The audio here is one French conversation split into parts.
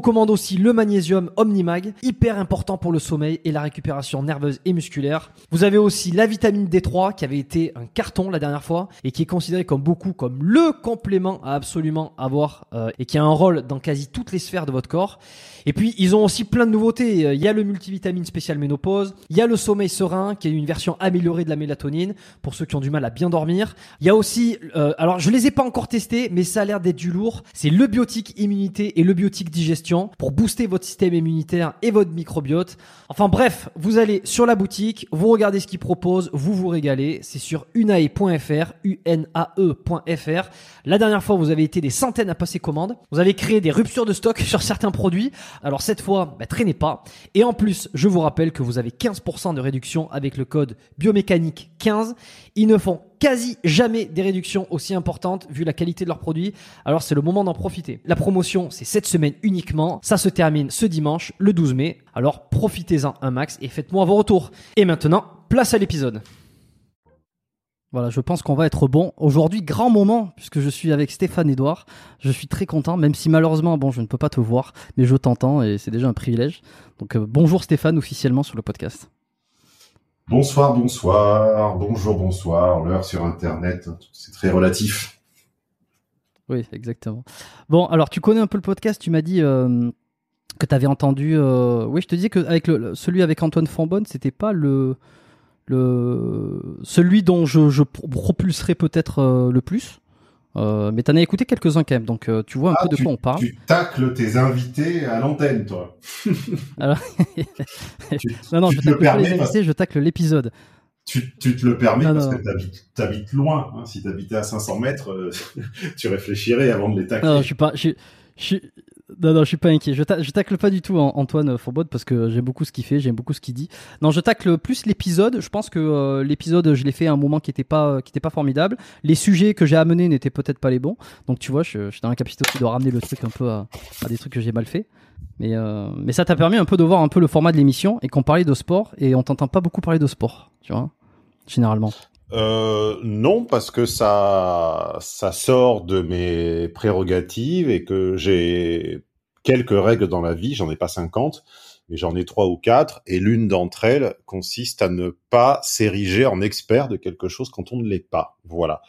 recommande aussi le magnésium Omnimag, hyper important pour le sommeil et la récupération nerveuse et musculaire. Vous avez aussi la vitamine D3 qui avait été un carton la dernière fois et qui est considéré comme beaucoup comme le complément à absolument avoir euh, et qui a un rôle dans quasi toutes les sphères de votre corps. Et puis ils ont aussi plein de nouveautés. Il y a le multivitamine spécial ménopause, il y a le sommeil serein qui est une version améliorée de la mélatonine pour ceux qui ont du mal à bien dormir. Il y a aussi, euh, alors je les ai pas encore testés, mais ça a l'air d'être du lourd. C'est le biotique immunité et le biotique digestion pour booster votre système immunitaire et votre microbiote. Enfin bref, vous allez sur la boutique, vous regardez ce qu'ils proposent, vous vous régalez. C'est sur unae.fr, U-N-A-E.fr. La dernière fois, vous avez été des centaines à passer commande. Vous avez créé des ruptures de stock sur certains produits. Alors cette fois, bah, traînez pas. Et en plus, je vous rappelle que vous avez 15% de réduction avec le code biomécanique 15. Ils ne font quasi jamais des réductions aussi importantes vu la qualité de leurs produits. Alors c'est le moment d'en profiter. La promotion, c'est cette semaine uniquement. Ça se termine ce dimanche, le 12 mai. Alors profitez-en un max et faites-moi vos retours. Et maintenant, place à l'épisode. Voilà, je pense qu'on va être bon. Aujourd'hui, grand moment, puisque je suis avec Stéphane Edouard. Je suis très content, même si malheureusement, bon, je ne peux pas te voir, mais je t'entends et c'est déjà un privilège. Donc, euh, bonjour Stéphane, officiellement sur le podcast. Bonsoir, bonsoir, bonjour, bonsoir. L'heure sur Internet, c'est très relatif. Oui, exactement. Bon, alors tu connais un peu le podcast, tu m'as dit euh, que tu avais entendu... Euh, oui, je te disais que avec celui avec Antoine Fambonne, c'était pas le celui dont je, propulserai peut-être euh, le plus. Euh, mais t'en as écouté quelques-uns quand même, donc euh, tu vois un ah, peu de quoi on parle. Tu tacles tes invités à l'antenne, toi. Alors... non, non, je tacle pas les invités, je tacle l'épisode. Tu, tu, te le permets parce que tu habites, loin. Hein. Si tu habitais à 500 mètres, tu réfléchirais avant de les tacler. Non, je suis pas. Je, je, non, non, je suis pas inquiet. Je, tacle pas du tout Antoine Fourbod parce que j'aime beaucoup ce qu'il fait, j'aime beaucoup ce qu'il dit. Non, je tacle plus l'épisode. Je pense que euh, l'épisode, je l'ai fait à un moment qui était pas, qui était pas formidable. Les sujets que j'ai amenés n'étaient peut-être pas les bons. Donc tu vois, je, suis dans la capacité aussi de ramener le truc un peu à, à des trucs que j'ai mal fait. Mais, euh, mais ça t'a permis un peu de voir un peu le format de l'émission et qu'on parlait de sport et on t'entend pas beaucoup parler de sport, tu vois, généralement. Euh, non, parce que ça, ça sort de mes prérogatives et que j'ai quelques règles dans la vie. J'en ai pas 50, mais j'en ai trois ou quatre. Et l'une d'entre elles consiste à ne pas s'ériger en expert de quelque chose quand on ne l'est pas. Voilà.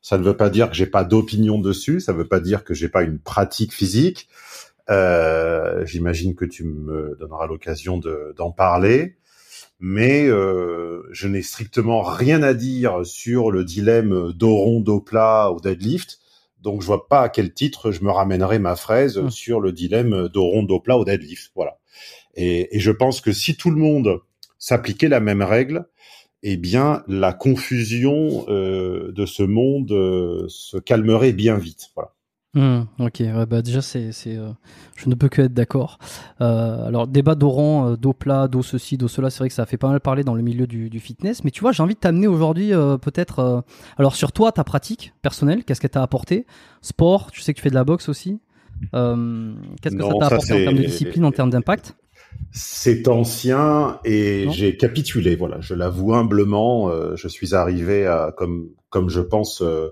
Ça ne veut pas dire que j'ai pas d'opinion dessus. Ça ne veut pas dire que j'ai pas une pratique physique. Euh, J'imagine que tu me donneras l'occasion d'en parler, mais euh, je n'ai strictement rien à dire sur le dilemme d'Oron, d'Opla ou deadlift. Donc je vois pas à quel titre je me ramènerai ma fraise mmh. sur le dilemme d'Oron, d'Opla ou deadlift. Voilà. Et, et, je pense que si tout le monde s'appliquait la même règle, eh bien la confusion euh, de ce monde euh, se calmerait bien vite. Voilà. Mmh, ok, bah déjà c'est, euh, je ne peux que être d'accord. alors débat d'Oran, d'eau plat, d'eau ceci, d'eau cela, c'est vrai que ça a fait pas mal parler dans le milieu du, fitness. Mais tu vois, j'ai envie de t'amener aujourd'hui peut-être, alors sur toi, ta pratique personnelle, qu'est-ce que t'as apporté? Sport, tu sais que tu fais de la boxe aussi. qu'est-ce que ça t'a apporté en termes de discipline, en termes d'impact? C'est ancien et j'ai capitulé. Voilà, je l'avoue humblement. Euh, je suis arrivé à, comme comme je pense, euh,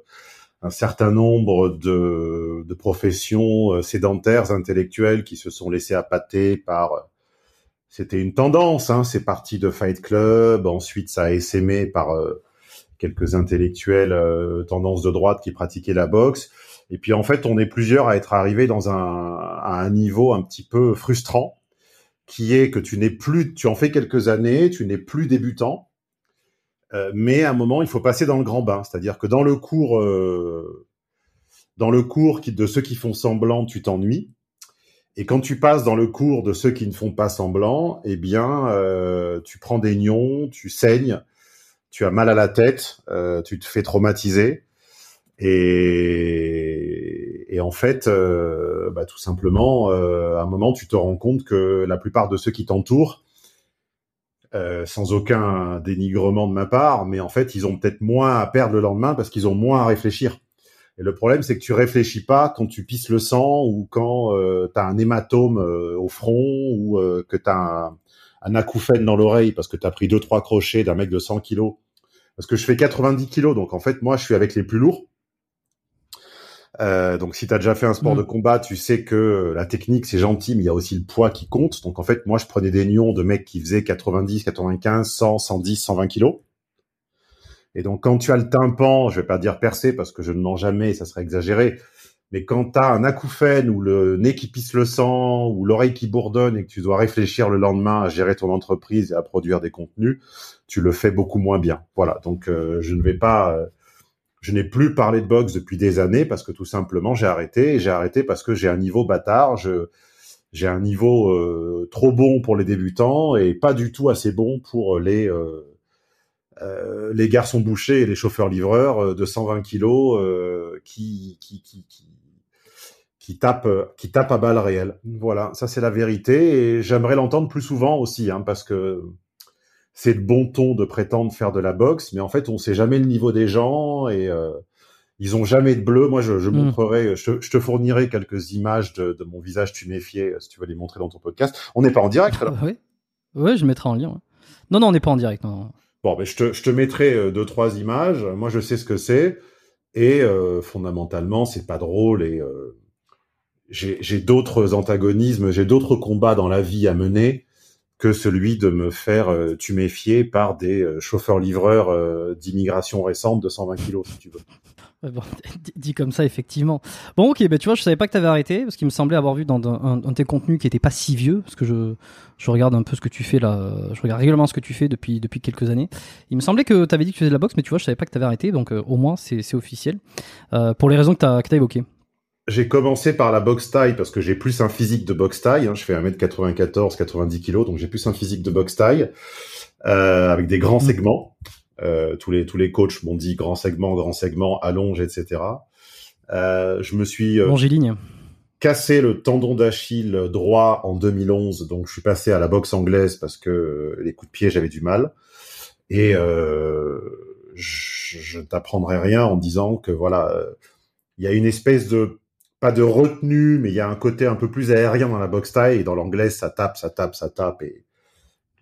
un certain nombre de, de professions euh, sédentaires, intellectuelles, qui se sont laissées appâter par. C'était une tendance. Hein, c'est parti de Fight Club. Ensuite, ça a essaimé par quelques intellectuels tendance de droite qui pratiquaient la boxe. Et puis en fait, on est plusieurs à être arrivés dans un, à un niveau un petit peu frustrant qui est que tu n'es plus, tu en fais quelques années, tu n'es plus débutant, euh, mais à un moment il faut passer dans le grand bain, c'est-à-dire que dans le cours, euh, dans le cours de ceux qui font semblant, tu t'ennuies, et quand tu passes dans le cours de ceux qui ne font pas semblant, eh bien euh, tu prends des nions, tu saignes, tu as mal à la tête, tu te fais traumatiser, et, et en fait, bah, tout simplement, à un moment, tu te rends compte que la plupart de ceux qui t'entourent, euh, sans aucun dénigrement de ma part, mais en fait, ils ont peut-être moins à perdre le lendemain parce qu'ils ont moins à réfléchir. Et le problème, c'est que tu réfléchis pas quand tu pisses le sang ou quand euh, tu as un hématome euh, au front ou que tu un, un acouphène dans l'oreille parce que tu as pris deux trois crochets d'un mec de 100 kilos. Parce que je fais 90 kilos, donc en fait, moi, je suis avec les plus lourds. Euh, donc si tu as déjà fait un sport mm. de combat, tu sais que la technique c'est gentil, mais il y a aussi le poids qui compte. Donc en fait, moi je prenais des nions de mecs qui faisaient 90, 95, 100, 110, 120 kilos. Et donc quand tu as le tympan, je vais pas dire percé parce que je ne mens jamais, ça serait exagéré. Mais quand tu as un acouphène ou le nez qui pisse le sang ou l'oreille qui bourdonne et que tu dois réfléchir le lendemain à gérer ton entreprise et à produire des contenus, tu le fais beaucoup moins bien. Voilà, donc euh, je ne vais pas euh, je n'ai plus parlé de boxe depuis des années parce que tout simplement j'ai arrêté et j'ai arrêté parce que j'ai un niveau bâtard, j'ai un niveau euh, trop bon pour les débutants et pas du tout assez bon pour les euh, euh, les garçons bouchés et les chauffeurs livreurs de 120 kilos qui, qui, qui, qui qui à balles réelles. Voilà, ça c'est la vérité et j'aimerais l'entendre plus souvent aussi hein, parce que c'est le bon ton de prétendre faire de la boxe, mais en fait, on sait jamais le niveau des gens et euh, ils ont jamais de bleu. Moi, je, je mm. montrerai, je, te fournirai quelques images de, de mon visage tuméfié si tu veux les montrer dans ton podcast. On n'est pas en direct là. oui, ouais, je mettrai en lien. Non, non, on n'est pas en direct. Non. Bon, mais je te, je te mettrai euh, deux trois images. Moi, je sais ce que c'est et euh, fondamentalement, c'est pas drôle et euh, j'ai d'autres antagonismes, j'ai d'autres combats dans la vie à mener que celui de me faire euh, tuméfier par des euh, chauffeurs-livreurs euh, d'immigration récente de 120 kilos, si tu veux. Bon, dit comme ça, effectivement. Bon, ok, bah, tu vois, je savais pas que tu avais arrêté, parce qu'il me semblait avoir vu dans un, de tes contenus qui était pas si vieux, parce que je, je regarde un peu ce que tu fais là, je regarde régulièrement ce que tu fais depuis, depuis quelques années. Il me semblait que tu avais dit que tu faisais de la boxe, mais tu vois, je savais pas que tu avais arrêté, donc au moins c'est officiel, pour les raisons que tu as, as évoquées j'ai commencé par la boxe taille parce que j'ai plus un physique de boxe taille. Hein. Je fais 1m94, 90 kg, donc j'ai plus un physique de boxe taille euh, avec des grands mmh. segments. Euh, tous les tous les coachs m'ont dit grand segment, grand segment, allonge, etc. Euh, je me suis euh, cassé le tendon d'Achille droit en 2011, donc je suis passé à la boxe anglaise parce que les coups de pied j'avais du mal. Et euh, je, je t'apprendrai rien en disant que voilà, il y a une espèce de pas de retenue, mais il y a un côté un peu plus aérien dans la boxe taille et dans l'anglais ça tape, ça tape, ça tape et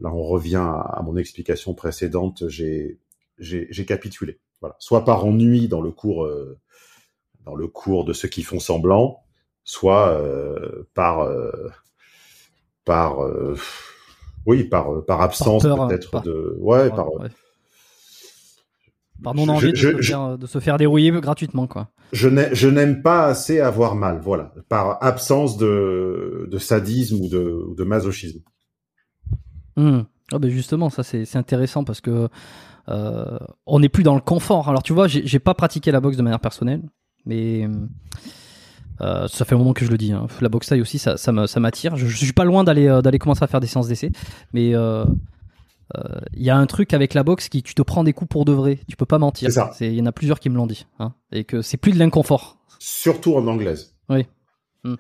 là on revient à, mon explication précédente, j'ai j'ai capitulé. Voilà, soit par ennui dans le cours euh, dans le cours de ceux qui font semblant, soit euh, par euh, par oui par par absence peut-être de ouais par a envie de, se faire, de, se faire, dérouiller gratuitement, quoi. Je n'aime pas assez avoir mal, voilà, par absence de, de sadisme ou de, de masochisme. Mmh. Ah ben justement, ça c'est intéressant parce que euh, on n'est plus dans le confort. Alors tu vois, j'ai pas pratiqué la boxe de manière personnelle, mais euh, ça fait un moment que je le dis. Hein. La boxe taille aussi, ça, ça m'attire. Je, je, suis pas loin d'aller euh, d'aller commencer à faire des séances d'essai, mais euh, euh, y a un truc avec la boxe qui tu te prends des coups pour de vrai. Tu peux pas mentir. Il y en a plusieurs qui me l'ont dit, hein, et que c'est plus de l'inconfort. Surtout en anglaise. Oui. Hmm.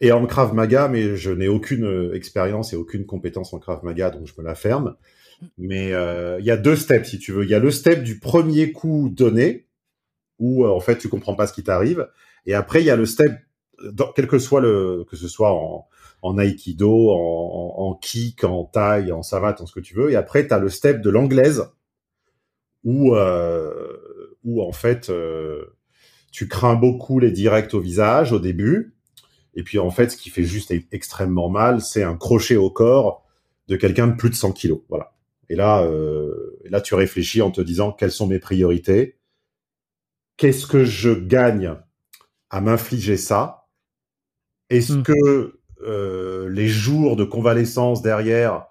Et en Krav Maga, mais je n'ai aucune expérience et aucune compétence en Krav Maga, donc je me la ferme. Mais euh, il y a deux steps, si tu veux. Il y a le step du premier coup donné, où euh, en fait tu comprends pas ce qui t'arrive, et après il y a le step, quel que soit le, que ce soit en, en aïkido, en, en, kick, en taille, en savate, en ce que tu veux, et après tu as le step de l'anglaise, où euh, où en fait euh, tu crains beaucoup les directs au visage au début, et puis en fait ce qui fait juste extrêmement mal, c'est un crochet au corps de quelqu'un de plus de 100 kilos. Voilà. Et là, euh, là, tu réfléchis en te disant quelles sont mes priorités, qu'est-ce que je gagne à m'infliger ça, est-ce hmm. que euh, les jours de convalescence derrière,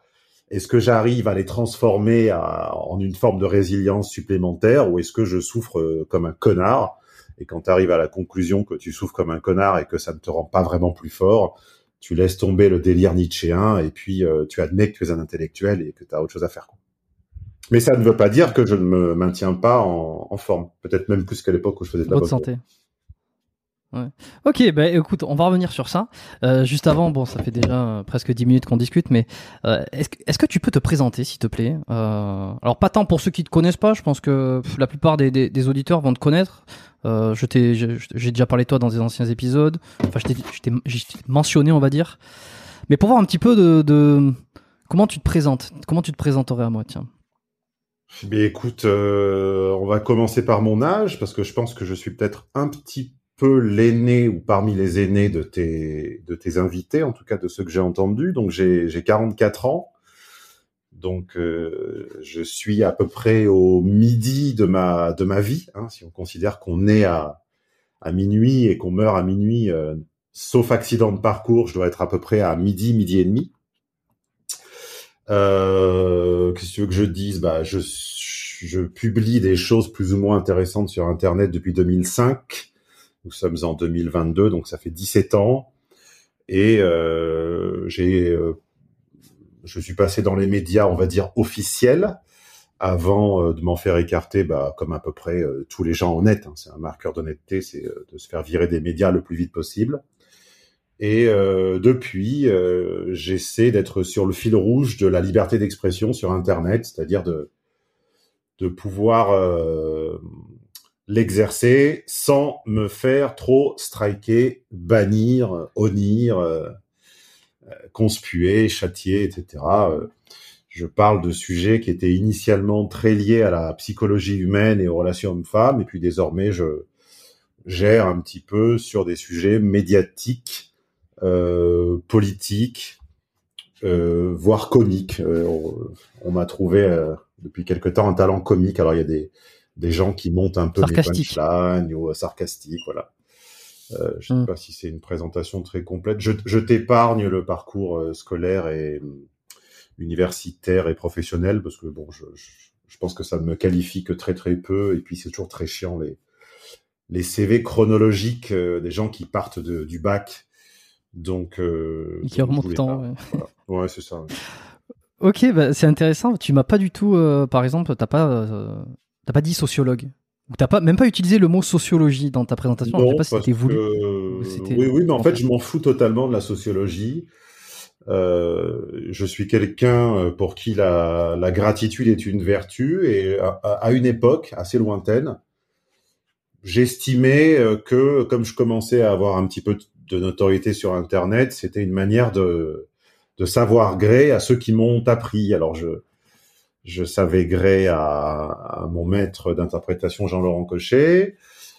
est-ce que j'arrive à les transformer en une forme de résilience supplémentaire ou est-ce que je souffre euh, comme un connard? Et quand tu arrives à la conclusion que tu souffres comme un connard et que ça ne te rend pas vraiment plus fort, tu laisses tomber le délire nietzschéen et puis euh, tu admets que tu es un intellectuel et que tu as autre chose à faire. Quoi. Mais ça ne veut pas dire que je ne me maintiens pas en, en forme. Peut-être même plus qu'à l'époque où je faisais de la Bonne santé. Ok, bah écoute, on va revenir sur ça. Euh, juste avant, bon, ça fait déjà euh, presque 10 minutes qu'on discute, mais euh, est-ce que, est que tu peux te présenter, s'il te plaît Alors, pas tant pour ceux qui te connaissent pas, je pense que la plupart des, des, auditeurs vont te connaître. J'ai déjà parlé de toi dans des anciens épisodes. Enfin, je t'ai mentionné, on va dire. Mais pour voir un petit peu de, comment tu te présentes, comment tu te présenterais à moi, tiens. Mais écoute, euh, on va commencer par mon âge parce que je pense que je suis peut-être un petit peu l'aîné ou parmi les aînés de tes de tes invités, en tout cas de ceux que j'ai entendus. Donc j'ai 44 ans. Donc, euh, je suis à peu près au midi de ma de ma vie, hein, si on considère qu'on est à à minuit et qu'on meurt à minuit, euh, sauf accident de parcours, je dois être à peu près à midi, midi et demi. Euh, Qu'est-ce que tu veux que je dise? Bah, je je publie des choses plus ou moins intéressantes sur Internet depuis 2005. Nous sommes en 2022, donc ça fait 17 ans. Et euh, j'ai euh, je suis passé dans les médias, on va dire officiels, avant euh, de m'en faire écarter, bah, comme à peu près euh, tous les gens honnêtes. Hein. c'est un marqueur d'honnêteté, c'est euh, de se faire virer des médias le plus vite possible. Et depuis, j'essaie d'être sur le fil rouge de la liberté d'expression sur Internet, c'est-à-dire de de pouvoir l'exercer sans me faire trop striker, bannir, honnir conspuer, châtier, etc. Euh, je parle de sujets qui étaient initialement très liés à la psychologie humaine et aux relations hommes-femmes, et puis désormais je gère un petit peu sur des sujets médiatiques, euh, politiques, euh, voire comiques. on, m'a trouvé depuis quelque temps un talent comique. Alors il y a des, des gens qui montent un peu des punchlines ou sarcastiques, voilà. Euh, je ne sais mm. pas si c'est une présentation très complète. Je, t'épargne le parcours euh, scolaire et euh, universitaire et professionnel parce que bon, je, je, pense que ça ne me qualifie que très très peu et puis c'est toujours très chiant les les CV chronologiques des gens qui partent de, du bac. Donc qui remontent le temps. Ouais, c'est ça. Ok, bah, c'est intéressant. Tu m'as pas du tout, par exemple, t'as pas, t'as pas dit sociologue. T'as pas même pas utilisé le mot sociologie dans ta présentation. Non, je sais pas si c'était voulu. Oui, oui, mais en, fait, je m'en fous totalement de la sociologie. Euh, je suis quelqu'un euh, pour qui la, la, gratitude est une vertu et à, à une époque assez lointaine, j'estimais euh, que comme je commençais à avoir un petit peu de notoriété sur Internet, c'était une manière de, de savoir gré à ceux qui m'ont appris. Alors je je savais gré à, à mon maître d'interprétation Jean-Laurent Cochet,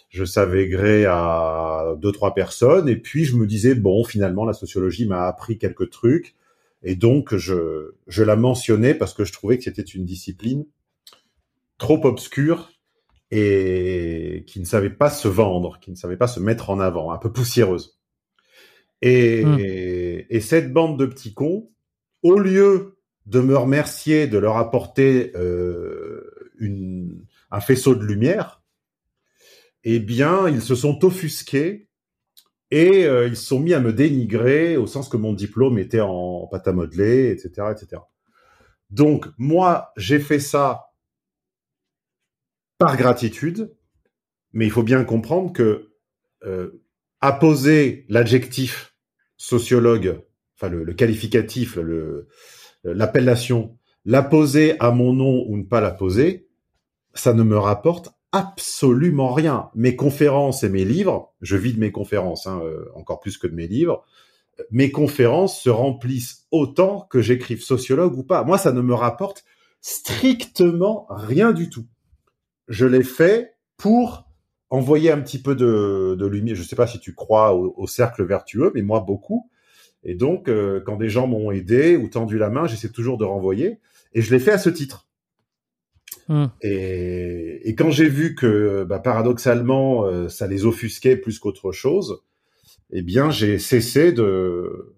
je savais gré à deux trois personnes, et puis je me disais bon, finalement la sociologie m'a appris quelques trucs, et donc je je la mentionnais parce que je trouvais que c'était une discipline trop obscure et qui ne savait pas se vendre, qui ne savait pas se mettre en avant, un peu poussiéreuse. Et, Hmm. et cette bande de petits cons, au lieu de me remercier, de leur apporter euh, une, un faisceau de lumière, eh bien, ils se sont offusqués et euh, ils se sont mis à me dénigrer au sens que mon diplôme était en pâte à modeler, etc., etc. Donc, moi, j'ai fait ça par gratitude, mais il faut bien comprendre que euh, apposer l'adjectif sociologue, enfin le, le qualificatif, le, l'appellation, l'apposer à mon nom ou ne pas l'apposer, ça ne me rapporte absolument rien. Mes conférences et mes livres, je vis de mes conférences, hein, euh, encore plus que de mes livres, mes conférences se remplissent autant que j'écrive sociologue ou pas. Moi, ça ne me rapporte strictement rien du tout. Je l'ai fait pour envoyer un petit peu de, de lumière. Je ne sais pas si tu crois au, cercle vertueux, mais moi beaucoup. Et donc, euh, quand des gens m'ont aidé ou tendu la main, j'essaie toujours de renvoyer. Et je l'ai fait à ce titre. Hmm. Et, et, quand j'ai vu que, bah, paradoxalement, euh, ça les offusquait plus qu'autre chose, eh bien, j'ai cessé de,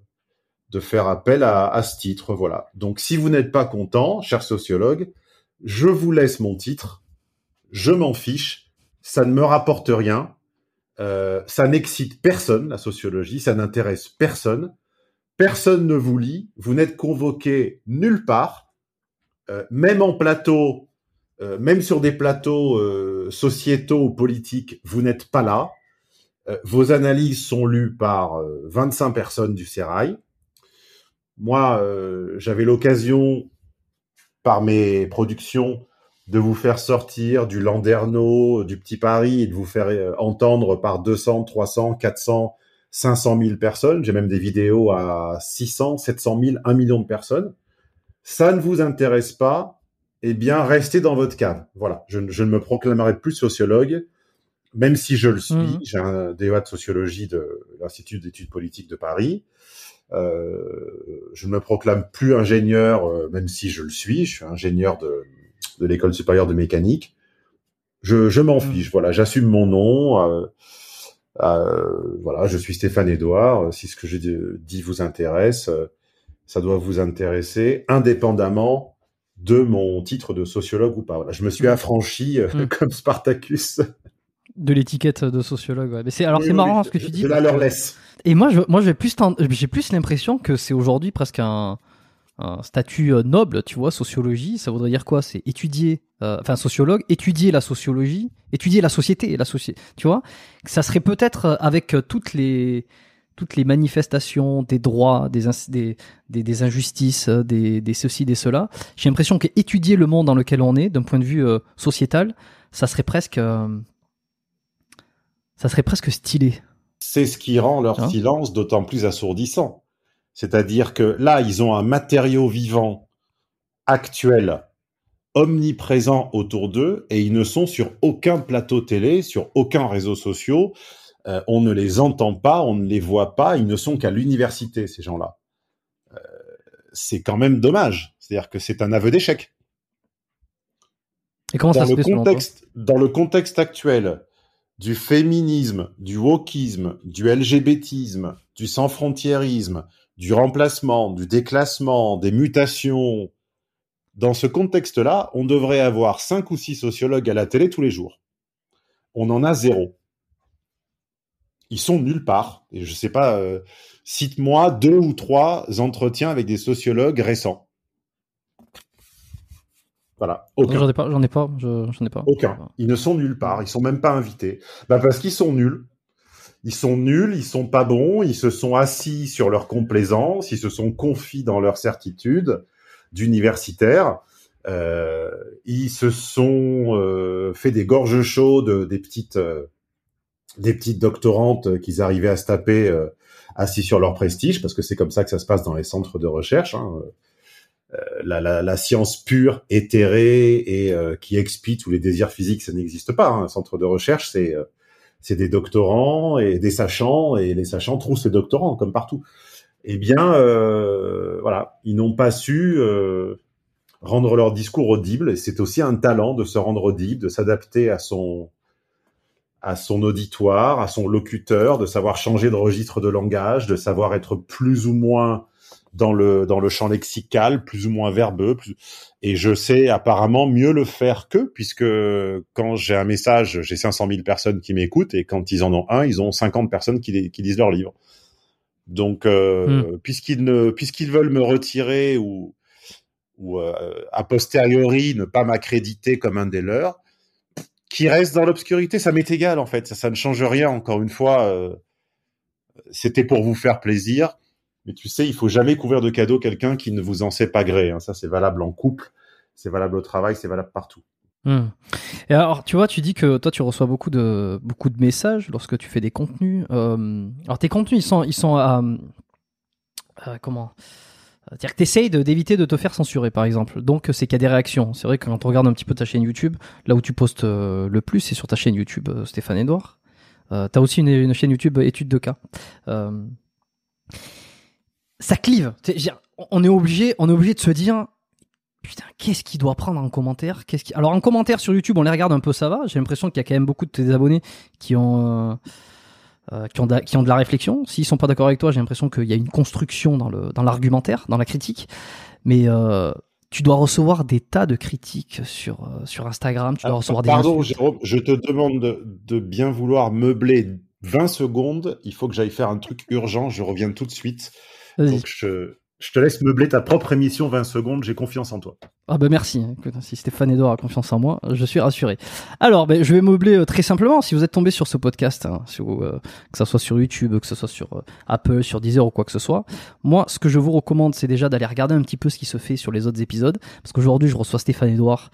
de faire appel à, à, ce titre. Voilà. Donc, si vous n'êtes pas content, cher sociologue, je vous laisse mon titre. Je m'en fiche. Ça ne me rapporte rien. Euh, ça n'excite personne, la sociologie. Ça n'intéresse personne. Personne ne vous lit. Vous n'êtes convoqué nulle part. Euh, même en plateau, euh, même sur des plateaux euh, sociétaux ou politiques, vous n'êtes pas là. Vos analyses sont lues par 25 personnes du Sérail. Moi, j'avais l'occasion, par mes productions, de vous faire sortir du Landerneau, du Petit Paris, et de vous faire entendre par 200, 300, 400, 500 000 personnes. J'ai même des vidéos à 600, 700 000, 1 million de personnes. Ça ne vous intéresse pas, eh bien, restez dans votre cave. Voilà. Je, je ne me proclamerai plus sociologue, même si je le suis. Mmh. J'ai un DEA de sociologie de l'Institut d'études politiques de Paris. Euh, je ne me proclame plus ingénieur, euh, même si je le suis. Je suis ingénieur de, de l'école supérieure de mécanique. Je, je m'en fiche. Mmh. Voilà, j'assume mon nom. Euh, voilà, je suis Stéphane Edouard. Si ce que je dis vous intéresse, ça doit vous intéresser, indépendamment de mon titre de sociologue ou pas. Voilà, je me suis affranchi mmh. comme Spartacus. De l'étiquette de sociologue. Ouais. Mais c'est alors oui, c'est oui, marrant ce que tu dis. Je la leur laisse. Et moi, je, moi, j'ai plus, j'ai plus l'impression que c'est aujourd'hui presque un, un, statut noble, tu vois, sociologie. Ça voudrait dire quoi? C'est étudier, euh, enfin, sociologue, étudier la sociologie, étudier la société, la société. Tu vois, ça serait peut-être avec toutes les toutes les manifestations des droits, des, des, des, des injustices, des, des ceci, des cela. J'ai l'impression qu'étudier le monde dans lequel on est, d'un point de vue euh, sociétal, ça serait presque, euh, ça serait presque stylé. C'est ce qui rend leur hein silence d'autant plus assourdissant. C'est-à-dire que là, ils ont un matériau vivant actuel, omniprésent autour d'eux, et ils ne sont sur aucun plateau télé, sur aucun réseau social. Euh, on ne les entend pas, on ne les voit pas, ils ne sont qu'à l'université, ces gens-là. Euh, c'est quand même dommage. C'est-à-dire que c'est un aveu d'échec. Et comment dans ça se le fait contexte, Dans le contexte actuel, du féminisme, du wokisme, du LGBTisme, du sans-frontiérisme, du remplacement, du déclassement, des mutations. Dans ce contexte-là, on devrait avoir cinq ou six sociologues à la télé tous les jours. On en a zéro. Ils sont nulle part. Et je sais pas, euh, cite-moi deux ou trois entretiens avec des sociologues récents. Voilà. Aucun. J'en ai pas, j'en ai pas, j'en ai pas. Aucun. Ils ne sont nulle part. Ils sont même pas invités. Bah parce qu'ils sont nuls. Ils sont nuls, ils sont pas bons, ils se sont assis sur leur complaisance, ils se sont confis dans leur certitude d'universitaires, euh, ils se sont euh, fait des gorges chaudes, des petites, euh, des petites doctorantes qu'ils arrivaient à se taper assis sur leur prestige, parce que c'est comme ça que ça se passe dans les centres de recherche. Hein. La, la, la, science pure, éthérée et qui expie tous les désirs physiques, ça n'existe pas. Hein. Un centre de recherche, c'est c'est des doctorants et des sachants, et les sachants trouvent ces doctorants, comme partout. Eh bien, euh, voilà, ils n'ont pas su euh, rendre leur discours audible. C'est aussi un talent de se rendre audible, de s'adapter à son à son auditoire, à son locuteur, de savoir changer de registre de langage, de savoir être plus ou moins dans le dans le champ lexical, plus ou moins verbeux. Et je sais apparemment mieux le faire qu'eux, puisque quand j'ai un message, j'ai 500 000 personnes qui m'écoutent, et quand ils en ont un, ils ont 50 personnes qui, qui lisent leur livre. Donc, euh, hmm. puisqu'ils ne puisqu'ils veulent me retirer ou ou euh, a posteriori ne pas m'accréditer comme un des leurs, qui reste dans l'obscurité, ça m'est égal en fait, ça, ça ne change rien. Encore une fois, euh, c'était pour vous faire plaisir, mais tu sais, il faut jamais couvrir de cadeaux quelqu'un qui ne vous en sait pas gré. Hein. Ça, c'est valable en couple, c'est valable au travail, c'est valable partout. Hmm. Et alors, tu vois, tu dis que toi, tu reçois beaucoup de beaucoup de messages lorsque tu fais des contenus. Euh, alors, tes contenus, ils sont ils sont à euh, comment? C'est-à-dire que tu essayes d'éviter de, te faire censurer, par exemple. Donc, c'est qu'il y a des réactions. C'est vrai que quand on regarde un petit peu ta chaîne YouTube, là où tu postes euh, le plus, c'est sur ta chaîne YouTube euh, Stéphane Edouard. Euh, tu as aussi une, chaîne YouTube études de cas. Euh, ça clive. on est obligé, on est obligé de se dire, putain, qu'est-ce qu'il doit prendre en commentaire? Qu'est-ce qui... Alors, en commentaire sur YouTube, on les regarde un peu, ça va. J'ai l'impression qu'il y a quand même beaucoup de tes abonnés qui ont euh, qui, ont de, qui ont de la réflexion. S'ils sont pas d'accord avec toi, j'ai l'impression qu'il y a une construction dans le dans l'argumentaire, dans la critique. Mais euh, tu dois recevoir des tas de critiques sur euh, sur Instagram. Tu dois ah, recevoir pardon, Jérôme, je te demande de, de bien vouloir meubler 20 secondes. Il faut que j'aille faire un truc urgent. Je reviens tout de suite. Donc je, je te laisse meubler ta propre émission 20 secondes, j'ai confiance en toi. Ah bah merci, si Stéphane Edouard a confiance en moi, je suis rassuré. Alors ben, je vais meubler euh, très simplement, si vous êtes tombé sur ce podcast, hein, euh, que ce soit sur YouTube, que ce soit sur euh, Apple, sur Deezer ou quoi que ce soit, moi ce que je vous recommande c'est déjà d'aller regarder un petit peu ce qui se fait sur les autres épisodes, parce qu'aujourd'hui je reçois Stéphane Edouard,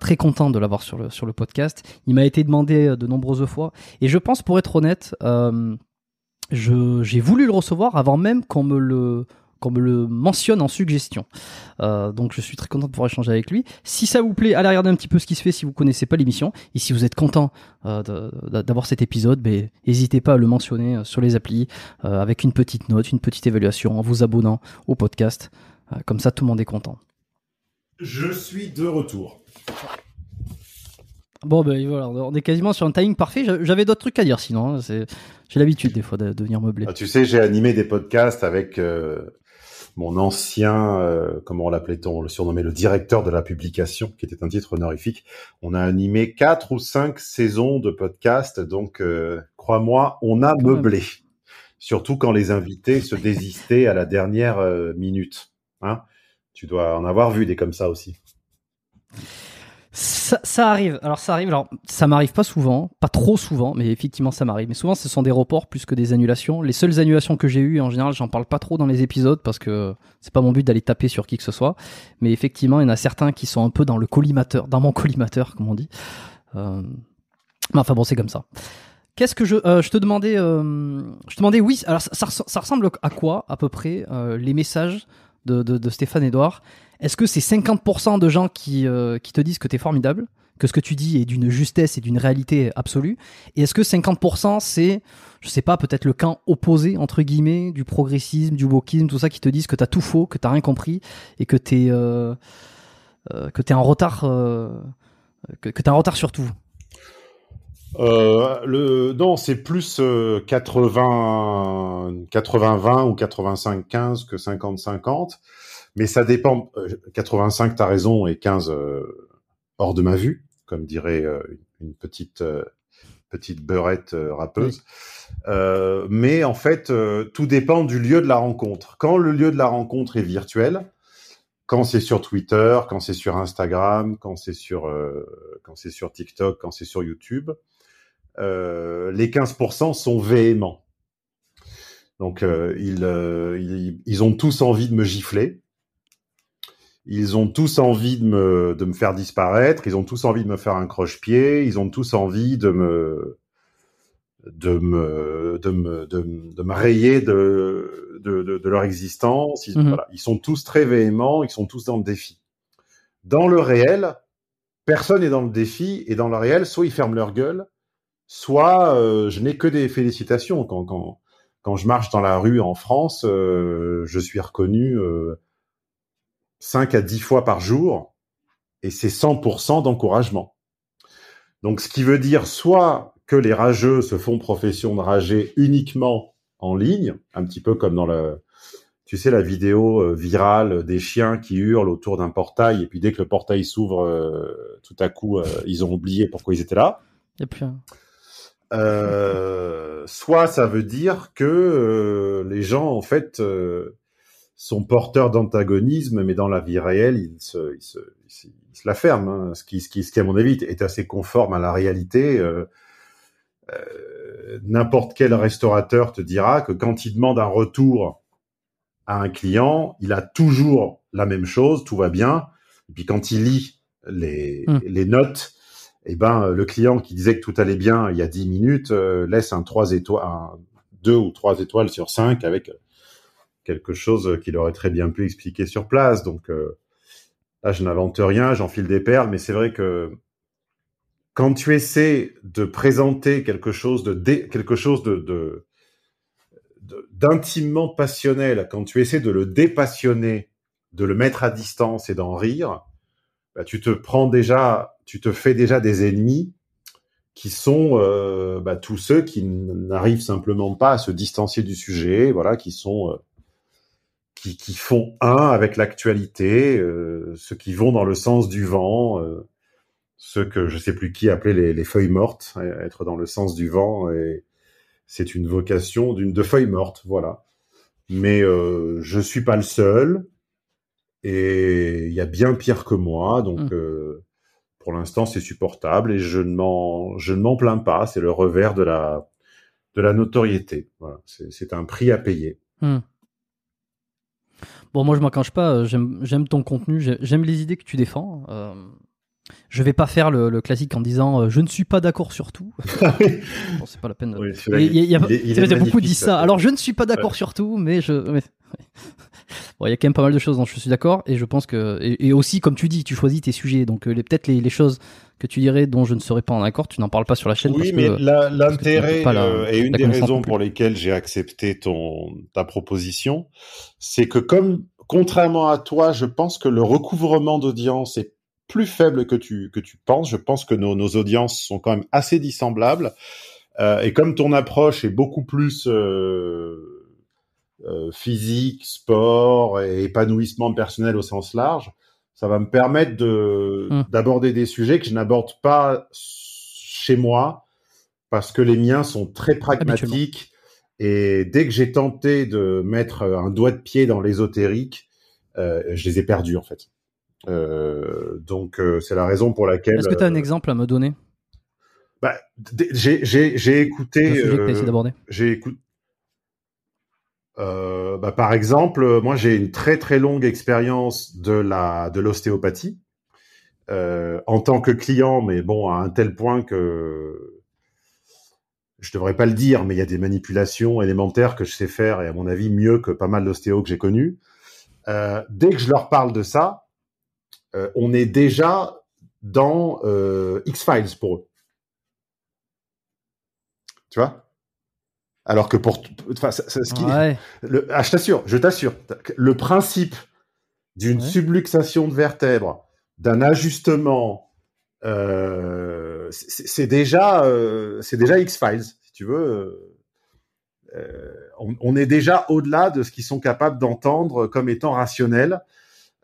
très content de l'avoir sur le, sur le podcast, il m'a été demandé de nombreuses fois, et je pense pour être honnête, j'ai voulu le recevoir avant même qu'on me le qu'on me le mentionne en suggestion. Euh, donc je suis très content de pouvoir échanger avec lui. Si ça vous plaît, allez regarder un petit peu ce qui se fait si vous connaissez pas l'émission. Et si vous êtes content euh, d'avoir cet épisode, ben, n'hésitez pas à le mentionner euh, sur les applis avec une petite note, une petite évaluation en vous abonnant au podcast. comme ça, tout le monde est content. Je suis de retour. Bon, ben voilà, on est quasiment sur un timing parfait. J'avais d'autres trucs à dire sinon. Hein. J'ai l'habitude des fois de, venir meubler. Ah, tu sais, j'ai animé des podcasts avec mon ancien, euh, comment on l'appelait-on, le surnommé le directeur de la publication, qui était un titre honorifique. On a animé quatre ou cinq saisons de podcast, donc euh, crois-moi, on a meublé. Surtout quand les invités se désistaient à la dernière euh, minute. Hein tu dois en avoir vu des comme ça aussi. Ça, arrive. Alors ça arrive. Alors ça m'arrive pas souvent, pas trop souvent, mais effectivement ça m'arrive. Mais souvent ce sont des reports plus que des annulations. Les seules annulations que j'ai eues, en général, j'en parle pas trop dans les épisodes parce que c'est pas mon but d'aller taper sur qui que ce soit. Mais effectivement, il y en a certains qui sont un peu dans le collimateur, dans mon collimateur, comme on dit. Euh... Enfin bon, c'est comme ça. Qu'est-ce que je, euh, te demandais, euh, je te demandais, oui. Alors ça, ça, ressemble à quoi à peu près euh, les messages de, Stéphane Edouard. Est-ce que c'est 50% de gens qui, euh, qui te disent que tu es formidable, que ce que tu dis est d'une justesse et d'une réalité absolue Et est-ce que 50% c'est, je sais pas, peut-être le camp opposé, entre guillemets, du progressisme, du wokisme, tout ça, qui te disent que tu as tout faux, que tu rien compris et que tu es, euh, euh, en retard, que, en retard sur tout? Le non, c'est plus 80 80 20 ou 85 15 que 50 50 mais ça dépend. 85, tu as raison, et 15 euh, hors de ma vue, comme dirait euh, une petite euh, petite beurette rappeuse. mais en fait, tout dépend du lieu de la rencontre. Quand le lieu de la rencontre est virtuel, quand c'est sur Twitter, quand c'est sur Instagram, quand c'est sur quand c'est sur TikTok, quand c'est sur YouTube, les 15% sont véhéments. Donc ils, ils, ils, ont tous envie de me gifler. Ils ont tous envie de me, de me faire disparaître, ils ont tous envie de me faire un croche-pied, ils ont tous envie de me, de me, de me, de, me rayer de, de, de, leur existence. Ils, mhm. voilà. ils sont tous très véhéments, ils sont tous dans le défi. Dans le réel, personne n'est dans le défi, et dans le réel, soit ils ferment leur gueule, soit euh, je n'ai que des félicitations. Quand, quand, quand je marche dans la rue en France, euh, je suis reconnu. Euh, 5 à 10 fois par jour, et c'est 100% d'encouragement. Donc, ce qui veut dire soit que les rageux se font profession de rager uniquement en ligne, un petit peu comme dans le, tu sais, la vidéo euh, virale des chiens qui hurlent autour d'un portail, et puis dès que le portail s'ouvre, tout à coup, ils ont oublié pourquoi ils étaient là. Soit ça veut dire que les gens, en fait, sont porteurs d'antagonisme, mais dans la vie réelle, ils se, ils se, ils se la ferment. Hein. Ce, qui, ce, qui, ce qui, à mon avis, est assez conforme à la réalité. Euh, euh, N'importe quel restaurateur te dira que quand il demande un retour à un client, il a toujours la même chose, tout va bien. Et puis quand il lit les, mmh. les notes, eh ben le client qui disait que tout allait bien il y a 10 minutes euh, laisse un 3 étoiles, un 2 ou 3 étoiles sur 5 avec quelque chose qu'il aurait très bien pu expliquer sur place. Donc euh, là, je n'invente rien, j'enfile des perles, mais c'est vrai que quand tu essaies de présenter quelque chose de quelque chose de, d'intimement passionnel, quand tu essaies de le dépassionner, de le mettre à distance et d'en rire, bah, tu te prends déjà, tu te fais déjà des ennemis qui sont euh, bah, tous ceux qui n'arrivent simplement pas à se distancier du sujet, voilà, qui sont euh, qui, qui, font un avec l'actualité, euh, ceux qui vont dans le sens du vent, ceux que je sais plus qui appelait les, les, feuilles mortes, être dans le sens du vent, et c'est une vocation d'une de feuilles mortes, voilà. Mais je suis pas le seul, et il y a bien pire que moi, donc mmh. euh, pour l'instant c'est supportable et je ne m'en je ne m'en plains pas. C'est le revers de la de la notoriété. Voilà, c'est un prix à payer. Mmh. Bon, moi, je m'en cache pas. Euh, j'aime ton contenu. J'aime les idées que tu défends. Euh, je vais pas faire le, classique en disant euh, je ne suis pas d'accord sur tout. bon, c'est pas la peine. il y a, beaucoup dit ça. Alors, je ne suis pas d'accord sur tout, mais je. Bon, il y a quand même pas mal de choses dont je suis d'accord et je pense que et, aussi comme tu dis, tu choisis tes sujets. Donc, peut-être les, les choses que tu dirais dont je ne serais pas en accord, tu n'en parles pas sur la chaîne. Oui, mais l'intérêt euh, et une des raisons pour lesquelles j'ai accepté ton ta proposition, c'est que comme contrairement à toi, je pense que le recouvrement d'audience est plus faible que tu que tu penses. Je pense que nos, nos audiences sont quand même assez dissemblables. Euh, et comme ton approche est beaucoup plus euh, euh, physique, sport et épanouissement personnel au sens large, ça va me permettre de hum. d'aborder des sujets que je n'aborde pas chez moi parce que les miens sont très pragmatiques et dès que j'ai tenté de mettre un doigt de pied dans l'ésotérique, euh, je les ai perdus en fait. Euh, donc euh, c'est la raison pour laquelle. Est-ce que tu as un exemple à me donner? bah, j'ai écouté. J'ai écouté. Euh, bah, par exemple, euh, moi j'ai une très très longue expérience de la de l'ostéopathie euh, en tant que client, mais bon à un tel point que je devrais pas le dire, mais il y a des manipulations élémentaires que je sais faire et à mon avis mieux que pas mal d'ostéos que j'ai connus. Euh, dès que je leur parle de ça, euh, on est déjà dans X Files pour eux. Tu vois? Alors que pour, enfin, ce qui, le, ah, je t'assure, je t'assure, le principe d'une subluxation de vertèbres, d'un ajustement, euh, c'est déjà, euh, c'est déjà X Files, si tu veux. Euh, on, on, est déjà au-delà de ce qu'ils sont capables d'entendre comme étant rationnel.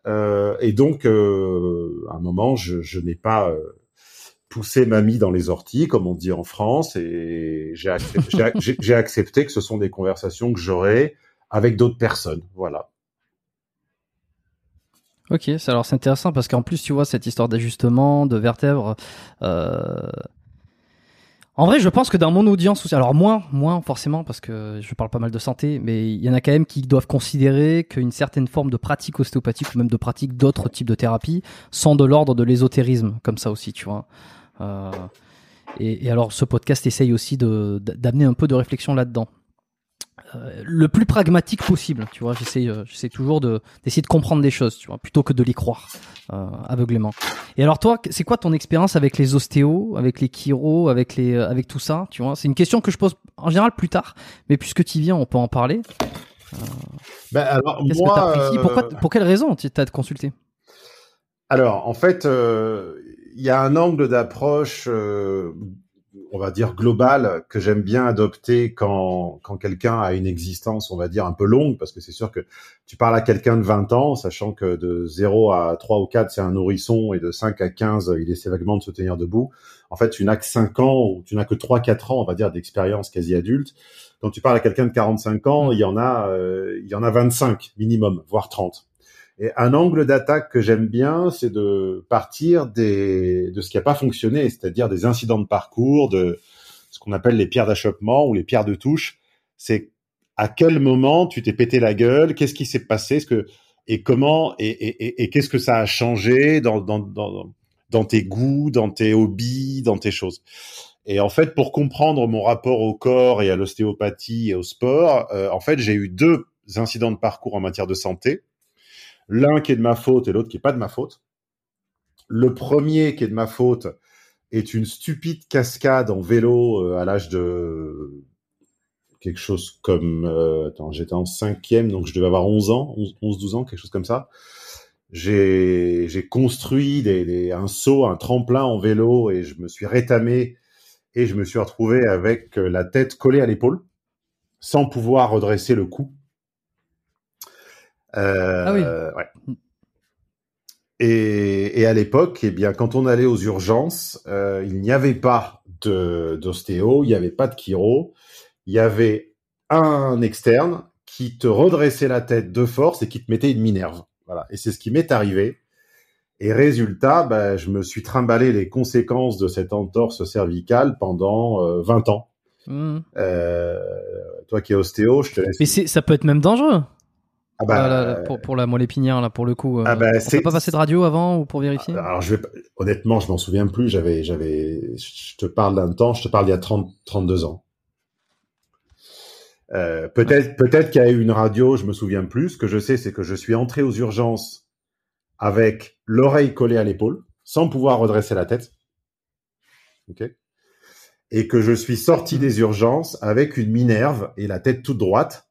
Euh, et donc, euh, à un moment, je, je n'ai pas pousser mamie dans les orties, comme on dit en France, et j'ai accepté, accepté, que ce sont des conversations que j'aurai avec d'autres personnes. Voilà. Ok, alors c'est intéressant parce qu'en plus, tu vois, cette histoire d'ajustement, de vertèbres, euh... En vrai, je pense que dans mon audience, alors moins, moins forcément, parce que je parle pas mal de santé, mais il y en a quand même qui doivent considérer qu'une certaine forme de pratique ostéopathique ou même de pratique d'autres types de thérapies sont de l'ordre de l'ésotérisme, comme ça aussi, tu vois. Euh, et, alors, ce podcast essaye aussi d'amener un peu de réflexion là-dedans. Euh, le plus pragmatique possible, tu vois. J'essaie, euh, j'essaie toujours de d'essayer de comprendre des choses, tu vois, plutôt que de les croire aveuglément. Et alors toi, c'est quoi ton expérience avec les ostéos, avec les chiro, avec les, avec tout ça, tu vois? C'est une question que je pose en général plus tard, mais puisque tu viens, on peut en parler. Ben, alors, Qu'est-ce que moi, t'apprécies Pourquoi, euh, Pour quelle raison tu t'as consulté? Alors, en fait, il y a un angle d'approche, euh, on va dire global, que j'aime bien adopter quand, quand quelqu'un a une existence, on va dire, un peu longue, parce que c'est sûr que tu parles à quelqu'un de 20 ans, sachant que de 0 à 3 ou 4, c'est un nourrisson, et de 5 à 15, il essaie vaguement de se tenir debout. En fait, tu n'as que 5 ans, ou tu n'as que 3-4 ans, on va dire, d'expérience quasi adulte. Quand tu parles à quelqu'un de 45 ans, il y en a, euh, il y en a 25 minimum, voire 30. Et un angle d'attaque que j'aime bien, c'est de partir des, de ce qui n'a pas fonctionné, c'est-à-dire des incidents de parcours, de ce qu'on appelle les pierres d'achoppement ou les pierres de touche. C'est à quel moment tu t'es pété la gueule, qu'est-ce qui s'est passé, ce que et comment et, qu'est-ce que ça a changé dans, dans, dans, dans tes goûts, dans tes hobbies, dans tes choses. Et en fait, pour comprendre mon rapport au corps et à l'ostéopathie et au sport, euh, en fait, j'ai eu deux incidents de parcours en matière de santé. L'un qui est de ma faute et l'autre qui est pas de ma faute. Le premier qui est de ma faute est une stupide cascade en vélo euh, à l'âge de quelque chose comme euh, attends j'étais en cinquième donc je devais avoir 11 ans 11 12 ans quelque chose comme ça j'ai construit des, des, un saut un tremplin en vélo et je me suis rétamé et je me suis retrouvé avec euh, la tête collée à l'épaule sans pouvoir redresser le cou Ah oui. ouais. Et, et à l'époque, eh bien, quand on allait aux urgences, euh, il n'y avait pas d'ostéo, il n'y avait pas de chiro, il y avait un externe qui te redressait la tête de force et qui te mettait une minerve. Voilà. Et c'est ce qui m'est arrivé. Et résultat, ben, je me suis trimballé les conséquences de cette entorse cervicale pendant euh, 20 ans. Hmm. Euh, toi qui es ostéo, je te laisse. Mais ça peut être même dangereux. Ah bah, Ah, là, là, pour, pour la moelle épinière, là, pour le coup. euh, Ah bah, on pas passer de radio avant ou pour vérifier? Alors, je vais, honnêtement, je m'en souviens plus. J'avais, j'avais, je te parle d'un temps, je te parle il y a 30, 32 ans. Euh, peut-être, peut-être qu'il y a eu une radio, je me souviens plus. Ce que je sais, c'est que je suis entré aux urgences avec l'oreille collée à l'épaule, sans pouvoir redresser la tête. Ok? Et que je suis sorti des urgences avec une minerve et la tête toute droite,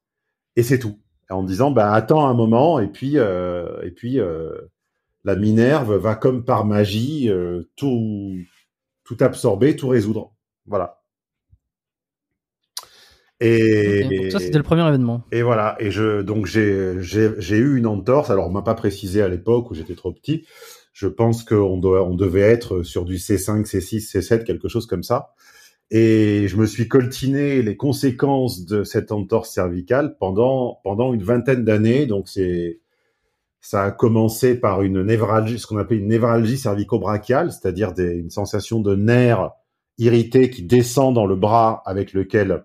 et c'est tout. En me disant, bah, attends un moment, et puis, euh, et puis, euh, la Minerve va comme par magie euh, tout tout absorber, tout résoudre. Voilà. Et, donc ça, c'était le premier événement. et voilà. Et je donc j'ai j'ai eu une entorse. Alors on m'a pas précisé à l'époque où j'étais trop petit. Je pense qu'on on devait être sur du C5, C6, C7, quelque chose comme ça. Et je me suis coltiné les conséquences de cette entorse cervicale pendant pendant une vingtaine d'années. Donc c'est ça a commencé par une névralgie, ce qu'on appelle une névralgie cervico-brachiale, c'est-à-dire une sensation de nerf irrité qui descend dans le bras avec lequel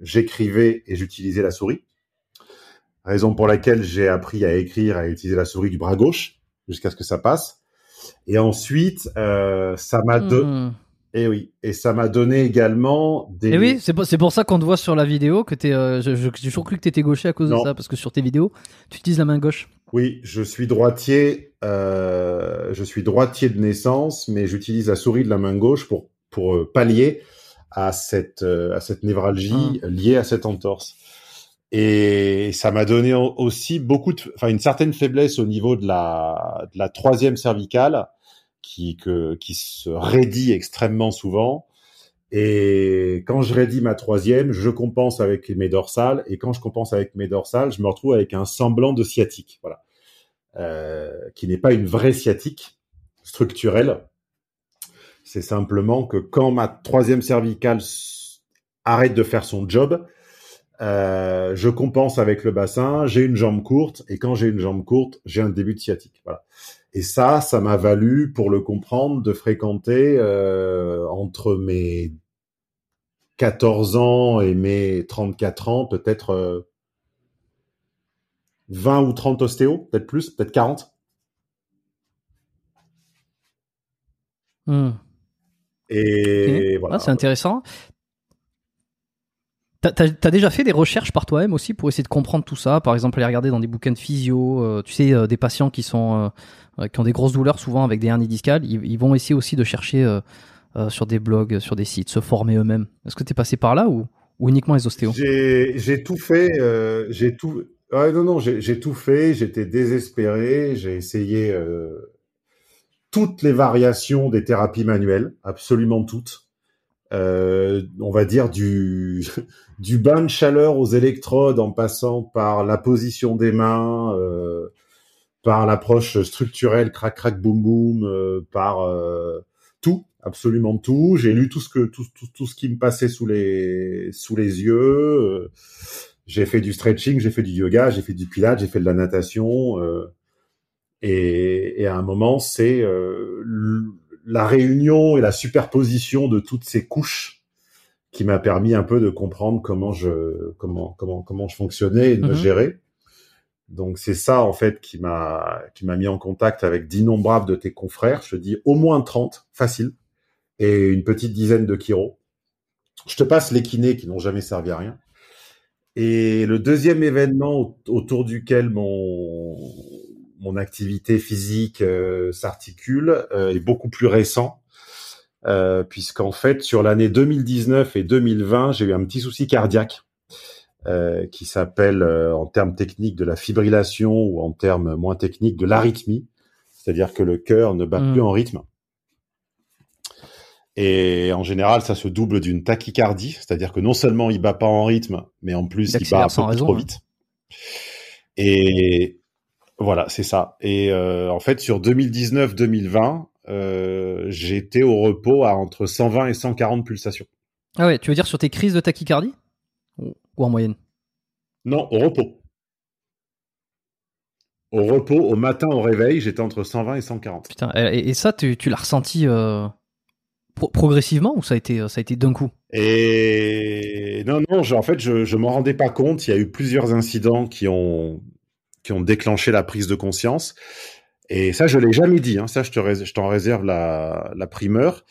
j'écrivais et j'utilisais la souris. Raison pour laquelle j'ai appris à écrire, à utiliser la souris du bras gauche jusqu'à ce que ça passe. Et ensuite, euh, ça m'a Hmm. Et oui, et ça m'a donné également des. Et oui, c'est pour, ça qu'on te voit sur la vidéo que t'es. euh, j'ai toujours cru que t'étais gaucher à cause Non. de ça, parce que sur tes vidéos, tu utilises la main gauche. Oui, je suis droitier. Euh, je suis droitier de naissance, mais j'utilise la souris de la main gauche pour pour euh, pallier à cette euh, à cette névralgie liée à cette entorse. Et ça m'a donné au- aussi beaucoup de, enfin une certaine faiblesse au niveau de la de la troisième cervicale qui que qui se raidit extrêmement souvent. Et quand je raidis ma troisième, je compense avec mes dorsales. Et quand je compense avec mes dorsales, je me retrouve avec un semblant de sciatique, voilà, euh, qui n'est pas une vraie sciatique structurelle. C'est simplement que quand ma troisième cervicale arrête de faire son job, euh, je compense avec le bassin. J'ai une jambe courte, et quand j'ai une jambe courte, j'ai un début de sciatique. Voilà. Et ça, ça m'a valu, pour le comprendre, de fréquenter euh, entre mes 14 ans et mes 34 ans, peut-être euh, 20 ou 30 ostéos, peut-être plus, peut-être 40. Hmm. Et voilà. Ah, c'est intéressant. T'as, t'as déjà fait des recherches par toi-même aussi pour essayer de comprendre tout ça? Par exemple, aller regarder dans des bouquins de physio, euh, tu sais, euh, des patients qui sont euh, qui ont des grosses douleurs, souvent avec des hernies discales, ils, vont essayer aussi de chercher sur des blogs, sur des sites, se former eux-mêmes. Est-ce que t'es passé par là ou, uniquement les ostéos? J'ai tout fait, j'ai tout. Ouais, non, non, j'ai tout fait. J'étais désespéré. J'ai essayé toutes les variations des thérapies manuelles, absolument toutes. Euh, on va dire du du bain de chaleur aux électrodes en passant par la position des mains, euh, par l'approche structurelle crac crac boum boum, euh, par euh, tout, absolument tout. J'ai lu tout ce que tout, tout, tout ce qui me passait sous les sous les yeux. Euh, j'ai fait du stretching, j'ai fait du yoga, j'ai fait du pilates, j'ai fait de la natation. Et, et, à un moment, c'est la réunion et la superposition de toutes ces couches qui m'a permis un peu de comprendre comment je comment comment comment je fonctionnais et de me mhm. gérer. Donc c'est ça en fait qui m'a qui m'a mis en contact avec d'innombrables de tes confrères. Je te dis au moins 30, facile, et une petite dizaine de chiro. Je te passe les kinés qui n'ont jamais servi à rien. Et le deuxième événement autour duquel mon mon activité physique euh, s'articule euh, est beaucoup plus récent, euh, puisqu'en fait sur l'année 2019 et 2020, j'ai eu un petit souci cardiaque euh, qui s'appelle euh, en termes techniques de la fibrillation ou en termes moins techniques de l'arythmie, c'est-à-dire que le cœur ne bat mm. plus en rythme. Et en général, ça se double d'une tachycardie, c'est-à-dire que non seulement il bat pas en rythme, mais en plus il, bat un peu trop hein. vite. Et voilà, c'est ça. Et euh, en fait, sur 2019-2020, euh, j'étais au repos à entre 120 et 140 pulsations. Ah ouais, tu veux dire sur tes crises de tachycardie? Ou en moyenne? Non, au repos. Au repos, au matin, au réveil, j'étais entre 120 et 140. Putain, et, ça, tu, l'as ressenti euh, progressivement ou ça a été, ça a été d'un coup? Et non, non, en fait, je, je m'en rendais pas compte. Il y a eu plusieurs incidents qui ont, qui ont déclenché la prise de conscience. Et ça, je l'ai jamais dit. Hein. Ça, je te je t'en réserve la, la primeur.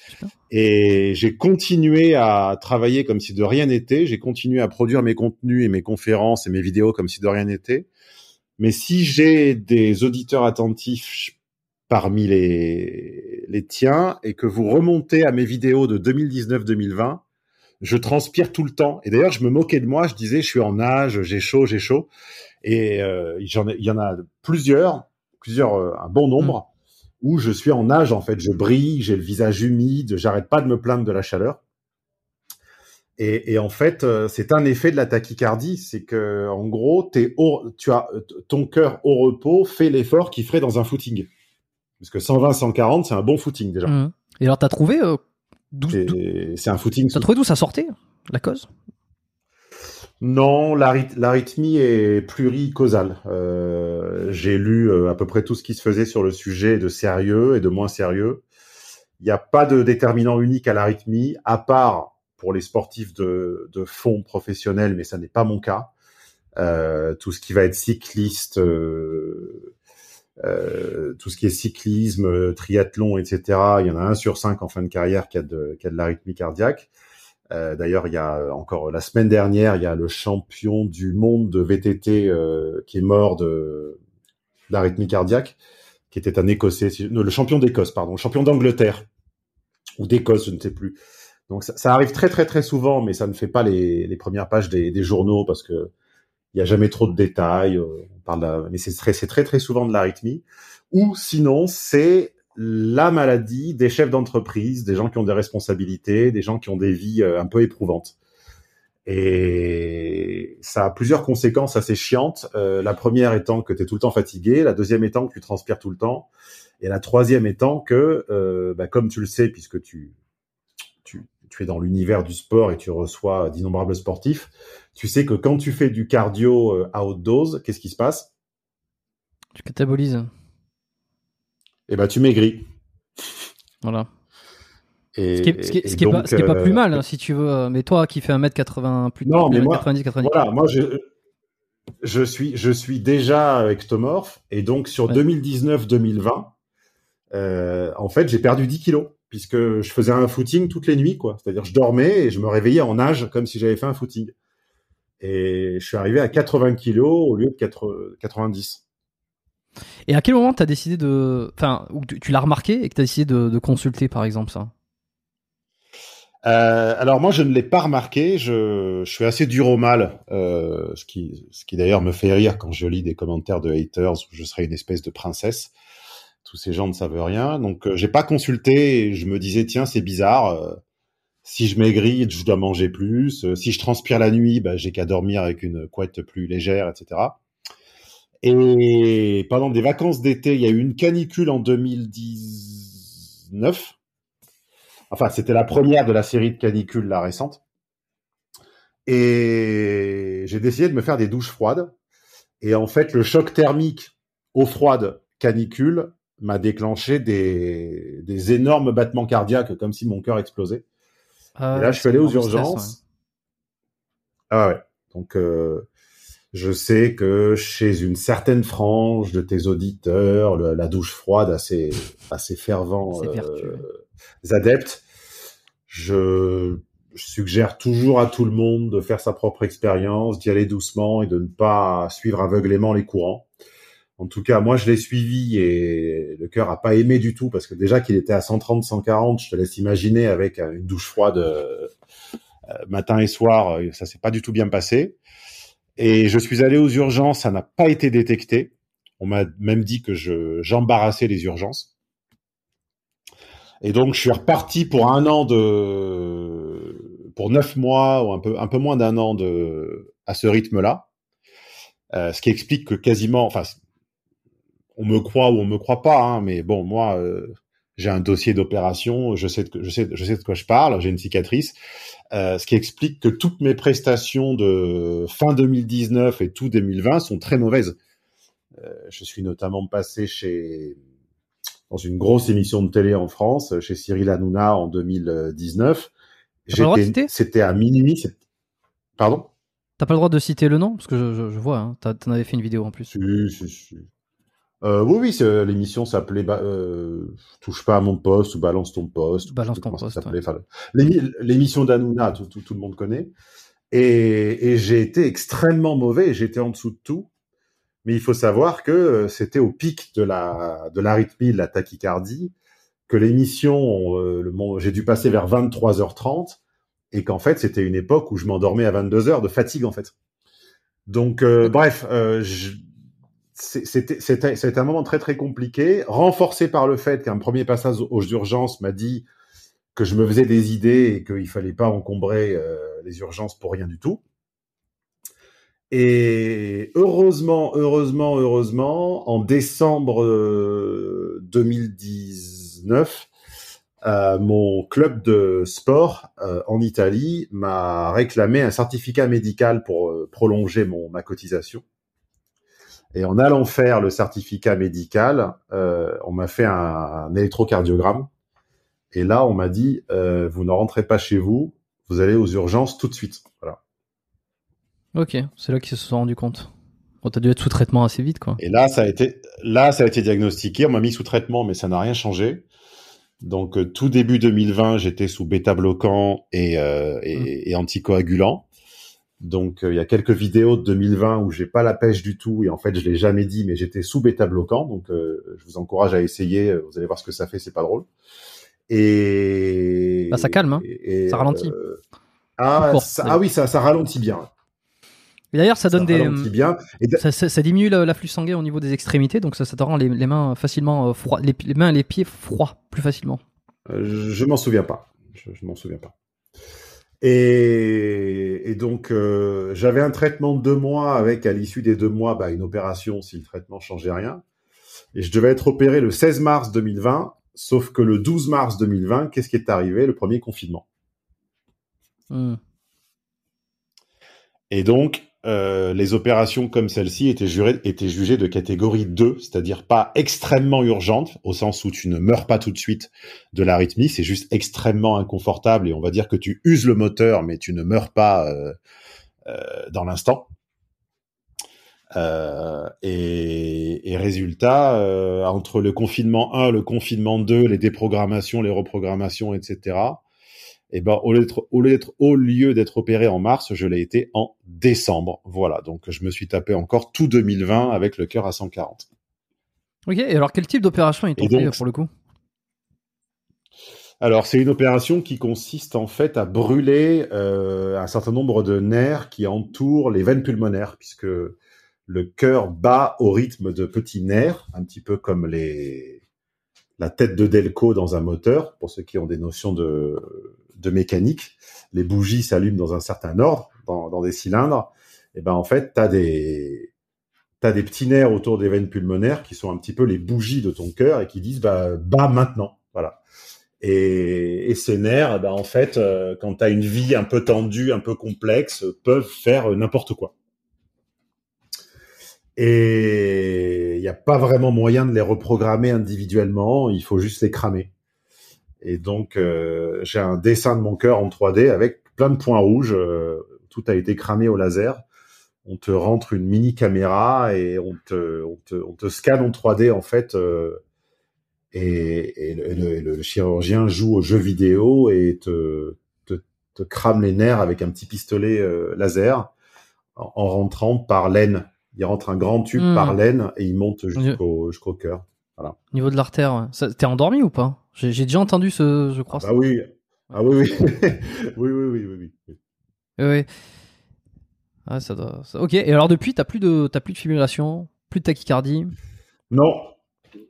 Et j'ai continué à travailler comme si de rien n'était. J'ai continué à produire mes contenus et mes conférences et mes vidéos comme si de rien n'était. Mais si j'ai des auditeurs attentifs parmi les, les tiens et que vous remontez à mes vidéos de 2019-2020, je transpire tout le temps. Et d'ailleurs, je me moquais de moi. Je disais, je suis en âge, j'ai chaud, j'ai chaud. Et euh, il y en a plusieurs plusieurs, euh, un bon nombre, mm. où je suis en nage, en fait. Je brille, j'ai le visage humide, j'arrête pas de me plaindre de la chaleur. Et, en fait, euh, c'est un effet de la tachycardie, c'est que en gros, es tu as ton cœur au repos fait l'effort qu'il ferait dans un footing. Parce que 120, 140, c'est un bon footing déjà. Mm. Et alors, t'as trouvé euh, C'est un footing. T'as trouvé d'où ça sortait la cause? Non, l'arythmie est pluricausale. Euh, J'ai lu euh, à peu près tout ce qui se faisait sur le sujet de sérieux et de moins sérieux. Il n'y a pas de déterminant unique à l'arythmie, à part pour les sportifs de, fond professionnels, mais ça n'est pas mon cas. Euh, tout ce qui va être cycliste, euh, euh, tout ce qui est cyclisme, triathlon, etc. Il y en a un sur cinq en fin de carrière qui a de, qui de l'arythmie cardiaque. Euh, d'ailleurs, il y a encore la semaine dernière, il y a le champion du monde de VTT euh, qui est mort de d'arythmie cardiaque, qui était un Écossais, le champion d'Écosse, pardon, le champion d'Angleterre ou d'Écosse, je ne sais plus. Donc ça, arrive très très très souvent, mais ça ne fait pas les, les premières pages des, des, journaux parce que il y a jamais trop de détails. Euh, on parle, mais c'est très c'est très très souvent de l'arythmie. Ou sinon, c'est la maladie des chefs d'entreprise, des gens qui ont des responsabilités, des gens qui ont des vies euh, un peu éprouvantes. Et ça a plusieurs conséquences assez chiantes. Euh, la première étant que tu es tout le temps fatigué, la deuxième étant que tu transpires tout le temps, et la troisième étant que, euh, bah, comme tu le sais, puisque tu, tu, es dans l'univers du sport et tu reçois d'innombrables sportifs, tu sais que quand tu fais du cardio à haute dose, qu'est-ce qui se passe? Tu catabolises eh ben tu maigris. Voilà. Et, ce qui est, ce qui est, pas, pas, plus mal, hein, si tu veux. Euh, mais toi qui fais 1m80 plus non, mais moi, 90, 90. Voilà, moi je, je, suis, je suis déjà ectomorphe. Et donc sur 2019-2020, euh, en fait, j'ai perdu 10 kilos puisque je faisais un footing toutes les nuits, quoi. C'est-à-dire, je dormais et je me réveillais en nage comme si j'avais fait un footing. Et je suis arrivé à 80 kilos au lieu de 90. Et à quel moment tu as décidé de. Enfin, tu, l'as remarqué et que tu as décidé de, consulter, par exemple, ça? Euh, alors moi, je ne l'ai pas remarqué. Je, je, suis assez dur au mal, euh, ce qui, ce qui d'ailleurs me fait rire quand je lis des commentaires de haters où je serais une espèce de princesse. Tous ces gens ne savent rien, donc euh, j'ai pas consulté. Je me disais tiens, c'est bizarre. Euh, si je maigris, je dois manger plus. Si je transpire la nuit, bah, j'ai qu'à dormir avec une couette plus légère, etc. Et pendant des vacances d'été, il y a eu une canicule en 2019 Enfin, c'était la première de la série de canicules, la récente. Et j'ai décidé de me faire des douches froides. Et en fait, le choc thermique eau froide canicule m'a déclenché des, des, énormes battements cardiaques, comme si mon cœur explosait. Ah et là, je suis allé aux urgences. Ah ouais. Donc, euh, je sais que chez une certaine frange de tes auditeurs, la douche froide assez, assez fervent euh, adeptes, je, suggère toujours à tout le monde de faire sa propre expérience, d'y aller doucement et de ne pas suivre aveuglément les courants. En tout cas, moi, je l'ai suivi et le cœur a pas aimé du tout parce que déjà qu'il était à 130, 140, je te laisse imaginer avec une douche froide euh, matin et soir, ça s'est pas du tout bien passé. Et je suis allé aux urgences, ça n'a pas été détecté. On m'a même dit que je j'embarrassais les urgences. Et donc, je suis reparti pour un an de, pour neuf mois ou un peu, un peu moins d'un an de, à ce rythme-là. Euh, ce qui explique que quasiment, enfin, on me croit ou on me croit pas, hein, mais bon, moi, euh, j'ai un dossier d'opération, je sais, de, je sais, je sais de quoi je parle, j'ai une cicatrice, ce qui explique que toutes mes prestations de fin 2019 et tout 2020 sont très mauvaises. Euh, je suis notamment passé chez dans une grosse émission de télé en France, chez Cyril Hanouna en 2019. C'était à minuit. Pardon? T'as pas le droit de citer le nom? Parce que je, je, vois, hein, t'en avais fait une vidéo en plus. Si, si, si. Euh, oui, oui, l'émission s'appelait euh, Touche pas à mon poste ou Balance ton poste. Balance ton poste. L'émission d'Hanouna, tout, tout, tout, le monde connaît. Et, et j'ai été extrêmement mauvais, j'étais en dessous de tout. Mais il faut savoir que euh, c'était au pic de la de l'arythmie, de la tachycardie, que l'émission, euh, j'ai dû passer vers 23h30 et qu'en fait c'était une époque où je m'endormais à 22h de fatigue en fait. Donc euh, bref, euh, c'était un moment très très compliqué, renforcé par le fait qu'un premier passage aux urgences m'a dit que je me faisais des idées et qu'il fallait pas encombrer les urgences pour rien du tout. Et heureusement, heureusement, heureusement, en décembre 2019, euh, euh, mon club de sport euh, en Italie m'a réclamé un certificat médical pour euh, prolonger mon ma cotisation. Et en allant faire le certificat médical, on m'a fait un, un, électrocardiogramme. Et là, on m'a dit, vous ne rentrez pas chez vous, vous allez aux urgences tout de suite. Voilà. Ok, c'est là qu'ils se sont rendus compte. Bon, t'as dû être sous traitement assez vite, quoi. Et là, ça a été, là, ça a été diagnostiqué. On m'a mis sous traitement, mais ça n'a rien changé. Donc, euh, tout début 2020, j'étais sous bêta-bloquant et, euh, et, mmh. anticoagulant. Donc, euh, il y a quelques vidéos de 2020 où j'ai pas la pêche du tout et en fait, je l'ai jamais dit, mais j'étais sous bêta-bloquant. Donc, je vous encourage à essayer. Vous allez voir ce que ça fait. C'est pas drôle. Et bah, ça calme, hein. ça ralentit. Ah, ah, oui, ça, ça ralentit bien. D'ailleurs, ça donne des. Bien. Ça, ça, ça, diminue l'afflux sanguin au niveau des extrémités, donc ça, ça te rend les, les mains facilement euh, froides, les, les, mains et les pieds froids plus facilement. Euh, je, je m'en souviens pas. Je, je m'en souviens pas. Et, et donc, euh, j'avais un traitement de deux mois avec, à l'issue des deux mois, bah, une opération si le traitement changeait rien. Et je devais être opéré le 16 mars 2020, sauf que le 12 mars 2020, qu'est-ce qui est arrivé? Le premier confinement. Hmm. Et donc, euh, les opérations comme celle-ci étaient, étaient jugées de catégorie 2, c'est-à-dire pas extrêmement urgentes, au sens où tu ne meurs pas tout de suite de l'arythmie, c'est juste extrêmement inconfortable et on va dire que tu uses le moteur, mais tu ne meurs pas euh, euh, dans l'instant. Euh, et, et, résultat, euh, entre le confinement 1, le confinement 2, les déprogrammations, les reprogrammations, etc., et eh ben au lieu d'être opéré en mars, je l'ai été en décembre. Voilà, donc je me suis tapé encore tout 2020 avec le cœur à 140. Ok, et alors quel type d'opération est fait pour le coup? Alors, c'est une opération qui consiste en fait à brûler euh, un certain nombre de nerfs qui entourent les veines pulmonaires, puisque le cœur bat au rythme de petits nerfs, un petit peu comme les la tête de Delco dans un moteur, pour ceux qui ont des notions de, de mécanique. Les bougies s'allument dans un certain ordre, dans, des cylindres. Et ben en fait, tu as des t'as des petits nerfs autour des veines pulmonaires qui sont un petit peu les bougies de ton cœur et qui disent bah bah maintenant voilà et, ces nerfs bah en fait euh, quand tu as une vie un peu tendue un peu complexe peuvent faire n'importe quoi et il n'y a pas vraiment moyen de les reprogrammer individuellement il faut juste les cramer et donc euh, j'ai un dessin de mon cœur en 3D avec plein de points rouges euh, tout a été cramé au laser on te rentre une mini caméra et on te, on te, on te scanne en 3D en fait. Euh, et, et, le, le, chirurgien joue au jeu vidéo et te, te, te, crame les nerfs avec un petit pistolet laser en, en, rentrant par l'aine. Il rentre un grand tube mmh. par l'aine et il monte jusqu'au jusqu'au cœur. Voilà. Au niveau de l'artère, t'es endormi ou pas? J'ai déjà entendu ce, je crois. Ah bah oui, ah oui, oui, oui, oui, oui, oui, oui. Ah, ça doit... Ok, et alors depuis, t'as plus de, t'as plus de fibrillation, plus de tachycardie? Non,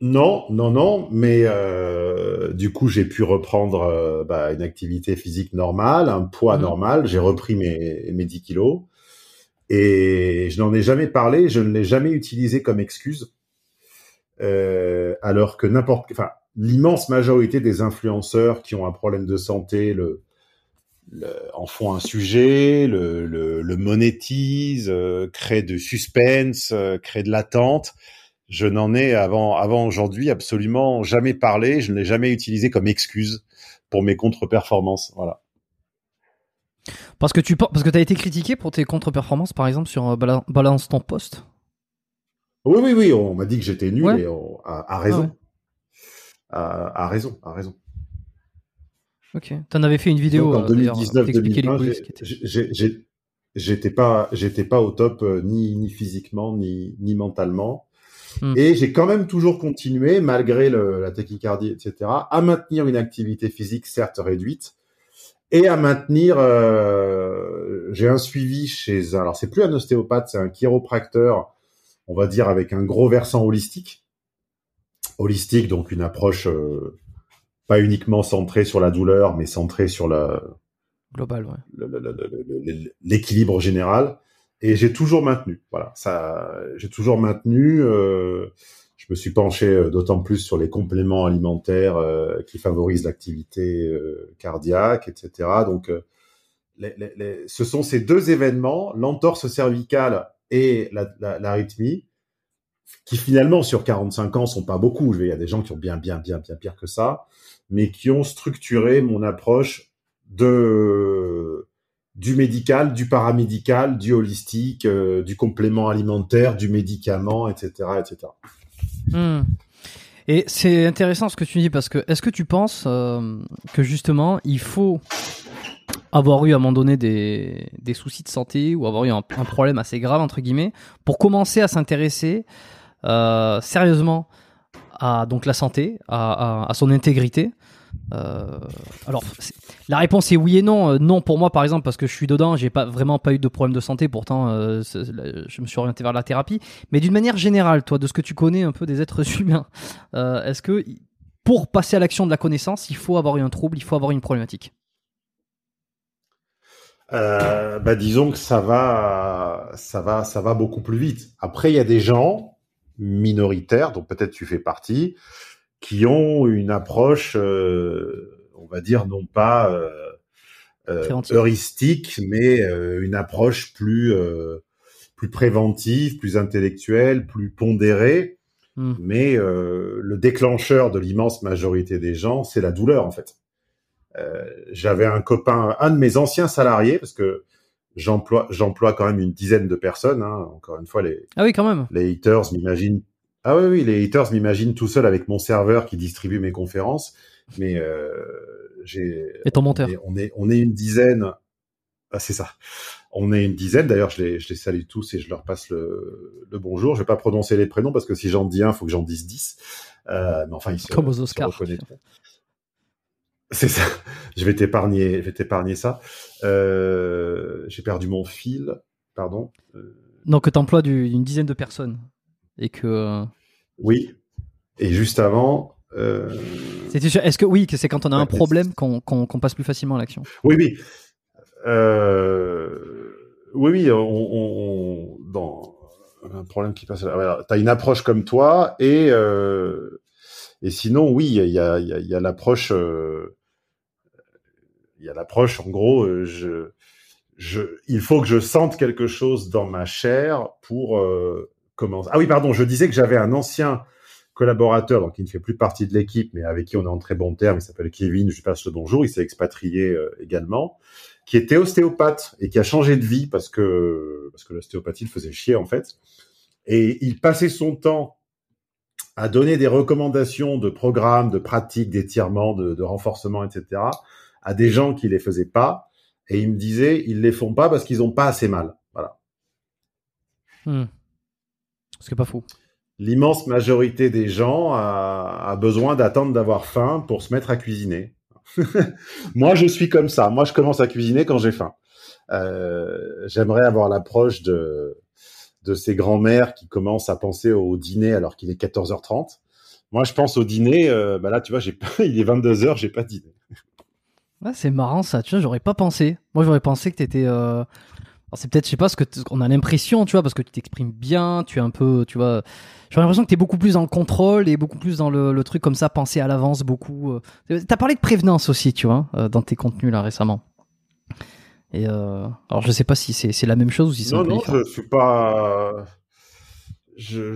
non, non, non, mais euh, du coup, j'ai pu reprendre euh, bah, une activité physique normale, un poids mmh. normal, j'ai repris mes, mes 10 kilos, et je n'en ai jamais parlé, je ne l'ai jamais utilisé comme excuse, euh, alors que n'importe, enfin, l'immense majorité des influenceurs qui ont un problème de santé, le, en font un sujet, le, le, le monétisent, euh, crée de suspense, euh, crée de l'attente. Je n'en ai avant, avant aujourd'hui absolument jamais parlé. Je ne l'ai jamais utilisé comme excuse pour mes contre-performances. Voilà. Parce que tu parce que as été critiqué pour tes contre-performances, par exemple sur euh, Balance ton poste? Oui, oui, oui. On m'a dit que j'étais nul et à, raison. Ah à raison, à raison. Ok. T'en avais fait une vidéo en 2019-2020. Euh, j'étais pas, j'étais pas au top euh, ni, ni physiquement ni, ni mentalement. Hmm. Et j'ai quand même toujours continué, malgré le, la tachycardie, etc., à maintenir une activité physique certes réduite et à maintenir. Euh, j'ai un suivi chez un. Alors c'est plus un ostéopathe, c'est un chiropracteur, on va dire avec un gros versant holistique. Holistique, donc une approche euh, pas uniquement centré sur la douleur, mais centré sur la global, ouais. l'équilibre général. Et j'ai toujours maintenu. Voilà, ça, j'ai toujours maintenu. Euh, je me suis penché euh, d'autant plus sur les compléments alimentaires euh, qui favorisent l'activité euh, cardiaque, etc. Donc, les, les, ce sont ces deux événements, l'entorse cervicale et l'arythmie, la, qui finalement sur 45 ans sont pas beaucoup. Il y a des gens qui ont bien, bien, bien, bien pire que ça mais qui ont structuré mon approche du médical, du paramédical, du holistique, euh, du complément alimentaire, du médicament, etc., etc. Hmm. Et c'est intéressant ce que tu dis parce que est-ce que tu penses euh, que justement il faut avoir eu à un moment donné des, des soucis de santé ou avoir eu un, problème assez grave entre guillemets pour commencer à s'intéresser euh, sérieusement à donc la santé, à, son intégrité. Euh, alors, la réponse est oui et non. Euh, non pour moi, par exemple, parce que je suis dedans, j'ai pas vraiment pas eu de problème de santé. Pourtant, je me suis orienté vers la thérapie. Mais d'une manière générale, toi, de ce que tu connais un peu des êtres humains, est-ce que pour passer à l'action de la connaissance, il faut avoir eu un trouble, il faut avoir une problématique? Bah disons que ça va, ça va, ça va beaucoup plus vite. Après, il y a des gens minoritaires, dont peut-être tu fais partie, qui ont une approche, euh, on va dire, non pas euh, euh heuristique, mais euh, une approche plus plus préventive, plus intellectuelle, plus pondérée. Hmm. Mais le déclencheur de l'immense majorité des gens, c'est la douleur en fait. J'avais un copain, un de mes anciens salariés, parce que j'emploie j'emploie quand même une dizaine de personnes. Hein, encore une fois, les ah oui quand même les haters m'imaginent ah oui, oui, les haters m'imaginent tout seul avec mon serveur qui distribue mes conférences, mais euh, j'ai. Et ton monteur. On est, on est, une dizaine. Ah, c'est ça. On est une dizaine. D'ailleurs, je les, je les salue tous et je leur passe le, le bonjour. Je vais pas prononcer les prénoms parce que si j'en dis un, faut que j'en dise dix. Euh, mais enfin, ils se, Comme aux Oscars. C'est ça. Je vais t'épargner, je vais t'épargner ça. Euh, j'ai perdu mon fil. Pardon. Donc, que tu emploies une dizaine de personnes et que. Oui. Et juste avant. Euh... Est-ce que oui, que c'est quand on a un problème qu'on passe plus facilement à l'action? Oui, oui. Euh... Oui, oui. On, on, dans un problème qui passe. Voilà. Tu as une approche comme toi et euh... et sinon, oui, il y a, y a, y a l'approche. Euh, il y a l'approche, en gros, euh, je, je, il faut que je sente quelque chose dans ma chair pour euh, commencer. Ah oui, pardon, je disais que j'avais un ancien collaborateur, donc qui ne fait plus partie de l'équipe, mais avec qui on est en très bon terme, il s'appelle Kevin, je lui passe le bonjour, il s'est expatrié euh, également, qui était ostéopathe et qui a changé de vie parce que, parce que l'ostéopathie le faisait chier en fait. Et il passait son temps à donner des recommandations de programmes, de pratiques, d'étirements, de, de renforcement, etc à des gens qui les faisaient pas, et ils me disaient ils les font pas parce qu'ils ont pas assez mal. Voilà. Hmm. Ce qui pas fou. L'immense majorité des gens a, besoin d'attendre d'avoir faim pour se mettre à cuisiner. Moi, je suis comme ça. Moi, je commence à cuisiner quand j'ai faim. Euh, J'aimerais avoir l'approche de de ces grands-mères qui commencent à penser au dîner alors qu'il est 14h30. Moi, je pense au dîner. Euh, bah là, tu vois, j'ai il est 22h, j'ai pas dîné c'est marrant ça, tu vois, j'aurais pas pensé. Moi, j'aurais pensé que t'étais. Euh... C'est peut-être, je sais pas, ce que on a l'impression, tu vois, parce que tu t'exprimes bien, tu es un peu, tu vois. J'ai l'impression que tu es beaucoup plus dans le contrôle et beaucoup plus dans le, truc comme ça, penser à l'avance beaucoup. Euh. T'as parlé de prévenance aussi, tu vois, euh, dans tes contenus là récemment. Et euh... alors, je sais pas si c'est la même chose ou si c'est Non, non, je suis pas. Je,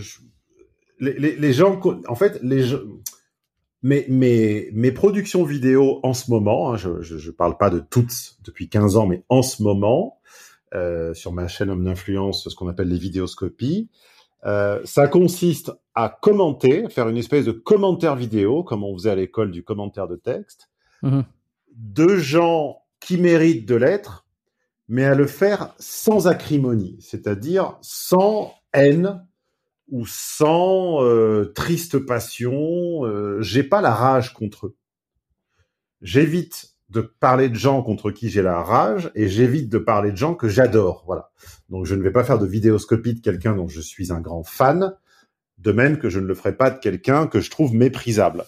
Les, les, les, gens, en fait, les gens mes, mes, mes productions vidéo en ce moment, hein, je ne parle pas de toutes depuis 15 ans, mais en ce moment, euh, sur ma chaîne Homme d'influence, ce qu'on appelle les vidéoscopies, euh, ça consiste à commenter, faire une espèce de commentaire vidéo, comme on faisait à l'école du commentaire de texte, mmh de gens qui méritent de l'être, mais à le faire sans acrimonie, c'est-à-dire sans haine, ou sans euh, triste passion. Euh, j'ai pas la rage contre eux. J'évite de parler de gens contre qui j'ai la rage et j'évite de parler de gens que j'adore. Voilà. Donc je ne vais pas faire de vidéoscopie de quelqu'un dont je suis un grand fan, de même que je ne le ferai pas de quelqu'un que je trouve méprisable.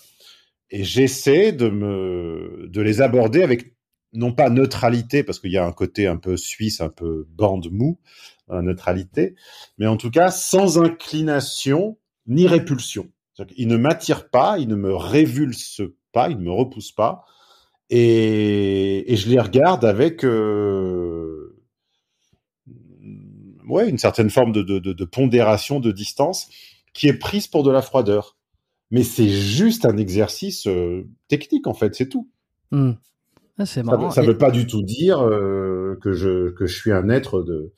Et j'essaie de me de les aborder avec non pas neutralité parce qu'il y a un côté un peu suisse, un peu bande mou, neutralité, mais en tout cas sans inclination ni répulsion. Il ne m'attire pas, il ne me révulse pas, il ne me repousse pas, et, et je les regarde avec euh, ouais une certaine forme de, de, de, pondération, de distance, qui est prise pour de la froideur. Mais c'est juste un exercice euh, technique en fait, c'est tout. Hmm. Ah, ça ne veut pas du tout dire euh, que je que je suis un être de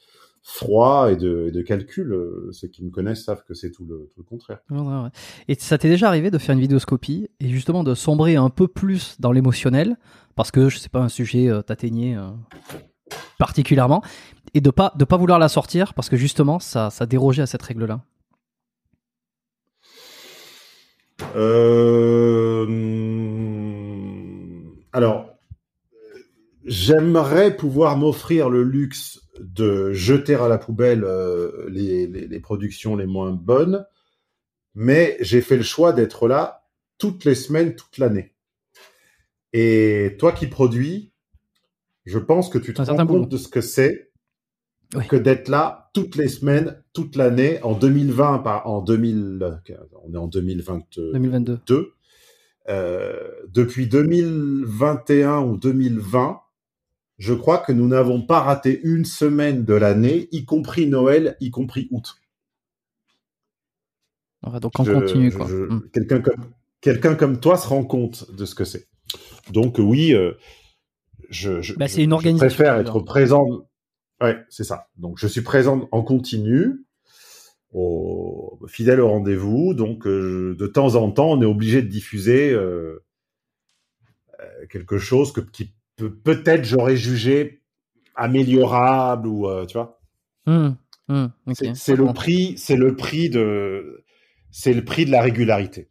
froid et de, de calcul. Euh, ceux qui me connaissent savent que c'est tout le, tout le contraire. Et ça t'est déjà arrivé de faire une vidéoscopie et justement de sombrer un peu plus dans l'émotionnel parce que je sais pas un sujet euh, t'atteignait euh, particulièrement et de pas de pas vouloir la sortir parce que justement ça ça dérogeait à cette règle là. Alors j'aimerais pouvoir m'offrir le luxe de jeter à la poubelle euh, les, les, productions les moins bonnes, mais j'ai fait le choix d'être là toutes les semaines, toute l'année. Et toi qui produis, je pense que tu te rends compte de ce que c'est que d'être là toutes les semaines, toute l'année, en 2020, pas en 2000, on est en 2022. 2022. Euh, depuis 2021 ou 2020, je crois que nous n'avons pas raté une semaine de l'année, y compris Noël, y compris août. donc on continue. Hmm. Quelqu'un comme quelqu'un comme toi se rend compte de ce que c'est. Donc oui, euh, je, je, bah, une préfère être présent. Ouais, c'est ça. Donc je suis présent en continu, au, fidèle au rendez-vous. Donc euh, de temps en temps, on est obligé de diffuser euh, quelque chose que, qui peut-être j'aurais jugé améliorable ou euh, tu vois. Mmh, mmh, c'est le prix, c'est le prix de, c'est le prix de la régularité.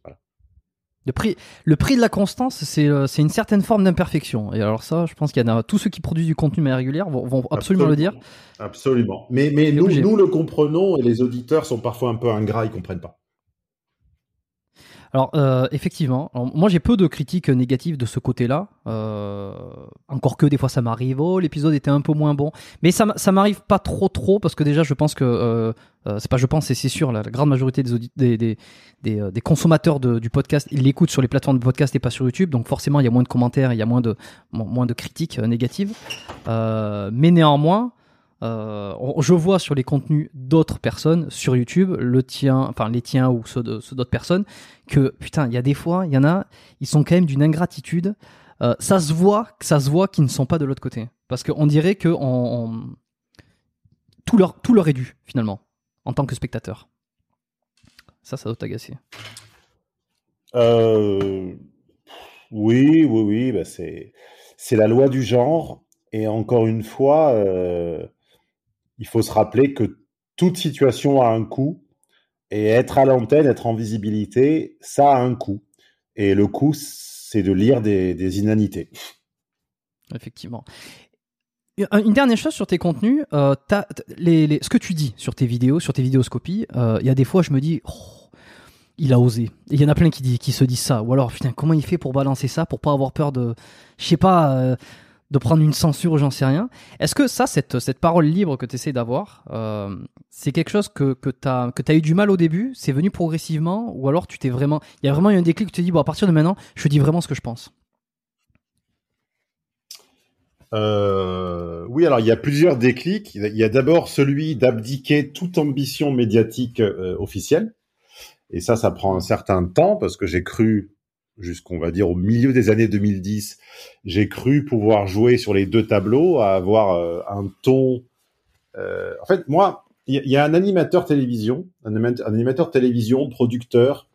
Le prix, le prix de la constance, c'est euh, c'est une certaine forme d'imperfection. Et alors ça, je pense qu'il y en a tous ceux qui produisent du contenu de manière régulière vont, vont absolument, le dire. Absolument. Mais, mais nous, nous le comprenons et les auditeurs sont parfois un peu ingrats, ils comprennent pas. Alors euh, effectivement, moi j'ai peu de critiques négatives de ce côté-là. Euh, encore que des fois ça m'arrive. Oh, l'épisode était un peu moins bon, mais ça m'arrive pas trop trop parce que déjà je pense que euh, c'est pas je pense, c'est sûr la, grande majorité des consommateurs du podcast ils l'écoutent sur les plateformes de podcast et pas sur YouTube, donc forcément il y a moins de commentaires, il y a moins de moins de critiques négatives. mais néanmoins euh, je vois sur les contenus d'autres personnes sur YouTube, le tien, enfin les tiens ou ceux d'autres personnes, que putain, il y a des fois, il y en a, ils sont quand même d'une ingratitude. Euh, ça se voit, ça se voit qu'ils ne sont pas de l'autre côté, parce qu'on dirait que tout leur est dû finalement en tant que spectateur. Ça, ça doit t'agacer. Euh, oui, oui, oui, bah c'est la loi du genre. Et encore une fois, il faut se rappeler que toute situation a un coût et être à l'antenne, être en visibilité, ça a un coût. Et le coût, c'est de lire des, inanités. Effectivement. Une dernière chose sur tes contenus, euh, ce que tu dis sur tes vidéos, sur tes vidéoscopies, euh, il y a des fois je me dis, oh, il a osé. Il y en a plein qui, se disent ça. Ou alors, putain, comment il fait pour balancer ça, pour pas avoir peur de, je sais pas, euh, de prendre une censure, j'en sais rien. Est-ce que ça, cette, cette parole libre que tu essaies d'avoir, euh, c'est quelque chose que, que tu as, eu du mal au début C'est venu progressivement Ou alors tu t'es vraiment. Il y a vraiment eu un déclic tu t'es dit, bon, à partir de maintenant, je dis vraiment ce que je pense? Euh, oui, alors il y a plusieurs déclics. Il y a d'abord celui d'abdiquer toute ambition médiatique euh, officielle. Et ça, ça prend un certain temps parce que j'ai cru jusqu'on va dire au milieu des années 2010, j'ai cru pouvoir jouer sur les deux tableaux, à avoir euh, un ton. Euh, en fait, moi, il y, a un animateur télévision, un, animateur télévision, producteur,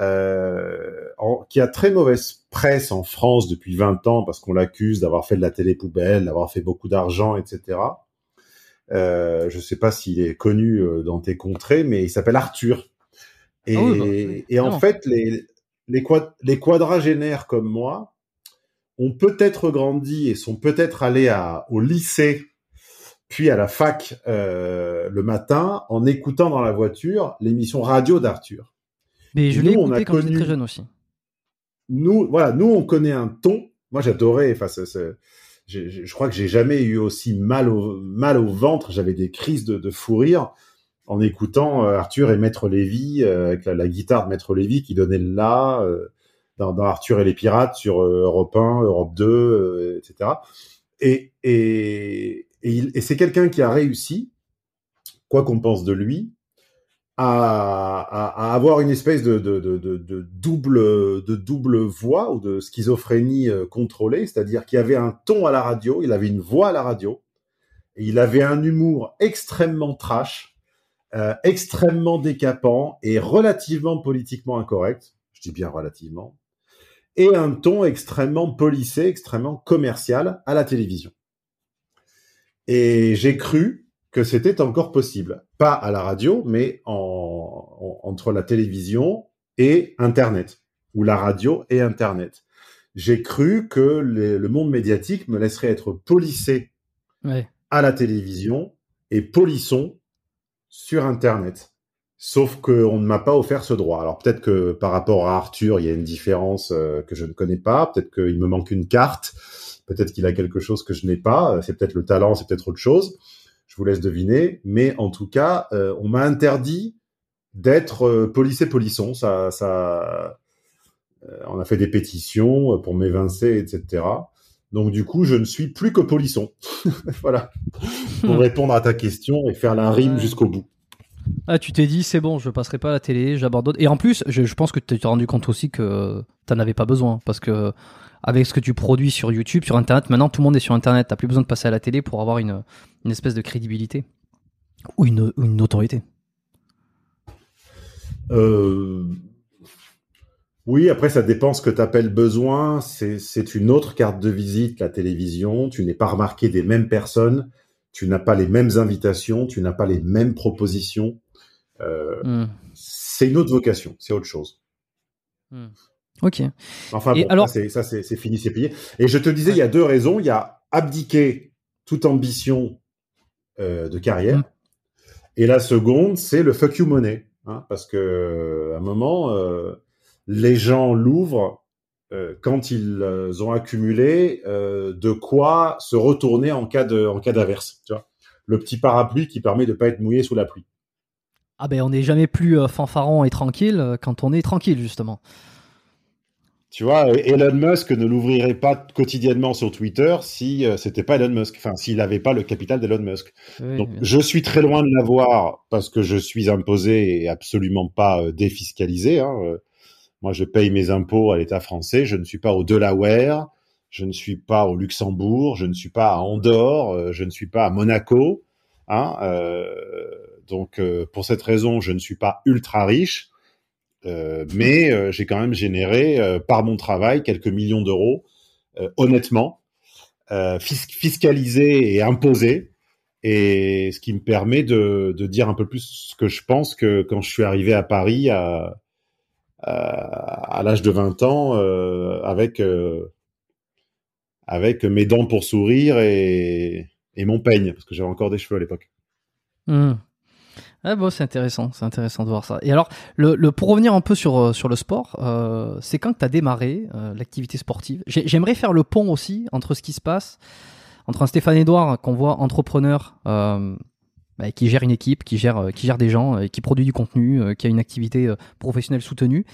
euh, qui a très mauvaise presse en France depuis 20 ans parce qu'on l'accuse d'avoir fait de la télé poubelle, d'avoir fait beaucoup d'argent, etc. Euh, je ne sais pas s'il est connu dans tes contrées, mais il s'appelle Arthur. Et, bah, et en fait, les, les, quadragénaires comme moi ont peut-être grandi et sont peut-être allés au lycée puis à la fac euh, le matin en écoutant dans la voiture l'émission radio d'Arthur. Mais je l'ai écouté quand j'étais très jeune aussi. Nous, voilà, nous on connaît un ton. Moi j'adorais. Enfin, je, crois que j'ai jamais eu aussi mal au mal au ventre. J'avais des crises de, de fou rire en écoutant euh, Arthur et Maître Lévy, euh, avec la, guitare de Maître Lévy qui donnait le la euh, dans, Arthur et les pirates sur Europe 1, Europe 2, etc. Et, c'est quelqu'un qui a réussi, quoi qu'on pense de lui, à, avoir une espèce de, double de double voix ou de schizophrénie contrôlée, c'est-à-dire qu'il avait un ton à la radio, il avait une voix à la radio, et il avait un humour extrêmement trash, euh, extrêmement décapant et relativement politiquement incorrect, je dis bien relativement, et un ton extrêmement policé, extrêmement commercial à la télévision. Et j'ai cru que c'était encore possible, pas à la radio, mais en, entre la télévision et Internet, ou la radio et Internet. J'ai cru que le monde médiatique me laisserait être policé à la télévision et polisson sur Internet. Sauf qu'on ne m'a pas offert ce droit. Alors peut-être que par rapport à Arthur, il y a une différence euh, que je ne connais pas. Peut-être qu'il me manque une carte. Peut-être qu'il a quelque chose que je n'ai pas. Euh, c'est peut-être le talent, c'est peut-être autre chose. Je vous laisse deviner. Mais en tout cas, euh, on m'a interdit d'être policé polisson. Ça, ça, on a fait des pétitions pour m'évincer, etc. Donc du coup, je ne suis plus que polisson. voilà. Pour répondre à ta question et faire la rime jusqu'au bout. Ah, tu t'es dit, c'est bon, je passerai pas à la télé, j'abandonne. Et en plus, je, pense que tu t'es rendu compte aussi que tu n'en avais pas besoin. Parce que avec ce que tu produis sur YouTube, sur Internet, maintenant tout le monde est sur Internet. Tu plus besoin de passer à la télé pour avoir une, une espèce de crédibilité. Ou une, une autorité. Euh, oui, après, ça dépend ce que tu appelles besoin. C'est une autre carte de visite, la télévision. Tu n'es pas remarqué des mêmes personnes. Tu n'as pas les mêmes invitations. Tu n'as pas les mêmes propositions. Euh, hmm. C'est une autre vocation. C'est autre chose. Hmm. Ok. Enfin, Et bon, alors- ça, c'est- fini, c'est plié. Et je te disais, il y a deux raisons. Il y a abdiquer toute ambition euh, de carrière. Mm. Et la seconde, c'est le fuck you money. Hein, parce que euh, à un moment, euh, les gens l'ouvrent euh, quand ils euh, ont accumulé euh, de quoi se retourner en cas de en cas d'averse. Tu vois, le petit parapluie qui permet de pas être mouillé sous la pluie. Ah ben on n'est jamais plus fanfaron et tranquille quand on est tranquille justement. Tu vois, Elon Musk ne l'ouvrirait pas quotidiennement sur Twitter si euh, c'était pas Elon Musk, enfin s'il n'avait pas le capital d'Elon Musk. Oui, Donc bien je suis très loin de l'avoir parce que je suis imposé et absolument pas euh, défiscalisé. Hein. Moi, je paye mes impôts à l'État français. Je ne suis pas au Delaware, je ne suis pas au Luxembourg, je ne suis pas à Andorre, euh, je ne suis pas à Monaco. Hein. Euh, donc euh, pour cette raison, je ne suis pas ultra riche. Euh, mais euh, j'ai quand même généré euh, par mon travail quelques millions d'euros, honnêtement, fis- fiscalisés et imposés, et ce qui me permet de, de dire un peu plus ce que je pense que quand je suis arrivé à Paris à, à, à l'âge de 20 ans, euh, avec euh, avec mes dents pour sourire et, et mon peigne, parce que j'avais encore des cheveux à l'époque. Hmm. Ah bon, c'est intéressant, c'est intéressant de voir ça. Et alors, le, pour revenir un peu sur, euh, sur le sport, euh, c'est quand que tu as démarré euh, l'activité sportive? J'ai- J'aimerais faire le pont aussi entre ce qui se passe, entre un Stéphane Edouard qu'on voit entrepreneur, euh, bah, qui gère une équipe, qui gère, euh, qui gère des gens, euh, qui produit du contenu, euh, qui a une activité professionnelle soutenue,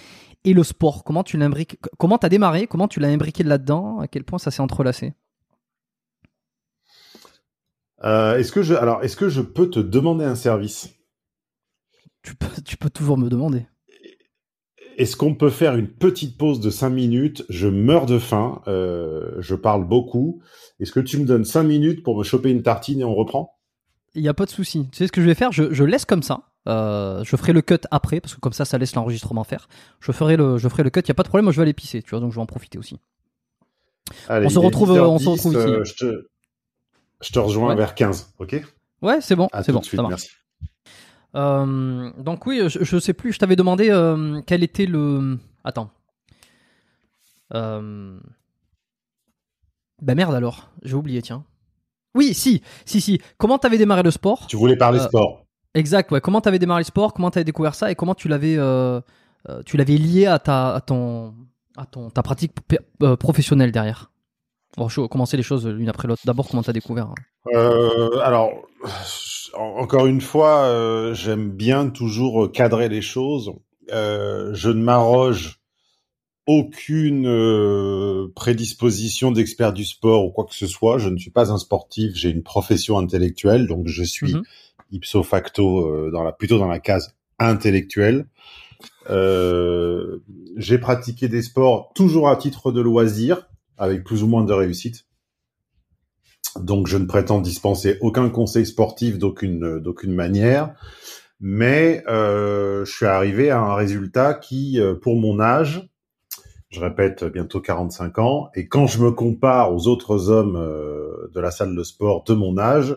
et le sport. Comment tu l'imbriques Comment t'as démarré Comment tu l'as imbriqué là-dedans À quel point ça s'est entrelacé? Euh, est-ce que je alors est-ce que je peux te demander un service? Tu peux, tu peux toujours me demander. Est-ce qu'on peut faire une petite pause de 5 minutes? Je meurs de faim, euh, je parle beaucoup. Est-ce que tu me donnes 5 minutes pour me choper une tartine et on reprend? Il n'y a pas de souci. Tu sais ce que je vais faire? Je, je laisse comme ça. Euh, je ferai le cut après parce que comme ça, ça laisse l'enregistrement faire. Je ferai le, je ferai le cut. Il y a pas de problème. Moi, je vais aller pisser. Tu vois, donc je vais en profiter aussi. Allez, On se retrouve, 10h10, on se retrouve ici. euh, je, te, je te rejoins Ouais. vers 15, ok? Ouais, c'est bon, c'est bon, suite, ça merci. Euh, donc oui, je, je sais plus. Je t'avais demandé euh, quel était le. Attends. Euh... Bah merde alors. J'ai oublié. Tiens. Oui, si, si, si. Comment t'avais démarré le sport Tu voulais parler Euh, sport Exact, ouais. Comment tu avais démarré le sport Comment tu avais découvert ça Et comment tu l'avais euh, euh, tu l'avais lié à ta à ton à ton ta pratique professionnelle derrière? Bon, je vais commencer les choses l'une après l'autre. D'abord, comment tu as découvert hein? Euh, alors, en- encore une fois, j'aime bien toujours cadrer les choses. Je ne m'arroge aucune euh, prédisposition d'expert du sport ou quoi que ce soit. Je ne suis pas un sportif. J'ai une profession intellectuelle, donc je suis Mhm. ipso facto euh, dans la plutôt dans la case intellectuelle. Euh, j'ai pratiqué des sports toujours à titre de loisir, avec plus ou moins de réussite. Donc, je ne prétends dispenser aucun conseil sportif d'aucune d'aucune manière, mais euh, je suis arrivé à un résultat qui, pour mon âge, je répète, bientôt 45 ans, et quand je me compare aux autres hommes euh, de la salle de sport de mon âge,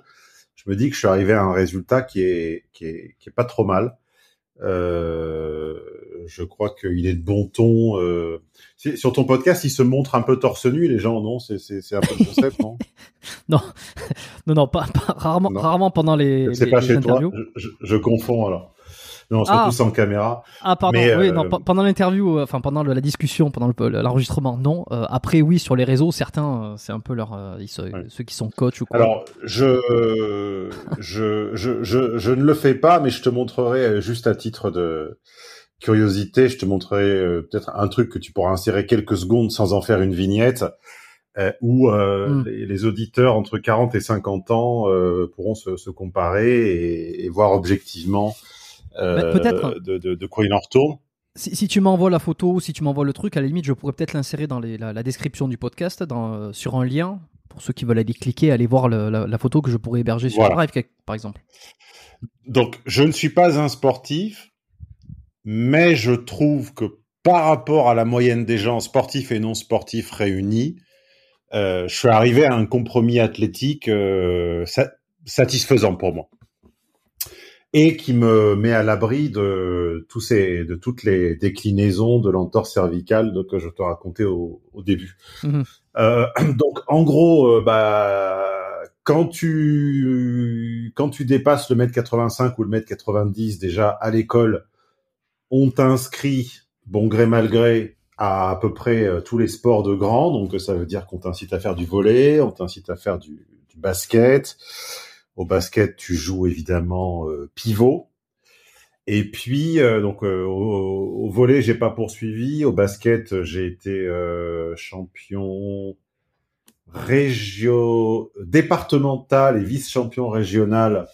je me dis que je suis arrivé à un résultat qui est qui est qui est pas trop mal. Euh, je crois qu'il est de bon ton. Euh, sur ton podcast, il se montre un peu torse nu, les gens, non? C'est un peu le concept, non? Non, non, non, pas, pas- rarement, Non. rarement pendant les, C'est pas chez toi. interviews. Je, je- je confonds alors. Non, surtout Ah. sans caméra. Ah pardon, Mais, oui, euh, non, pe- pendant l'interview, euh, enfin pendant la discussion, pendant le- l'enregistrement, non. Euh, après, oui, sur les réseaux, certains, euh, c'est un peu leur, ils se- Ouais. ceux qui sont coach ou quoi. Alors, je, je, je, je, je ne le fais pas, mais je te montrerai juste à titre de curiosité, je te montrerai peut-être un truc que tu pourras insérer quelques secondes sans en faire une vignette, euh, où euh, Mm. les, les auditeurs entre 40 et 50 ans euh, pourront se, se comparer et, et voir objectivement euh, Bah, peut-être. de, de, de quoi il en retourne. Si, si tu m'envoies la photo ou si tu m'envoies le truc, à la limite, je pourrais peut-être l'insérer dans les- la, la description du podcast, dans, euh, sur un lien, pour ceux qui veulent aller cliquer, aller voir le- la, la photo que je pourrais héberger sur Voilà. Drive, par exemple. Donc, je ne suis pas un sportif, mais je trouve que par rapport à la moyenne des gens sportifs et non sportifs réunis, euh, je suis arrivé à un compromis athlétique euh, sa- satisfaisant pour moi. Et qui me met à l'abri de tous ces, de toutes les déclinaisons de l'entorse cervicale que je te racontais au, au début. Mhm. Euh, donc, en gros, euh, bah, quand tu quand tu dépasses le mètre 85 ou le mètre 90 déjà à l'école, on t'inscrit bon gré mal gré à à peu près euh, tous les sports de grand. Donc, ça veut dire qu'on t'incite à faire du volley, on t'incite à faire du, du basket. Au basket, tu joues évidemment euh, pivot. Et puis, euh, donc euh, au, au volley, j'ai pas poursuivi. Au basket, j'ai été euh, champion régio départemental et vice-champion régional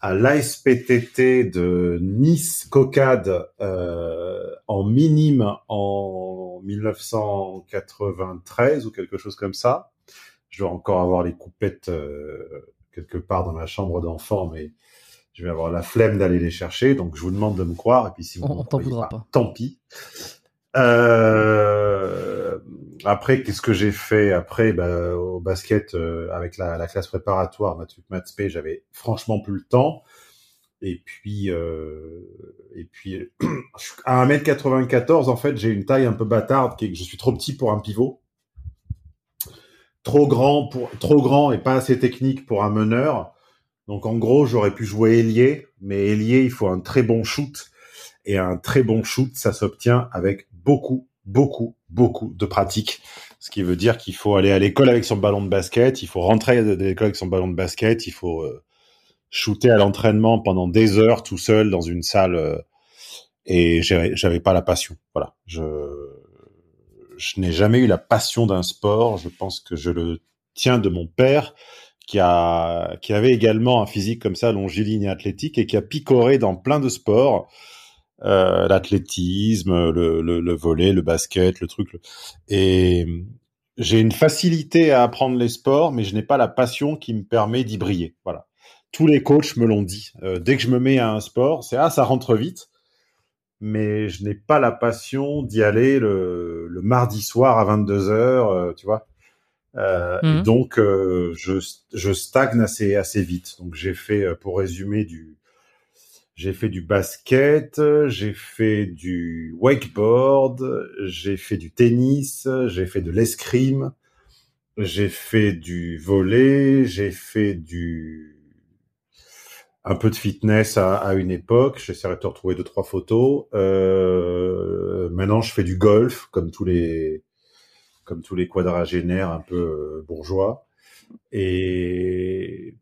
à l'ASPTT de Nice Cocade euh, en minime en 1993 ou quelque chose comme ça. Je dois encore avoir les coupettes euh, quelque part dans ma chambre d'enfant, mais je vais avoir la flemme d'aller les chercher. Donc je vous demande de me croire. Et puis si vous On- on t'en voudra pas. tant pis. Euh, après, qu'est-ce que j'ai fait après? Bah, Au basket, euh, avec la, la classe préparatoire, maths maths j'avais franchement plus le temps. Et puis, euh, et puis à 1m94, en fait, j'ai une taille un peu bâtarde, qui est que je suis trop petit pour un pivot, trop grand pour trop grand et pas assez technique pour un meneur. Donc en gros, j'aurais pu jouer ailier, mais ailier, il faut un très bon shoot. Et un très bon shoot, ça s'obtient avec beaucoup, beaucoup, beaucoup de pratique. Ce qui veut dire qu'il faut aller à l'école avec son ballon de basket, il faut rentrer de l'école avec son ballon de basket, il faut euh, shooter à l'entraînement pendant des heures tout seul dans une salle. euh, et j'avais pas la passion. Voilà, je je n'ai jamais eu la passion d'un sport. Je pense que je le tiens de mon père qui a qui avait également un physique comme ça longiligne et athlétique et qui a picoré dans plein de sports. Euh, l'athlétisme le, le, le volley le basket le truc. Et j'ai une facilité à apprendre les sports mais je n'ai pas la passion qui me permet d'y briller. Voilà. Tous les coachs me l'ont dit. Euh, dès que je me mets à un sport c'est ah ça rentre vite mais je n'ai pas la passion d'y aller le, le mardi soir à 22 heures euh, tu vois euh. Et donc, euh, je, je stagne assez, assez vite. Donc, j'ai fait, euh, pour résumer, du, j'ai fait du basket, j'ai fait du wakeboard, j'ai fait du tennis, j'ai fait de l'escrime, j'ai fait du volley, j'ai fait du, un peu de fitness à, à une époque. J'essaierai de te retrouver deux, trois photos. Euh, maintenant, je fais du golf, comme tous les, comme tous les quadragénaires un peu euh, bourgeois. Et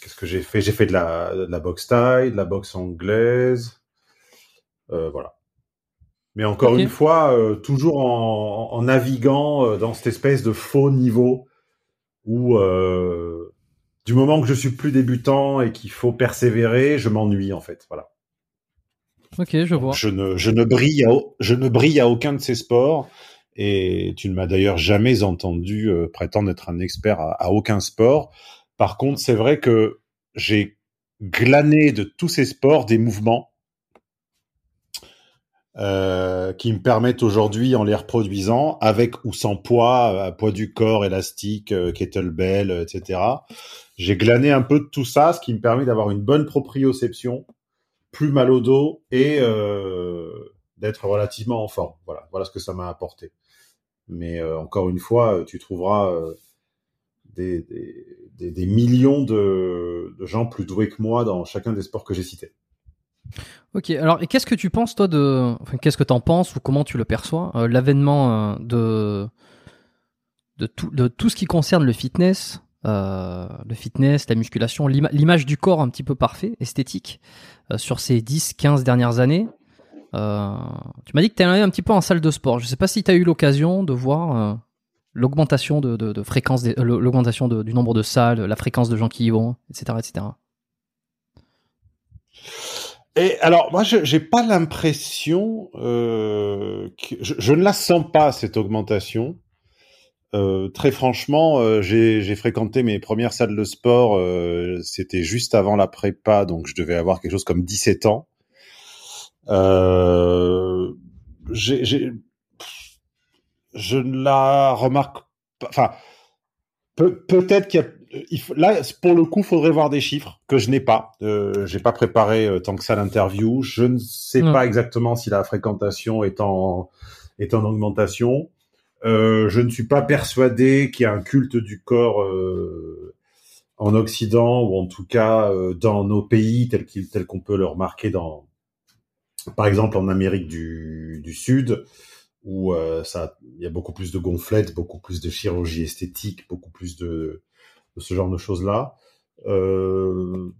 qu'est-ce que j'ai fait? J'ai fait de la, de la boxe thaï, de la boxe anglaise, euh, voilà. Mais encore une fois, euh, toujours en, en naviguant euh, dans cette espèce de faux niveau où, euh, du moment que je suis plus débutant et qu'il faut persévérer, je m'ennuie en fait. Voilà. Ok, je vois. Je ne, je ne brille à, je ne brille à aucun de ces sports. Et tu ne m'as d'ailleurs jamais entendu euh, prétendre être un expert à, à aucun sport. Par contre, c'est vrai que j'ai glané de tous ces sports des mouvements euh, qui me permettent aujourd'hui, en les reproduisant, avec ou sans poids, euh, poids du corps, élastique, euh, kettlebell, etc. J'ai glané un peu de tout ça, ce qui me permet d'avoir une bonne proprioception, plus mal au dos et euh, d'être relativement en forme. Voilà, voilà ce que ça m'a apporté. Mais euh, encore une fois, tu trouveras des, des, des millions de, de gens plus doués que moi dans chacun des sports que j'ai cités. Ok, alors et qu'est-ce que tu penses toi de, enfin qu'est-ce que t'en penses ou comment tu le perçois euh, l'avènement euh, de de tout de tout ce qui concerne le fitness, euh, le fitness, la musculation, l'ima- l'image du corps un petit peu parfait, esthétique sur ces 10-15 dernières années. Tu m'as dit que tu allé un petit peu en salle de sport. Je sais pas si tu as eu l'occasion de voir l'augmentation de, de, fréquence, l'augmentation du nombre de salles, la fréquence de gens qui y vont, etc., etc. Et alors, moi, je j'ai pas l'impression euh, que je, je ne la sens pas cette augmentation. Euh, très franchement, euh, j'ai fréquenté mes premières salles de sport. euh, C'était juste avant la prépa, donc je devais avoir quelque chose comme 17 ans. Euh, j'ai j'ai- je ne la remarque pas. Enfin, peut-être qu'il y a là, pour le coup, faudrait voir des chiffres que je n'ai pas. Euh, j'ai pas préparé euh, tant que ça l'interview. Je ne sais pas exactement si la fréquentation est en est en augmentation. Euh, je ne suis pas persuadé qu'il y a un culte du corps euh, en Occident ou en tout cas euh, dans nos pays tel qu'il tel qu'on peut le remarquer dans, par exemple en Amérique du, du Sud où ça il y a beaucoup plus de gonflettes, beaucoup plus de chirurgie esthétique, beaucoup plus de de ce genre de choses-là. Euh,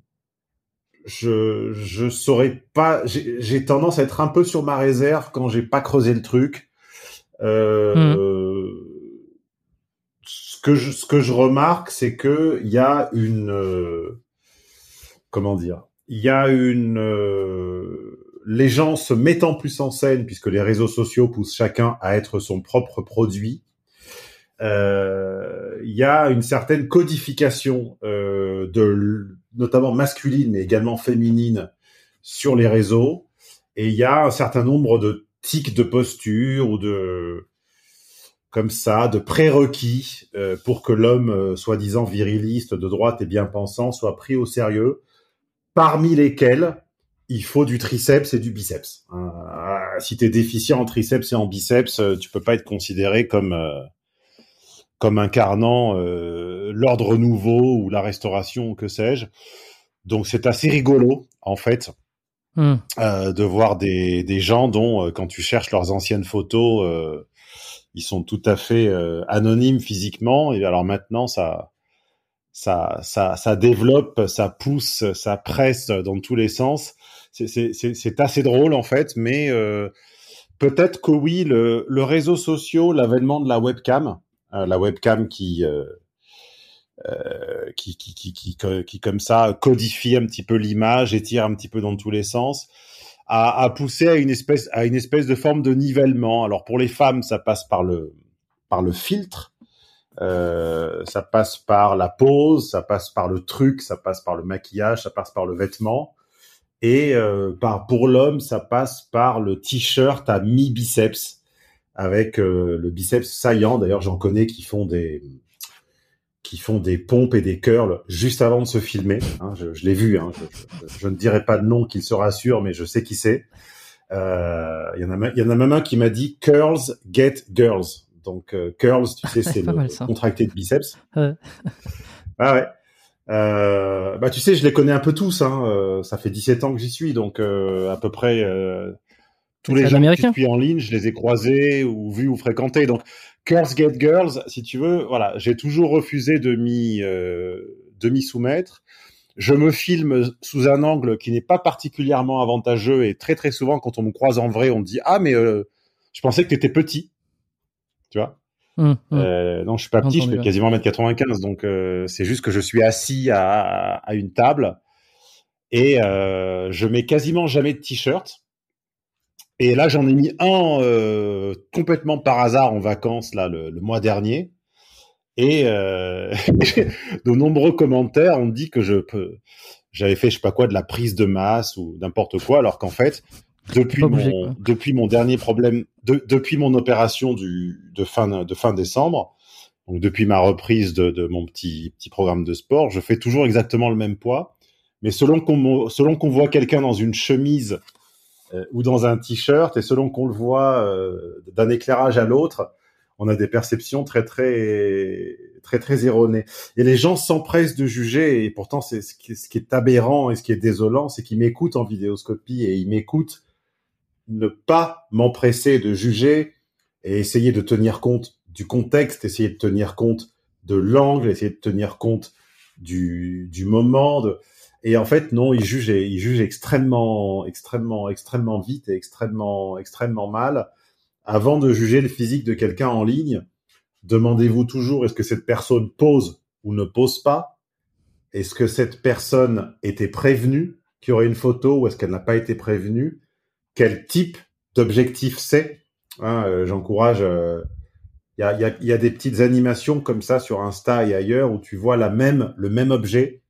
je je saurais pas. J'ai tendance à être un peu sur ma réserve quand j'ai pas creusé le truc. Euh, mmh. Ce que je ce que je remarque, c'est que il y a une euh, comment dire, il y a une euh, les gens se mettant plus en scène puisque les réseaux sociaux poussent chacun à être son propre produit euh, il y a une certaine codification euh, de notamment masculine mais également féminine sur les réseaux. Et il y a un certain nombre de tics de posture ou de comme ça de prérequis euh, pour que l'homme euh, soi-disant viriliste de droite et bien pensant soit pris au sérieux parmi lesquels il faut du triceps et du biceps. Euh, si tu es déficient en triceps et en biceps, tu peux pas être considéré comme comme incarnant euh, l'ordre nouveau ou la restauration, que sais-je. Donc c'est assez rigolo en fait hmm. euh, de voir des, des gens dont euh, quand tu cherches leurs anciennes photos, euh, ils sont tout à fait euh, anonymes physiquement. Et alors maintenant ça ça ça ça développe, ça pousse, ça presse dans tous les sens. C'est assez drôle en fait, mais peut-être que oui, le, le réseau social, l'avènement de la webcam, euh, la webcam qui, euh, euh, qui, qui, qui, qui, qui, comme ça, codifie un petit peu l'image, étire un petit peu dans tous les sens, a, a poussé à une espèce, à une espèce de forme de nivellement. Alors pour les femmes, ça passe par le, par le filtre, euh, ça passe par la pose, ça passe par le truc, ça passe par le maquillage, ça passe par le vêtement. Et euh, par, pour l'homme, ça passe par le t-shirt à mi-biceps avec euh, le biceps saillant. D'ailleurs, j'en connais qui font des qui font des pompes et des curls juste avant de se filmer. Hein, je, je l'ai vu. Hein, je, je, je, ne dirai pas de nom qu'il se rassure, mais je sais qui c'est. Euh, il y en a, il y en a même un qui m'a dit curls get girls. Donc euh, curls, tu sais, c'est le contracté de biceps. Ouais. ah ouais. Euh, bah tu sais, je les connais un peu tous. Hein. Euh, ça fait 17 ans que j'y suis, donc à peu près tous les gens qui suis en ligne, je les ai croisés ou vus ou fréquentés. Donc, Girls Get Girls, si tu veux, voilà, j'ai toujours refusé de m'y euh, de m'y soumettre. Je me filme sous un angle qui n'est pas particulièrement avantageux et très très souvent quand on me croise en vrai, on me dit ah mais euh, je pensais que tu étais petit, tu vois? Hum, hum. Euh, non, je suis pas petit, je fais quasiment 1m95, donc euh, c'est juste que je suis assis à, à une table et euh, je mets quasiment jamais de t-shirt et là, j'en ai mis un euh, complètement par hasard en vacances là le, mois dernier. Et de nombreux commentaires ont dit que je peux, j'avais fait je sais pas quoi de la prise de masse ou n'importe quoi, alors qu'en fait, depuis mon, depuis mon dernier problème, de, depuis mon opération du, de fin de fin décembre, donc depuis ma reprise de, de mon petit petit programme de sport, je fais toujours exactement le même poids. Mais selon qu'on selon qu'on voit quelqu'un dans une chemise euh, ou dans un t-shirt, et selon qu'on le voit euh, d'un éclairage à l'autre, on a des perceptions très très très très erronées. Et les gens s'empressent de juger, et pourtant c'est ce qui, ce qui est aberrant et ce qui est désolant, c'est qu'ils m'écoutent en vidéoscopie et ils m'écoutent ne pas m'empresser de juger et essayer de tenir compte du contexte, essayer de tenir compte de l'angle, essayer de tenir compte du, du moment. De... Et en fait, non, il juge, il juge extrêmement, extrêmement, extrêmement vite et extrêmement, extrêmement mal. Avant de juger le physique de quelqu'un en ligne, demandez-vous toujours est-ce que cette personne pose ou ne pose pas? Est-ce que cette personne était prévenue qu'il y aurait une photo ou est-ce qu'elle n'a pas été prévenue? Quel type d'objectif c'est hein, euh, J'encourage. Euh, il y, a, y, a, y, a, des petites animations comme ça sur Insta et ailleurs où tu vois la même, le même objet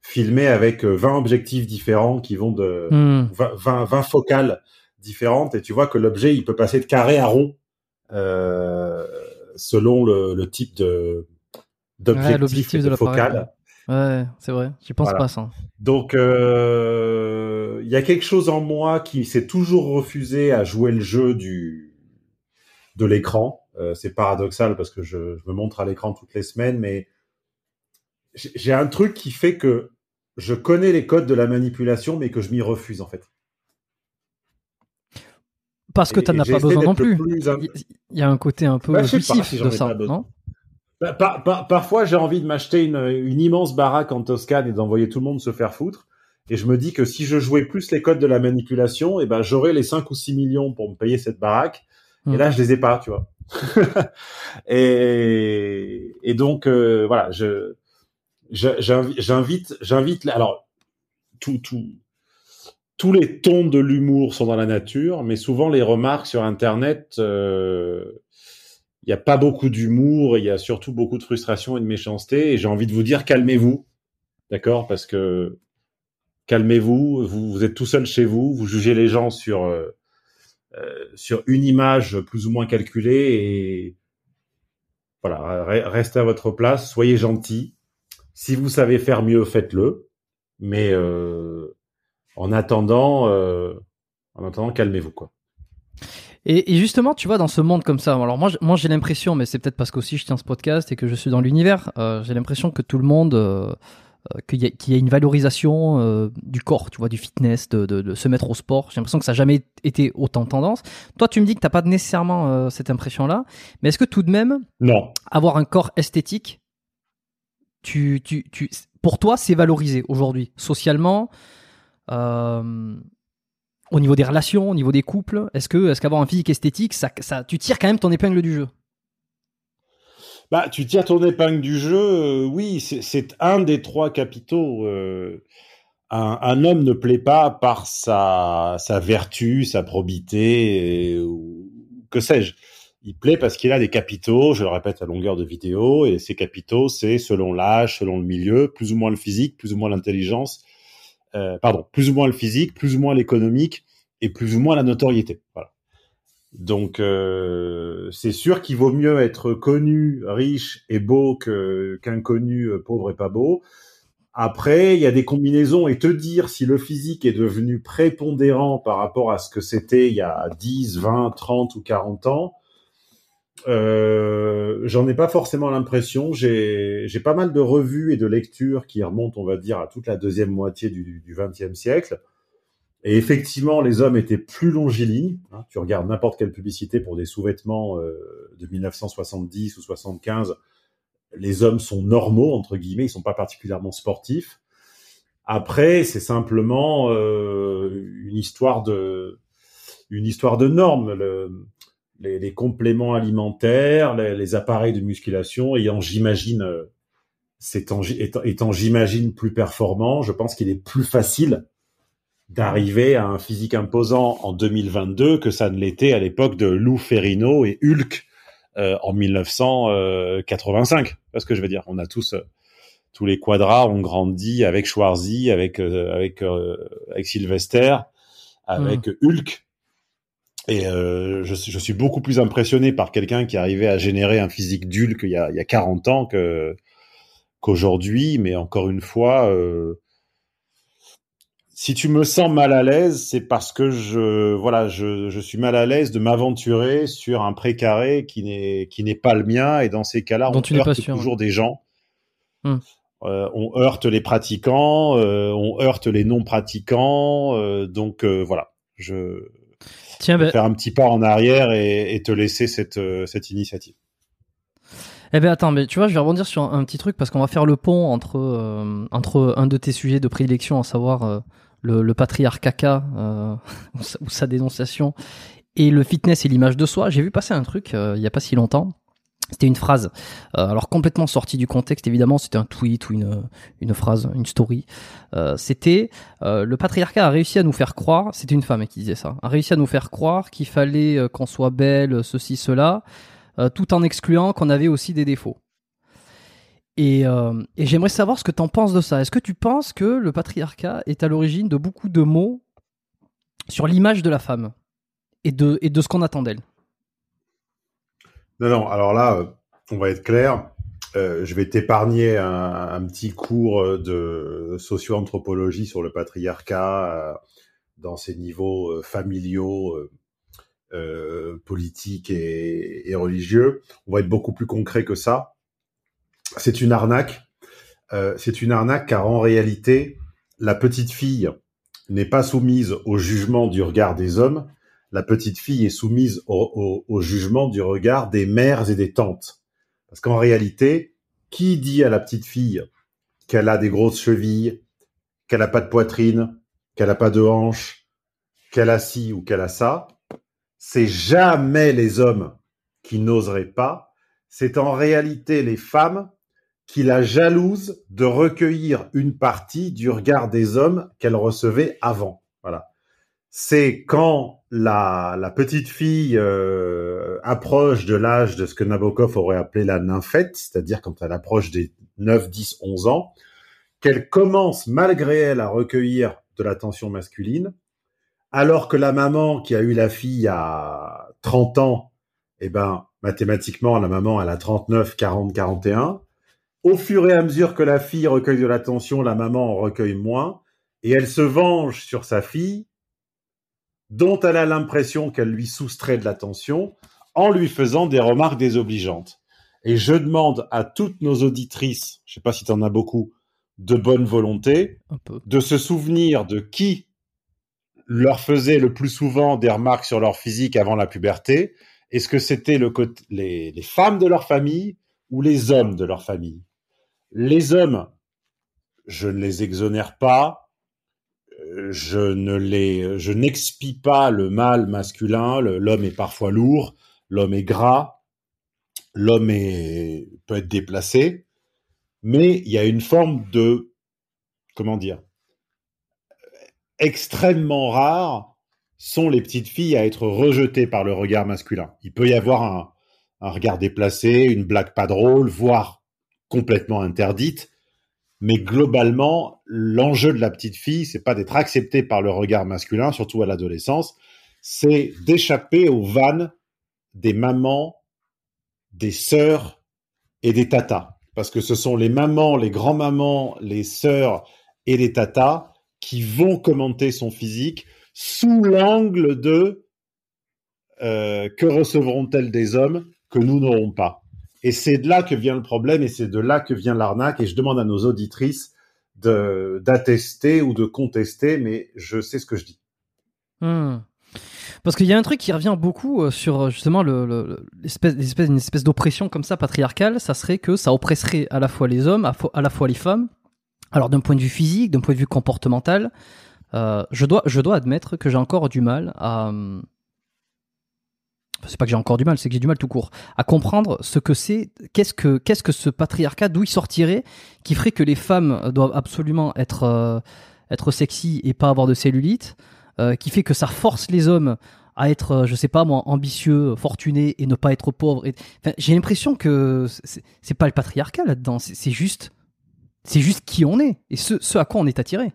filmé avec 20 euh, objectifs différents qui vont de 20, 20, hmm. focales différentes et tu vois que l'objet il peut passer de carré à rond euh, selon le, le, type de d'objectif de, focal. Ouais, c'est vrai. J'y pense pas ça. Donc, euh, il y a quelque chose en moi qui s'est toujours refusé à jouer le jeu du de l'écran. Euh, c'est paradoxal parce que je, je me montre à l'écran toutes les semaines, mais j'ai un truc qui fait que je connais les codes de la manipulation, mais que je m'y refuse en fait. Parce que tu n'en as pas besoin non plus. Il y a un côté un peu bah, si de ça, non? Bah, parfois, j'ai envie de m'acheter une, une, immense baraque en Toscane et d'envoyer tout le monde se faire foutre. Et je me dis que si je jouais plus les codes de la manipulation, et eh ben j'aurais les 5 ou 6 millions pour me payer cette baraque. Et hmm. là, je les ai pas, tu vois. et, et donc euh, voilà, je j'invite j'invite alors tout tout tous les tons de l'humour sont dans la nature, mais souvent les remarques sur Internet, euh, il n'y a pas beaucoup d'humour, il y a surtout beaucoup de frustration et de méchanceté. Et j'ai envie de vous dire, calmez-vous, d'accord? Parce que calmez-vous, vous, êtes tout seul chez vous, vous jugez les gens sur euh, euh sur une image plus ou moins calculée et voilà, restez à votre place, soyez gentil. Si vous savez faire mieux, faites-le. Mais euh, en attendant, euh, en attendant, calmez-vous quoi. Et, justement, tu vois, dans ce monde comme ça, alors moi, moi j'ai l'impression, mais c'est peut-être parce qu'aussi je tiens ce podcast et que je suis dans l'univers, euh, j'ai l'impression que tout le monde, euh, euh qu'il y, y, a une valorisation euh, du corps, tu vois, du fitness, de, de, de se mettre au sport. J'ai l'impression que ça n'a jamais été autant tendance. Toi, tu me dis que tu n'as pas nécessairement cette impression-là, mais est-ce que tout de même, non. avoir un corps esthétique, tu, tu, tu, pour toi, c'est valorisé aujourd'hui, socialement euh, au niveau des relations, au niveau des couples Est-ce que est-ce qu'avoir un physique esthétique, ça, tu tires quand même ton épingle du jeu? Bah, tu tires ton épingle du jeu. Euh, oui, c'est un des trois capitaux. Euh, un, homme ne plaît pas par sa, sa vertu, sa probité, ou que sais-je. Il plaît parce qu'il a des capitaux, je le répète à longueur de vidéo, et ces capitaux, c'est selon l'âge, selon le milieu, plus ou moins le physique, plus ou moins l'intelligence, euh, pardon, plus ou moins le physique, plus ou moins l'économique et plus ou moins la notoriété. Donc euh, c'est sûr qu'il vaut mieux être connu, riche et beau qu'inconnu, euh, pauvre et pas beau. Après, il y a des combinaisons et te dire si le physique est devenu prépondérant par rapport à ce que c'était il y a 10, 20, 30 ou 40 ans, euh, j'en ai pas forcément l'impression. J'ai pas mal de revues et de lectures qui remontent, on va dire, à toute la deuxième moitié du XXe siècle. Et effectivement, les hommes étaient plus longilignes. Hein. Tu regardes n'importe quelle publicité pour des sous-vêtements euh, de 1970 ou 75, les hommes sont normaux entre guillemets, ils sont pas particulièrement sportifs. Après, c'est simplement euh, une histoire de une histoire de normes. Le, les, compléments alimentaires, les, appareils de musculation, ayant, j'imagine, euh, étant, étant j'imagine plus performant, je pense qu'il est plus facile d'arriver à un physique imposant en 2022 que ça ne l'était à l'époque de Lou Ferrino et Hulk euh, en 1985. Parce que je veux dire, on a tous euh, tous les quadras ont grandi avec Schwarzy, avec avec avec Sylvester, avec mmh. Hulk. Et euh, je, je, suis beaucoup plus impressionné par quelqu'un qui arrivait à générer un physique d'Hulk il y a, il y a 40 ans que qu'aujourd'hui. Mais encore une fois, euh, si tu me sens mal à l'aise, c'est parce que je voilà, je, je suis mal à l'aise de m'aventurer sur un précaré qui n'est qui n'est pas le mien. Et dans ces cas-là, on heurte toujours des gens. Hmm. Euh, on heurte les pratiquants, euh, on heurte les non pratiquants. Euh, donc voilà, je Tiens, ben- faire un petit pas en arrière et, te laisser cette, cette initiative. Eh ben attends, mais tu vois, je vais rebondir sur un, petit truc parce qu'on va faire le pont entre euh, entre un de tes sujets de prédilection, à savoir euh, le, le patriarcat ou, sa, dénonciation, et le fitness et l'image de soi. J'ai vu passer un truc il y a pas si longtemps. C'était une phrase, euh, alors complètement sortie du contexte évidemment, c'était un tweet ou une, phrase, une story. Euh, c'était euh, le patriarcat a réussi à nous faire croire, c'était une femme qui disait ça, a réussi à nous faire croire qu'il fallait qu'on soit belle, ceci, cela, tout en excluant qu'on avait aussi des défauts. Et, et j'aimerais savoir ce que tu en penses de ça. Est-ce que tu penses que le patriarcat est à l'origine de beaucoup de mots sur l'image de la femme et de, ce qu'on attend d'elle? Non, non, alors là, euh, on va être clair. euh, je vais t'épargner un, petit cours de socio-anthropologie sur le patriarcat euh, dans ses niveaux euh, familiaux, euh, politiques et, religieux. On va être beaucoup plus concret que ça. C'est une arnaque. c'est une arnaque car en réalité, la petite fille n'est pas soumise au jugement du regard des hommes. La petite fille est soumise au, jugement du regard des mères et des tantes. Parce qu'en réalité, qui dit à la petite fille qu'elle a des grosses chevilles, qu'elle a pas de poitrine, qu'elle a pas de hanches, qu'elle a ci ou qu'elle a ça, c'est jamais les hommes qui n'oseraient pas, c'est en réalité les femmes qui la jalousent de recueillir une partie du regard des hommes qu'elle recevait avant. Voilà. C'est quand la, la petite fille euh, approche de l'âge de ce que Nabokov aurait appelé la nymphette, c'est-à-dire quand elle approche des 9, 10, 11 ans, qu'elle commence malgré elle à recueillir de l'attention masculine, alors que la maman qui a eu la fille à 30 ans, eh ben, mathématiquement, la maman, elle a 39, 40, 41. Au fur et à mesure que la fille recueille de l'attention, la maman en recueille moins, et elle se venge sur sa fille, dont elle a l'impression qu'elle lui soustrait de l'attention, en lui faisant des remarques désobligeantes. Et je demande à toutes nos auditrices, je sais pas si tu en as beaucoup, de bonne volonté, de se souvenir de qui leur faisait le plus souvent des remarques sur leur physique avant la puberté. Est-ce que c'était le les, les femmes de leur famille ou les hommes de leur famille? Les hommes, je ne les exonère pas, je ne les, je n'expie pas le mal masculin. L'homme est parfois lourd, l'homme est gras, l'homme peut être déplacé, mais il y a une forme de, comment dire, extrêmement rare sont les petites filles à être rejetées par le regard masculin. Il peut y avoir un regard déplacé, une blague pas drôle, voire complètement interdite, mais globalement, l'enjeu de la petite fille, c'est pas d'être acceptée par le regard masculin, surtout à l'adolescence, c'est d'échapper aux vannes des mamans, des sœurs et des tatas. Parce que ce sont les mamans, les grands-mamans, les sœurs et les tatas qui vont commenter son physique sous l'angle de euh, que recevront-elles des hommes que nous n'aurons pas? Et c'est de là que vient le problème et c'est de là que vient l'arnaque. Et je demande à nos auditrices de d'attester ou de contester, mais je sais ce que je dis. Hmm. Parce qu'il y a un truc qui revient beaucoup euh, sur justement l'espèce, le, une espèce d'oppression comme ça patriarcale, ça serait que ça oppresserait à la fois les hommes, à, la fois les femmes. Alors d'un point de vue physique, d'un point de vue comportemental, euh, je dois je dois admettre que j'ai encore du mal à c'est pas que j'ai encore du mal, c'est que j'ai du mal tout court à comprendre ce que c'est, qu'est-ce que qu'est-ce que ce patriarcat, d'où il sortirait, qui ferait que les femmes doivent absolument être euh, être sexy et pas avoir de cellulite, euh, qui fait que ça force les hommes à être, euh, je sais pas moi, ambitieux, fortunés et ne pas être pauvres. Et... Enfin, j'ai l'impression que c'est pas le patriarcat là-dedans, c'est juste c'est juste qui on est et ce, ce à quoi on est attiré.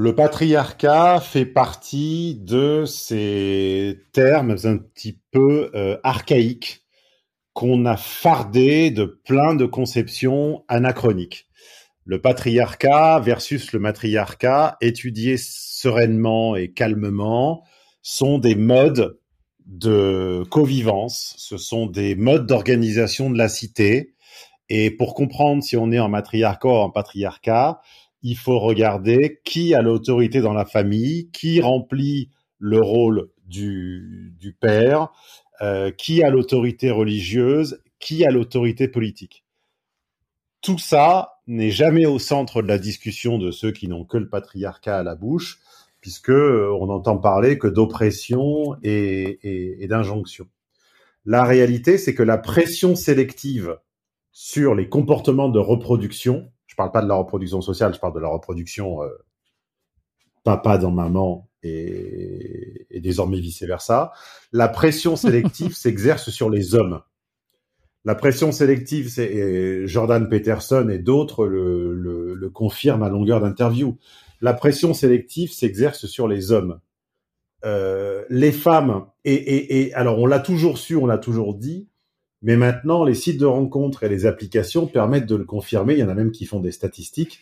Le patriarcat fait partie de ces termes un petit peu euh, archaïques qu'on a fardé de plein de conceptions anachroniques. Le patriarcat versus le matriarcat, étudiés sereinement et calmement, sont des modes de covivence, ce sont des modes d'organisation de la cité. Et pour comprendre si on est en matriarcat ou en patriarcat, il faut regarder qui a l'autorité dans la famille, qui remplit le rôle du, du père, euh, qui a l'autorité religieuse, qui a l'autorité politique. Tout ça n'est jamais au centre de la discussion de ceux qui n'ont que le patriarcat à la bouche, puisque euh, on n'entend parler que d'oppression et, et, et d'injonction. La réalité, c'est que la pression sélective sur les comportements de reproduction parle pas de la reproduction sociale, je parle de la reproduction euh, papa dans maman et, et désormais vice-versa. La pression sélective s'exerce sur les hommes. La pression sélective, c'est Jordan Peterson et d'autres le, le, le confirment à longueur d'interview. La pression sélective s'exerce sur les hommes. Euh, les femmes, et, et, et alors on l'a toujours su, on l'a toujours dit, Mais maintenant, les sites de rencontres et les applications permettent de le confirmer. Il y en a même qui font des statistiques.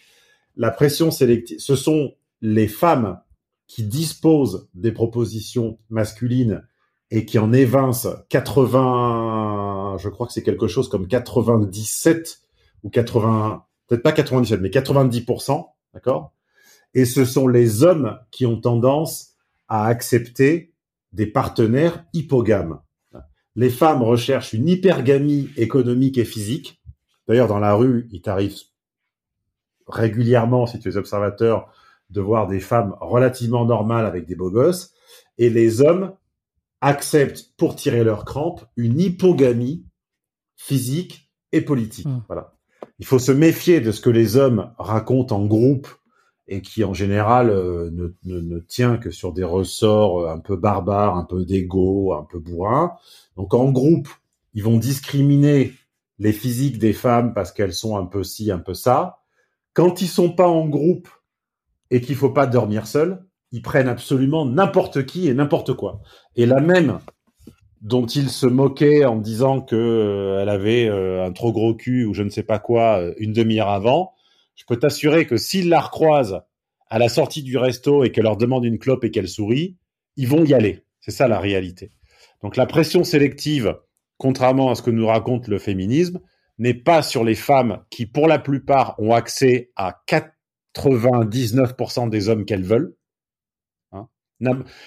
La pression sélective, ce sont les femmes qui disposent des propositions masculines et qui en évincent 80, je crois que c'est quelque chose comme 97 ou 80, peut-être pas 97, mais 90%, d'accord? Et ce sont les hommes qui ont tendance à accepter des partenaires hypogames. Les femmes recherchent une hypergamie économique et physique. D'ailleurs, dans la rue, il t'arrive régulièrement, si tu es observateur, de voir des femmes relativement normales avec des beaux gosses. Et les hommes acceptent, pour tirer leur crampe, une hypogamie physique et politique. Mmh. Voilà. Il faut se méfier de ce que les hommes racontent en groupe et qui en général euh, ne, tient que sur des ressorts euh, un peu barbares, un peu d'égo, un peu bourrin. Donc en groupe, ils vont discriminer les physiques des femmes parce qu'elles sont un peu ci, un peu ça. Quand ils sont pas en groupe et qu'il faut pas dormir seul, ils prennent absolument n'importe qui et n'importe quoi. Et la même dont ils se moquaient en disant que euh, elle avait un trop gros cul ou je ne sais pas quoi une demi-heure avant, je peux t'assurer que s'ils la recroisent à la sortie du resto et qu'elle leur demande une clope et qu'elle sourit, ils vont y aller. C'est ça la réalité. Donc la pression sélective, contrairement à ce que nous raconte le féminisme, n'est pas sur les femmes qui, pour la plupart, ont accès à 99% des hommes qu'elles veulent. Hein?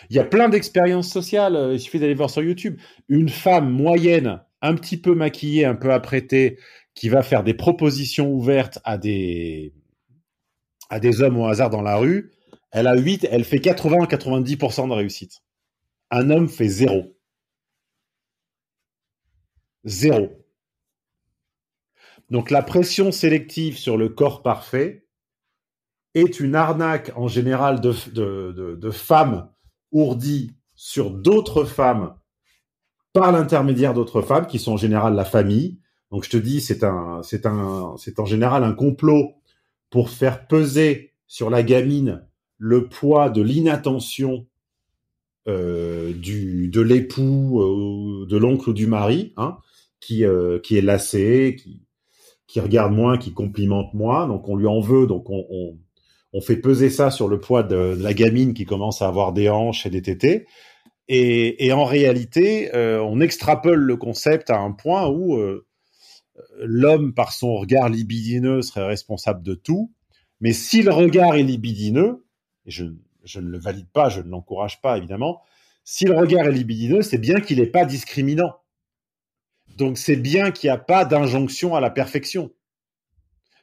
il y a plein d'expériences sociales, euh, il suffit d'aller voir sur YouTube. Une femme moyenne, un petit peu maquillée, un peu apprêtée, qui va faire des propositions ouvertes à des hommes au hasard dans la rue, elle a 8, elle fait 80 90% de réussite. Un homme fait zéro. Zéro. Donc la pression sélective sur le corps parfait est une arnaque en général de, de, de femmes ourdies sur d'autres femmes par l'intermédiaire d'autres femmes qui sont en général la famille, donc je te dis, c'est un, c'est un, c'est en général un complot pour faire peser sur la gamine le poids de l'inattention euh, du, de l'époux, euh, de l'oncle ou du mari, hein, qui, euh, qui est lassé, qui, qui regarde moins, qui complimente moins. Donc on lui en veut, donc on, on, on fait peser ça sur le poids de, la gamine qui commence à avoir des hanches et des tétés. Et, et en réalité, on extrapole le concept à un point où l'homme, par son regard libidineux, serait responsable de tout. Mais si le regard est libidineux, et je, ne le valide pas, je ne l'encourage pas, évidemment, si le regard est libidineux, c'est bien qu'il n'est pas discriminant. Donc c'est bien qu'il n'y a pas d'injonction à la perfection.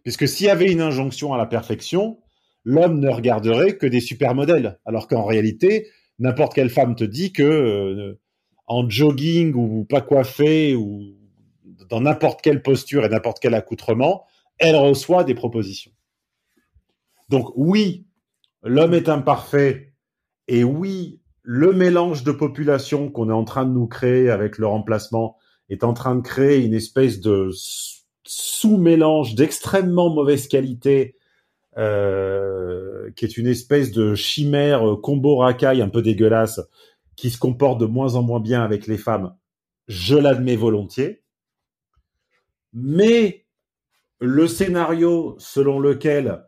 Puisque s'il y avait une injonction à la perfection, l'homme ne regarderait que des supermodèles. Alors qu'en réalité, n'importe quelle femme te dit que euh, en jogging ou pas coiffé ou dans n'importe quelle posture et n'importe quel accoutrement, elle reçoit des propositions. Donc oui, l'homme est imparfait et oui, le mélange de population qu'on est en train de nous créer avec le remplacement est en train de créer une espèce de sous-mélange d'extrêmement mauvaise qualité euh, qui est une espèce de chimère combo racaille un peu dégueulasse qui se comporte de moins en moins bien avec les femmes. Je l'admets volontiers. Mais le scénario selon lequel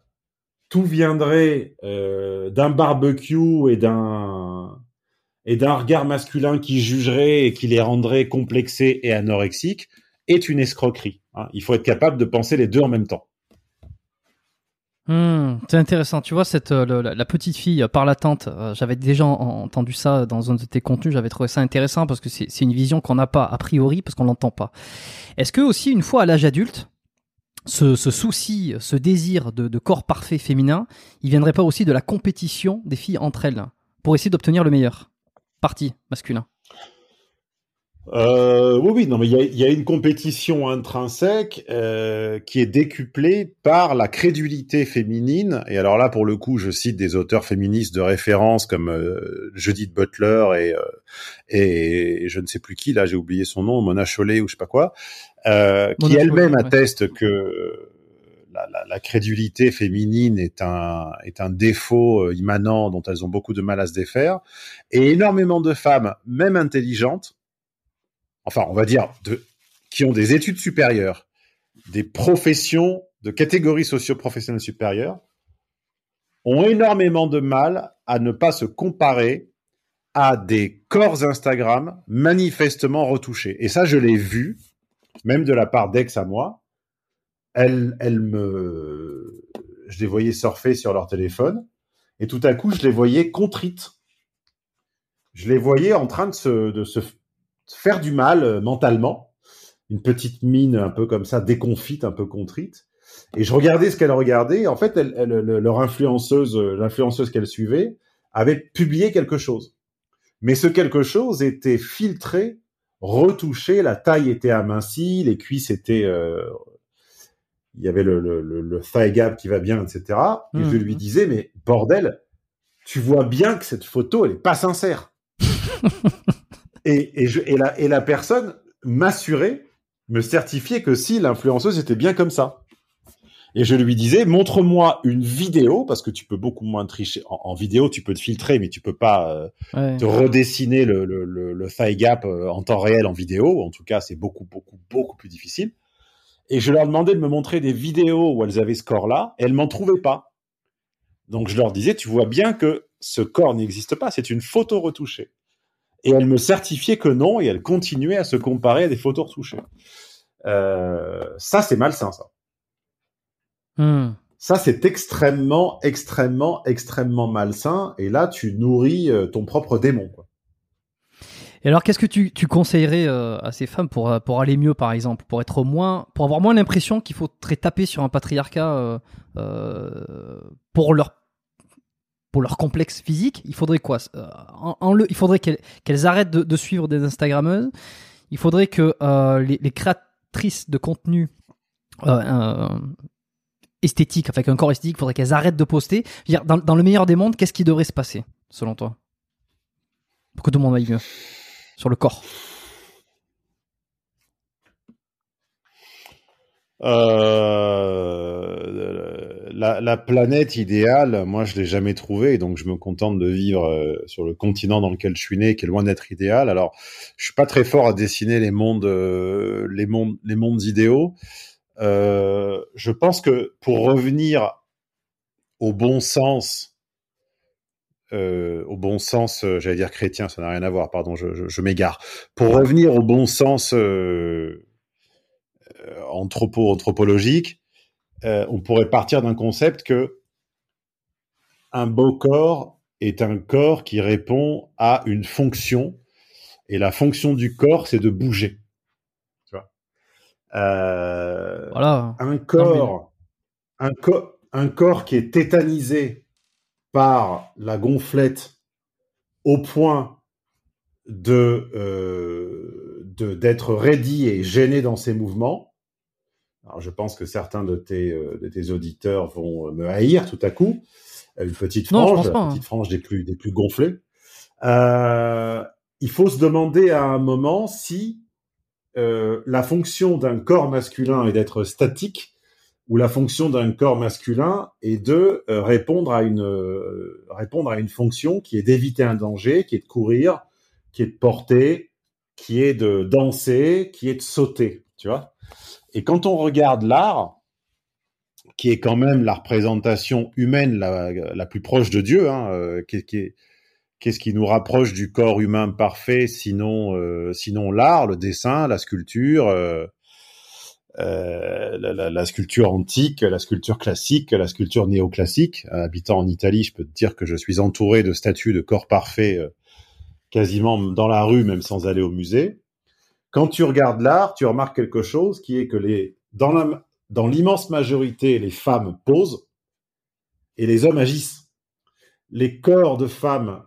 tout viendrait euh, d'un barbecue et d'un et d'un regard masculin qui jugerait et qui les rendrait complexés et anorexiques est une escroquerie. Hein. Il faut être capable de penser les deux en même temps. Hmm, c'est intéressant. Tu vois, cette euh, la, petite fille par la tante, euh, j'avais déjà entendu ça dans un de tes contenus. J'avais trouvé ça intéressant parce que c'est une vision qu'on n'a pas a priori parce qu'on l'entend pas. Est-ce que aussi une fois à l'âge adulte, ce, ce, souci, ce désir de, de, corps parfait féminin, il viendrait pas aussi de la compétition des filles entre elles pour essayer d'obtenir le meilleur parti masculin? Euh, oui, oui, non, mais il y a, y a, une compétition intrinsèque euh, qui est décuplée par la crédulité féminine. Et alors là, pour le coup, je cite des auteurs féministes de référence comme euh, Judith Butler et, euh, et je ne sais plus qui, là, j'ai oublié son nom, Mona Chollet ou je sais pas quoi, euh, qui elle-même atteste que la, la, la, crédulité féminine est un, est un défaut euh, immanent dont elles ont beaucoup de mal à se défaire. Et énormément de femmes, même intelligentes, enfin, on va dire qui ont des études supérieures, des professions de catégories socio-professionnelles supérieures, ont énormément de mal à ne pas se comparer à des corps Instagram manifestement retouchés. Et ça, je l'ai vu, même de la part d'ex à moi. Elle, elle me, je les voyais surfer sur leur téléphone, et tout à coup, je les voyais contrites. Je les voyais en train de se faire du mal euh, mentalement, une petite mine un peu comme ça, déconfite, un peu contrite. Et je regardais ce qu'elle regardait. En fait, elle, elle, leur influenceuse, l'influenceuse qu'elle suivait, avait publié quelque chose. Mais ce quelque chose était filtré, retouché, la taille était amincie, les cuisses étaient, euh, il y avait le, le, le, thigh gap qui va bien, etc. Et je lui mmh. disais, mais bordel, tu vois bien que cette photo, elle est pas sincère. et, et, je, et, la, et la personne m'assurait, me certifiait que si l'influenceuse était bien comme ça. Et je lui disais, montre-moi une vidéo, parce que tu peux beaucoup moins tricher. En, vidéo, tu peux te filtrer, mais tu peux pas euh, te redessiner le, le, le, thigh gap euh, en temps réel en vidéo. En tout cas, c'est beaucoup, beaucoup, beaucoup plus difficile. Et je leur demandais de me montrer des vidéos où elles avaient ce corps-là, elles m'en trouvaient pas. Donc je leur disais, tu vois bien que ce corps n'existe pas, c'est une photo retouchée. Et elles me certifiaient que non, et elles continuaient à se comparer à des photos retouchées. Euh, ça, c'est malsain, ça. Hmm. Ça, c'est extrêmement, extrêmement, extrêmement malsain. Et là, tu nourris euh, ton propre démon. Quoi. Et alors, qu'est-ce que tu, tu conseillerais euh, à ces femmes pour, pour aller mieux, par exemple, pour être moins, pour avoir moins l'impression qu'il faut très taper sur un patriarcat pour leur pour leur complexe physique, il faudrait quoi? Le, Il faudrait qu'elles arrêtent de, suivre des Instagrammeuses. Il faudrait que les, les, créatrices de contenu esthétique, avec un corps esthétique, il faudrait qu'elles arrêtent de poster. Dans le meilleur des mondes, qu'est-ce qui devrait se passer, selon toi? Pour que tout le monde aille mieux sur le corps euh, la, planète idéale, moi je l'ai jamais trouvée, donc je me contente de vivre euh, sur le continent dans lequel je suis né, qui est loin d'être idéal. Alors, je suis pas très fort à dessiner les mondes, euh, les mondes, les mondes idéaux. Euh, je pense que pour revenir au bon sens, euh, au bon sens, j'allais dire chrétien, ça n'a rien à voir, pardon, je, je, je m'égare. Pour revenir au bon sens euh, euh anthropo anthropologique, on pourrait partir d'un concept que un beau corps est un corps qui répond à une fonction, et la fonction du corps, c'est de bouger. Euh, voilà. Un corps, un, un corps qui est tétanisé par la gonflette au point de euh, d'être ready et gêné dans ses mouvements. Alors je pense que certains de tes, euh, de tes auditeurs vont me haïr tout à coup. Une petite frange, une petite frange des plus, des plus gonflés. Euh, il faut se demander à un moment si euh, la fonction d'un corps masculin est d'être statique, ou la fonction d'un corps masculin est de euh, répondre à une euh, répondre à une fonction qui est d'éviter un danger, qui est de courir, qui est de porter, qui est de danser, qui est de sauter, tu vois. Et quand on regarde l'art, qui est quand même la représentation humaine la, plus proche de Dieu, hein, est, Qu'est-ce qui nous rapproche du corps humain parfait, sinon, euh, sinon l'art, le dessin, la sculpture, euh, euh, la, la, sculpture antique, la sculpture classique, la sculpture néoclassique. Habitant en Italie, je peux te dire que je suis entouré de statues de corps parfaits quasiment dans la rue, même sans aller au musée. Quand tu regardes l'art, tu remarques quelque chose qui est que dans l'immense majorité, les femmes posent et les hommes agissent. Les corps de femmes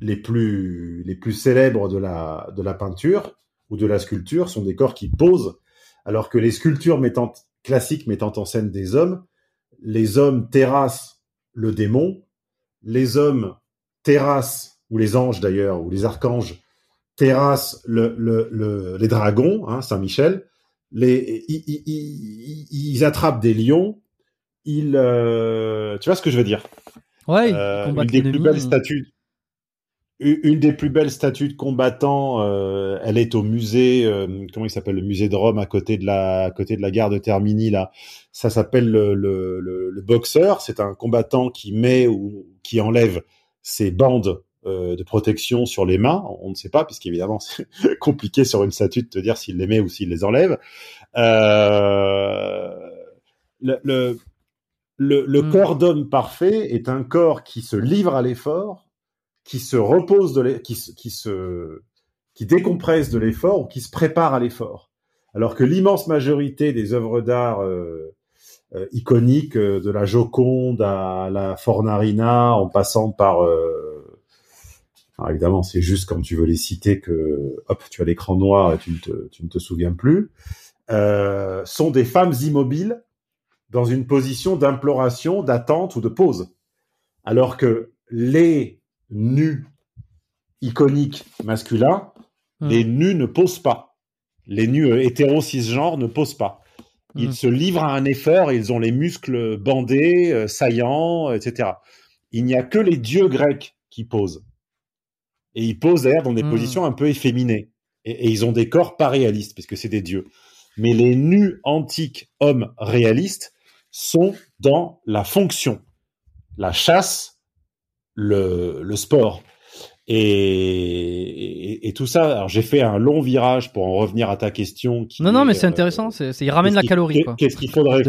les plus, les plus célèbres de la, de la peinture ou de la sculpture sont des corps qui posent, alors que les sculptures mettant, classiques mettant en scène des hommes, les hommes terrassent le démon, les hommes terrassent, ou les anges d'ailleurs, ou les archanges, terrassent le, le, les dragons, hein, Saint-Michel, les, ils, attrapent des lions, ils, euh, tu vois ce que je veux dire? Ouais, euh, une des plus belles statues une des plus belles statues de combattants, euh, elle est au musée, euh, comment il s'appelle, le musée de Rome à côté de la, à côté de la gare de Termini là. Ça s'appelle le, le, le, boxeur. C'est un combattant qui met ou qui enlève ses bandes de protection sur les mains. On ne sait pas, puisqu'évidemment c'est compliqué sur une statue de te dire s'il les met ou s'il les enlève. Euh, le, le, le, hmm. corps d'homme parfait est un corps qui se livre à l'effort qui se repose de qui, qui se qui décompresse de l'effort ou qui se prépare à l'effort. Alors que l'immense majorité des œuvres d'art euh, euh, iconiques, euh, de la Joconde à la Fornarina, en passant par évidemment, c'est juste quand tu veux les citer que hop, tu as l'écran noir et tu ne te, tu ne te souviens plus, sont des femmes immobiles dans une position d'imploration, d'attente ou de pause. Alors que les nus iconiques masculins, hmm. les nus ne posent pas. Les nus euh, hétéro cisgenres ne posent pas. Ils hmm. se livrent à un effort ils ont les muscles bandés, euh, saillants, etc. Il n'y a que les dieux grecs qui posent. Et ils posent d'ailleurs dans des hmm. positions un peu efféminées. Et, et, ils ont des corps pas réalistes, parce que c'est des dieux. Mais les nus antiques hommes réalistes sont dans la fonction. La chasse, le, le sport. Et, et, tout ça, alors j'ai fait un long virage pour en revenir à ta question. non, non, mais c'est euh, intéressant. C'est, il ramène la calorie. Qu'est-ce qu'il faudrait,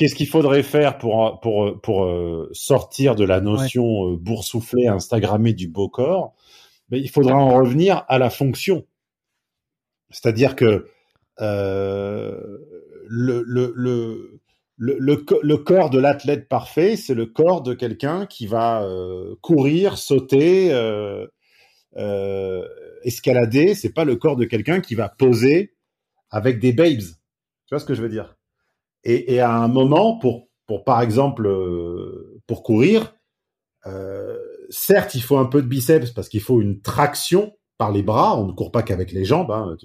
qu'est-ce qu'il faudrait faire pour pour pour euh, sortir de la notion ouais. Euh, boursouflée, instagrammée du beau corps? Mais il faudra en revenir à la fonction. C'est-à-dire que euh, le, le, le le, le, corps de l'athlète parfait, c'est le corps de quelqu'un qui va euh, courir, sauter, euh, euh, escalader. C'est pas le corps de quelqu'un qui va poser avec des babes. Tu vois ce que je veux dire? Et, et, à un moment, pour, pour par exemple, euh, pour courir, euh, certes, il faut un peu de biceps parce qu'il faut une traction par les bras. On ne court pas qu'avec les jambes. Hein.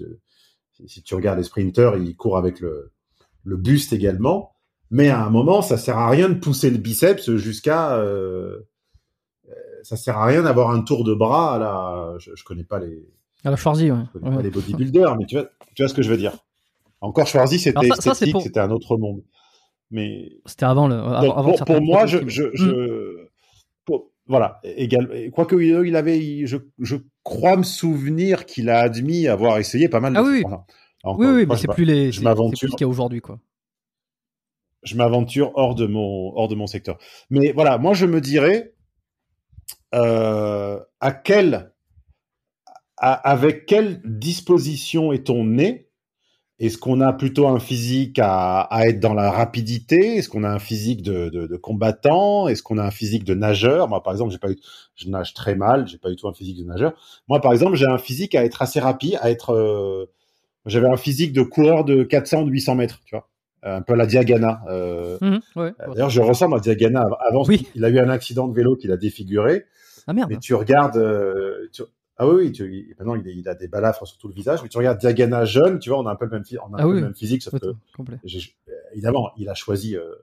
si tu regardes les sprinteurs, ils courent avec le, le buste également. Mais à un moment, ça sert à rien de pousser le biceps jusqu'à. Euh, ça sert à rien d'avoir un tour de bras à la. Je, je connais pas les. À la Schwarzy, ouais. Je connais pas les bodybuilders, mais tu vois, tu vois ce que je veux dire. Encore Schwarzy, c'était esthétique, c'était un autre monde. Mais c'était avant le. avant pour, pour moi, je, je, je pour, voilà, égal. Quoique il avait, je, je crois me souvenir qu'il a admis avoir essayé pas mal. De ah oui, oui, oui, mais c'est plus les. Je m'aventure. qu'il y a aujourd'hui, quoi je m'aventure hors de mon hors de mon secteur. Mais voilà, moi je me dirais euh, à quel avec quelle disposition est-on né? Est-ce qu'on a plutôt un physique à, à être dans la rapidité? Est-ce qu'on a un physique de, de, de combattant? Est-ce qu'on a un physique de nageur? Moi, par exemple, j'ai pas eu, je nage très mal, j'ai pas du tout un physique de nageur. Moi, par exemple, j'ai un physique à être assez rapide, à être. Euh, j'avais un physique de coureur de 400 ou 800 mètres, tu vois? Un peu la Diagana. Euh, mhm, ouais, D'ailleurs, je ressemble à Diagana. Avant, oui. il a eu un accident de vélo qui l'a défiguré. Ah merde. Mais tu regardes. Euh, tu... Ah oui, oui tu... maintenant il, il, a des balafres sur tout le visage. Mais tu regardes Diagana jeune, tu vois, on a un peu le même, on a un ah peu le même physique, sauf que évidemment, il a choisi euh,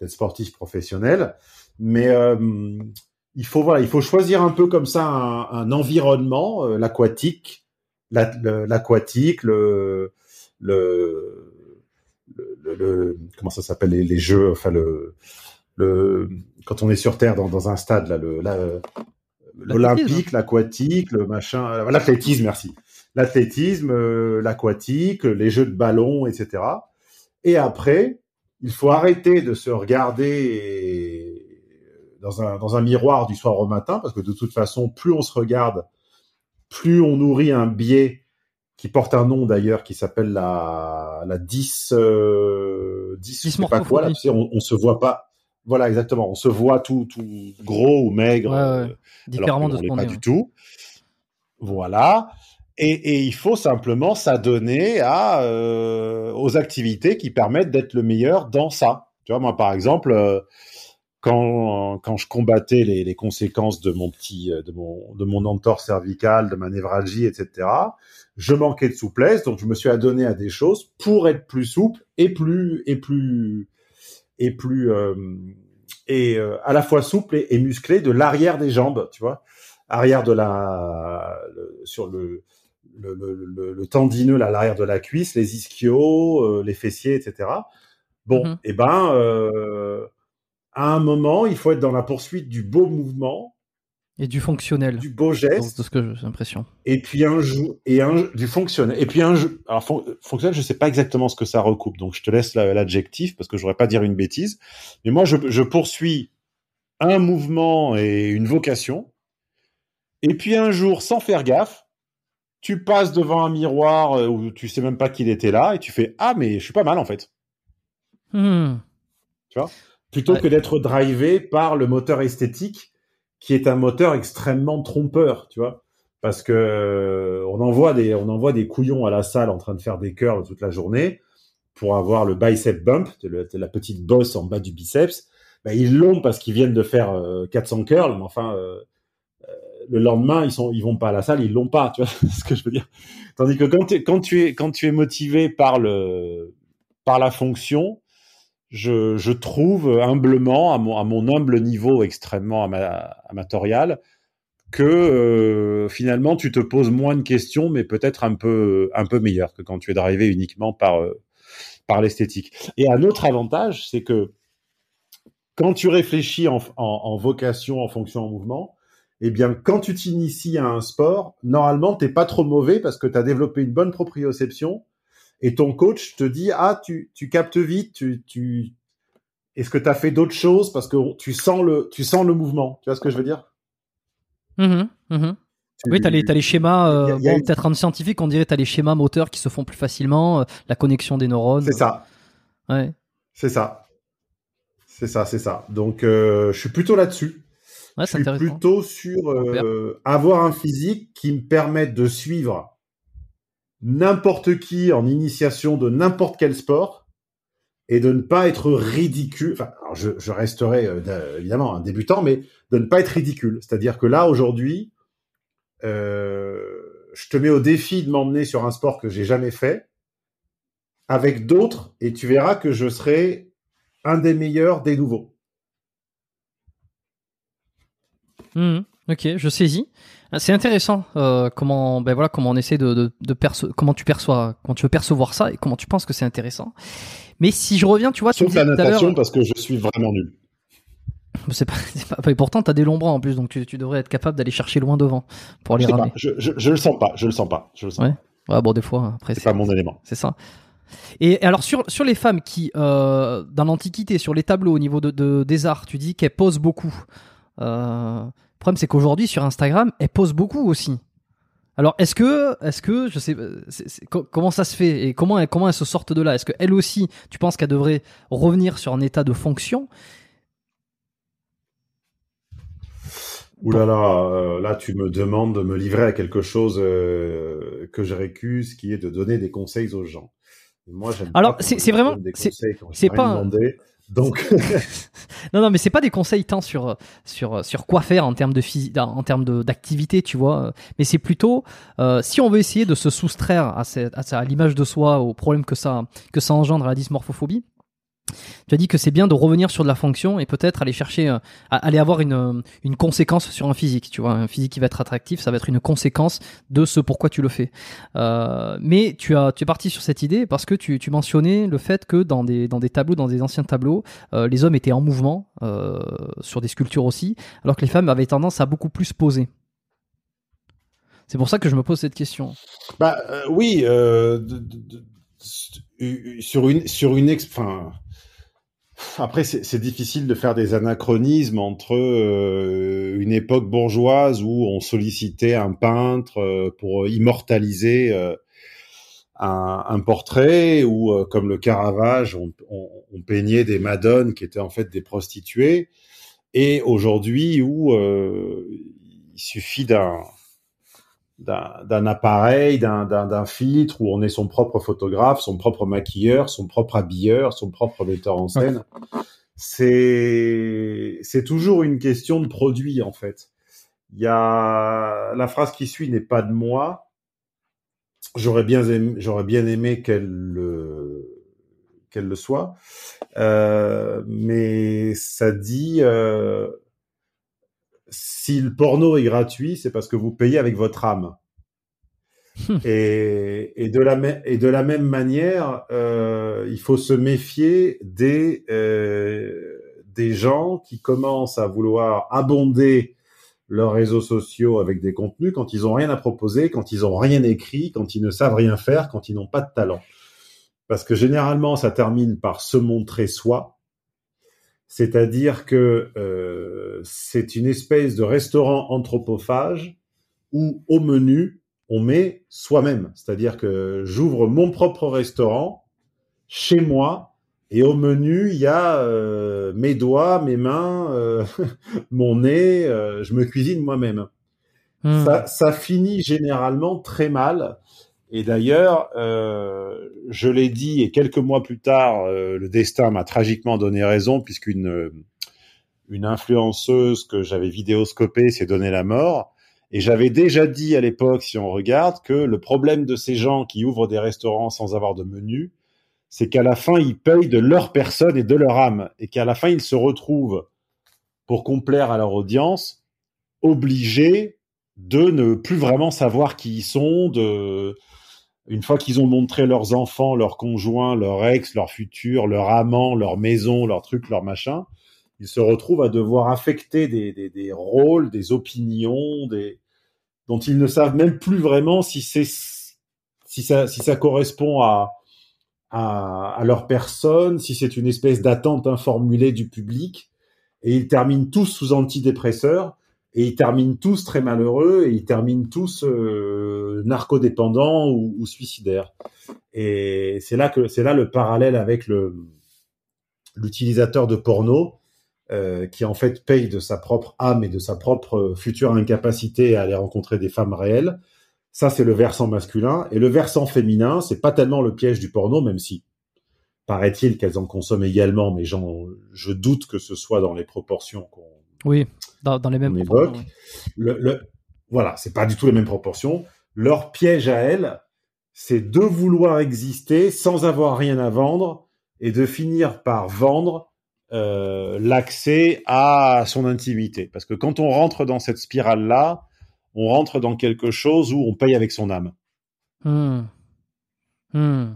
d'être sportif professionnel. Mais euh, il faut voilà, il faut choisir un peu comme ça un, un environnement, euh, l'aquatique, l'aquatique, le, le le, le, comment ça s'appelle les, les, jeux, enfin le, le quand on est sur Terre dans, dans un stade là, le l'olympique, l'aquatique, le machin, euh, l'athlétisme, merci, l'athlétisme, euh, l'aquatique, les jeux de ballon, etc. Et après, il faut arrêter de se regarder dans un, dans un miroir du soir au matin, parce que de toute façon, plus on se regarde, plus on nourrit un biais qui porte un nom d'ailleurs qui s'appelle la la 10 euh, 10, 10 sais pas quoi là, tu sais, on, on se voit pas voilà exactement. On se voit tout tout gros ou maigre ouais, ouais. Euh, différemment de ce qu'on pas du tout. Voilà. Et, et, il faut simplement s'adonner à euh, aux activités qui permettent d'être le meilleur dans ça. Tu vois moi par exemple euh, quand, quand je combattais les, les, conséquences de mon petit de mon de mon entorse cervical de ma névralgie etc je manquais de souplesse, donc je me suis adonné à des choses pour être plus souple et plus et plus et plus euh, et euh, à la fois souple et, musclé de l'arrière des jambes, tu vois. arrière de la, sur le, le, le, le, tendineux à l'arrière de la cuisse, les ischios, euh, les fessiers, etc. Bon, mm-hmm. et eh ben, euh, à un moment, il faut être dans la poursuite du beau mouvement et du fonctionnel. Du beau geste. De ce que j'ai l'impression. Et puis un jeu, et un du fonctionnel. Et puis un jeu, alors fonctionnel, je sais pas exactement ce que ça recoupe, donc je te laisse l'adjectif parce que je voudrais pas dire une bêtise. Mais moi, je, je poursuis un mouvement et une vocation. Et puis un jour, sans faire gaffe, tu passes devant un miroir euh, où tu sais même pas qu'il était là et tu fais ah mais je suis pas mal en fait. Hmm. Tu vois? Plutôt que d'être drivé par le moteur esthétique qui est un moteur extrêmement trompeur, tu vois, parce que euh, on envoie des on envoie des couillons à la salle en train de faire des curls toute la journée pour avoir le bicep bump, la petite bosse en bas du biceps. Ben, ils l'ont parce qu'ils viennent de faire 400 euh, curls, mais enfin euh, le lendemain ils sont ils vont pas à la salle, ils l'ont pas, tu vois ce que je veux dire. Tandis que quand, quand tu es quand tu es motivé par le par la fonction, je, je, trouve humblement, à mon, à mon, humble niveau extrêmement amatorial, que euh, finalement tu te poses moins de questions, mais peut-être un peu, un peu meilleur que quand tu es drivé uniquement par, euh, par l'esthétique. Et un autre avantage, c'est que quand tu réfléchis en, en, en, vocation, en fonction, en mouvement, eh bien, quand tu t'inities à un sport, normalement, t'es pas trop mauvais parce que tu as développé une bonne proprioception et ton coach te dit ah tu, tu captes vite, tu, tu... est-ce que tu as fait d'autres choses? Parce que tu sens le tu sens le mouvement, tu vois ce que je veux dire? Mmh mmh Oui, tu as, les schémas, euh, peut-être en scientifique, on dirait tu as les schémas moteurs qui se font plus facilement, euh, la connexion des neurones. C'est ça. Ouais. C'est ça. C'est ça, c'est ça. Donc, euh, je suis plutôt là-dessus. Ouais, je suis plutôt sur euh, avoir un physique qui me permette de suivre n'importe qui en initiation de n'importe quel sport et de ne pas être ridicule. Enfin, je, resterai euh, évidemment un débutant, mais de ne pas être ridicule. C'est-à-dire que là, aujourd'hui, euh, je te mets au défi de m'emmener sur un sport que j'ai jamais fait avec d'autres et tu verras que je serai un des meilleurs des nouveaux. Mmh, ok, je saisis. Ah, c'est intéressant euh, comment ben voilà comment on essaie de, de, de comment tu perçois comment tu veux percevoir ça et comment tu penses que c'est intéressant. Mais si je reviens, tu vois, Sauf la natation parce que je suis vraiment nul. C'est pas, pas, et pourtant t'as des longs bras en plus, donc tu, tu devrais être capable d'aller chercher loin devant pour aller ramener. Je, je, je, le sens pas, je le sens pas, je le sens. Ouais. Ouais, bon des fois après c'est pas mon élément. C'est ça. Et alors sur sur les femmes qui euh, dans l'Antiquité sur les tableaux au niveau de, de des arts, tu dis qu'elles posent beaucoup. Euh, le problème, c'est qu'aujourd'hui, sur Instagram, elle pose beaucoup aussi. Alors, est-ce que, est-ce que, je sais, comment ça se fait et comment, comment elles se sortent de là? Est-ce qu'elle aussi, tu penses qu'elle devrait revenir sur un état de fonction? Ouh là là, euh, là tu me demandes de me livrer à quelque chose euh, que je récuse, qui est de donner des conseils aux gens. moi, j'aime. Alors, c'est vraiment, c'est pas. Donc. Non non mais c'est pas des conseils tant sur sur sur quoi faire en termes de en termes d'activité tu vois. Mais c'est plutôt euh, si on veut essayer de se soustraire à, à, à l'image de soi au problème que ça que ça engendre la dysmorphophobie tu as dit que c'est bien de revenir sur de la fonction et peut-être aller chercher, euh, aller avoir une, euh, une conséquence sur un physique. Tu vois, un physique qui va être attractif, ça va être une conséquence de ce pourquoi tu le fais. Euh, mais tu as, tu es parti sur cette idée parce que tu, mentionnais le fait que dans des, dans des tableaux, dans des anciens tableaux, les hommes étaient en mouvement sur des sculptures aussi, alors que les femmes avaient tendance à beaucoup plus poser. C'est pour ça que je me pose cette question. Bah oui, sur une, sur une, enfin après, c'est difficile de faire des anachronismes entre euh, une époque bourgeoise où on sollicitait un peintre euh, pour immortaliser euh, un, un, portrait, ou comme le Caravage, on, on, on, peignait des madones qui étaient en fait des prostituées, et aujourd'hui où il suffit d'un d'un appareil, d'un filtre, où on est son propre photographe, son propre maquilleur, son propre habilleur, son propre metteur en scène. C'est c'est toujours une question de produit en fait. Il y a la phrase qui suit n'est pas de moi. J'aurais bien aimé, j'aurais bien aimé qu'elle le qu'elle le soit, euh, mais ça dit euh, si le porno est gratuit, c'est parce que vous payez avec votre âme. et, et, de la et de la même manière, euh, il faut se méfier des euh, des gens qui commencent à vouloir abonder leurs réseaux sociaux avec des contenus quand ils ont rien à proposer, quand ils ont rien écrit, quand ils ne savent rien faire, quand ils n'ont pas de talent. Parce que généralement, ça termine par se montrer soi, c'est-à-dire que euh, c'est une espèce de restaurant anthropophage où au menu, on met soi-même. C'est-à-dire que j'ouvre mon propre restaurant chez moi et au menu, il y a euh, mes doigts, mes mains, euh, mon nez, euh, je me cuisine moi-même. Hmm. Ça, ça, finit généralement très mal. Et d'ailleurs, euh, je l'ai dit, et quelques mois plus tard, euh, le destin m'a tragiquement donné raison, puisqu'une une influenceuse que j'avais vidéoscopée s'est donné la mort. Et j'avais déjà dit à l'époque, si on regarde, que le problème de ces gens qui ouvrent des restaurants sans avoir de menu, c'est qu'à la fin, ils payent de leur personne et de leur âme, et qu'à la fin, ils se retrouvent, pour complaire à leur audience, obligés de ne plus vraiment savoir qui ils sont, de, une fois qu'ils ont montré leurs enfants, leurs conjoints, leur ex, leur futur, leur amant, leur maison, leur truc, leur machin, ils se retrouvent à devoir affecter des, des, des rôles, des opinions, des dont ils ne savent même plus vraiment si c'est si ça si ça correspond à à, à leur personne, si c'est une espèce d'attente informulée du public, et ils terminent tous sous antidépresseurs et ils terminent tous très malheureux et ils terminent tous euh, narcodépendants ou, suicidaires. Et c'est là que c'est là le parallèle avec le l'utilisateur de porno euh, qui en fait paye de sa propre âme et de sa propre future incapacité à aller rencontrer des femmes réelles. Ça c'est le versant masculin et le versant féminin, c'est pas tellement le piège du porno même si paraît-il qu'elles en consomment également mais je doute que ce soit dans les proportions qu'on oui dans, les mêmes proportions. Le, le, voilà, c'est pas du tout les mêmes proportions. Leur piège à elles, c'est de vouloir exister sans avoir rien à vendre et de finir par vendre euh, l'accès à son intimité. Parce que quand on rentre dans cette spirale-là, on rentre dans quelque chose où on paye avec son âme. Mmh. Mmh.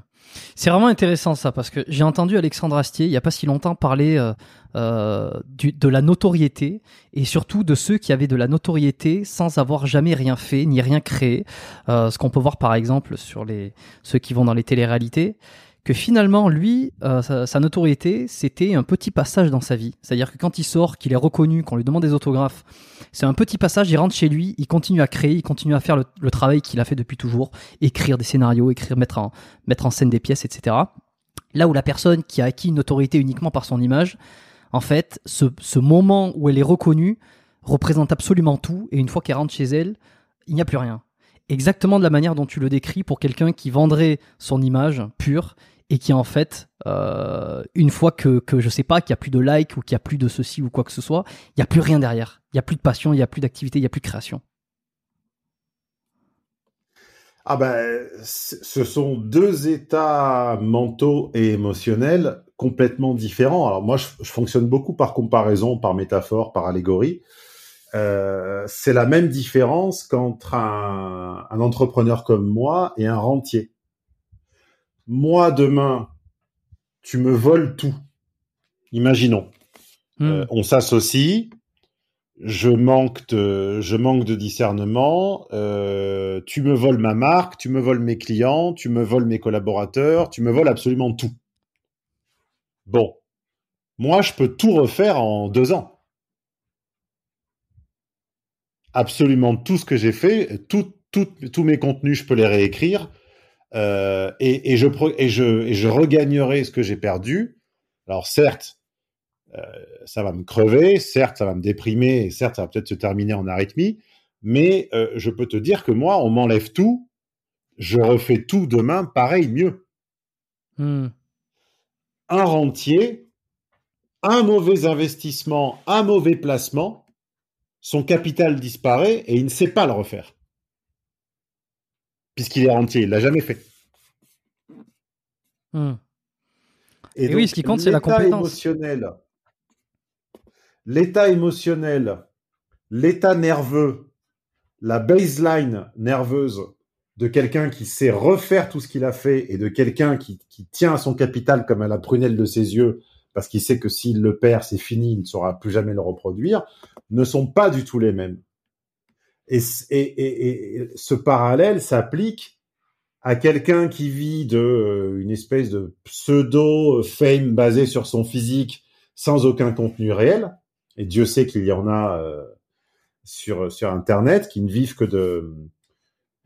C'est vraiment intéressant ça parce que j'ai entendu Alexandre Astier il y a pas si longtemps parler euh, euh, du, de la notoriété et surtout de ceux qui avaient de la notoriété sans avoir jamais rien fait ni rien créé. Euh, ce qu'on peut voir par exemple sur les ceux qui vont dans les téléréalités que finalement, lui, euh, sa, notoriété, c'était un petit passage dans sa vie. C'est-à-dire que quand il sort, qu'il est reconnu, qu'on lui demande des autographes, c'est un petit passage, il rentre chez lui, il continue à créer, il continue à faire le, travail qu'il a fait depuis toujours, écrire des scénarios, écrire, mettre en, mettre en scène des pièces, etc. Là où la personne qui a acquis une notoriété uniquement par son image, en fait, ce, moment où elle est reconnue représente absolument tout, et une fois qu'elle rentre chez elle, il n'y a plus rien exactement de la manière dont tu le décris pour quelqu'un qui vendrait son image pure et qui en fait, euh, une fois que, que je sais pas, qu'il y a plus de likes ou qu'il y a plus de ceci ou quoi que ce soit, il y a plus rien derrière. Il y a plus de passion, il y a plus d'activité, il y a plus de création. Ah ben, ce sont deux états mentaux et émotionnels complètement différents. Alors moi, je, fonctionne beaucoup par comparaison, par métaphore, par allégorie. Euh, c'est la même différence qu'entre un, un entrepreneur comme moi et un rentier moi demain, tu me voles tout. Imaginons. Hmm. Euh, on s'associe, je manque de, je manque de discernement, euh, tu me voles ma marque, tu me voles mes clients, tu me voles mes collaborateurs, tu me voles absolument tout. Bon. Moi, je peux tout refaire en deux ans. Absolument tout ce que j'ai fait, tous mes contenus, je peux les réécrire euh, et, je, regagnerai ce que j'ai perdu. Alors certes, euh, ça va me crever, certes, ça va me déprimer, certes, ça va peut-être se terminer en arythmie, mais euh, je peux te dire que moi, on m'enlève tout, je refais tout demain, pareil, mieux. Hmm. Un rentier, un mauvais investissement, un mauvais placement, son capital disparaît et il ne sait pas le refaire puisqu'il est rentier. Il l'a jamais fait. Hmm. Et, oui, ce qui compte, c'est la compétence. Émotionnel, l'état émotionnel l'état nerveux, la baseline nerveuse de quelqu'un qui sait refaire tout ce qu'il a fait et de quelqu'un qui, tient à son capital comme à la prunelle de ses yeux parce qu'il sait que s'il le perd, c'est fini, il ne saura plus jamais le reproduire, ne sont pas du tout les mêmes. Et, et, et, ce parallèle s'applique à quelqu'un qui vit de euh, une espèce de pseudo fame basé sur son physique sans aucun contenu réel. Et Dieu sait qu'il y en a euh, sur sur Internet qui ne vivent que de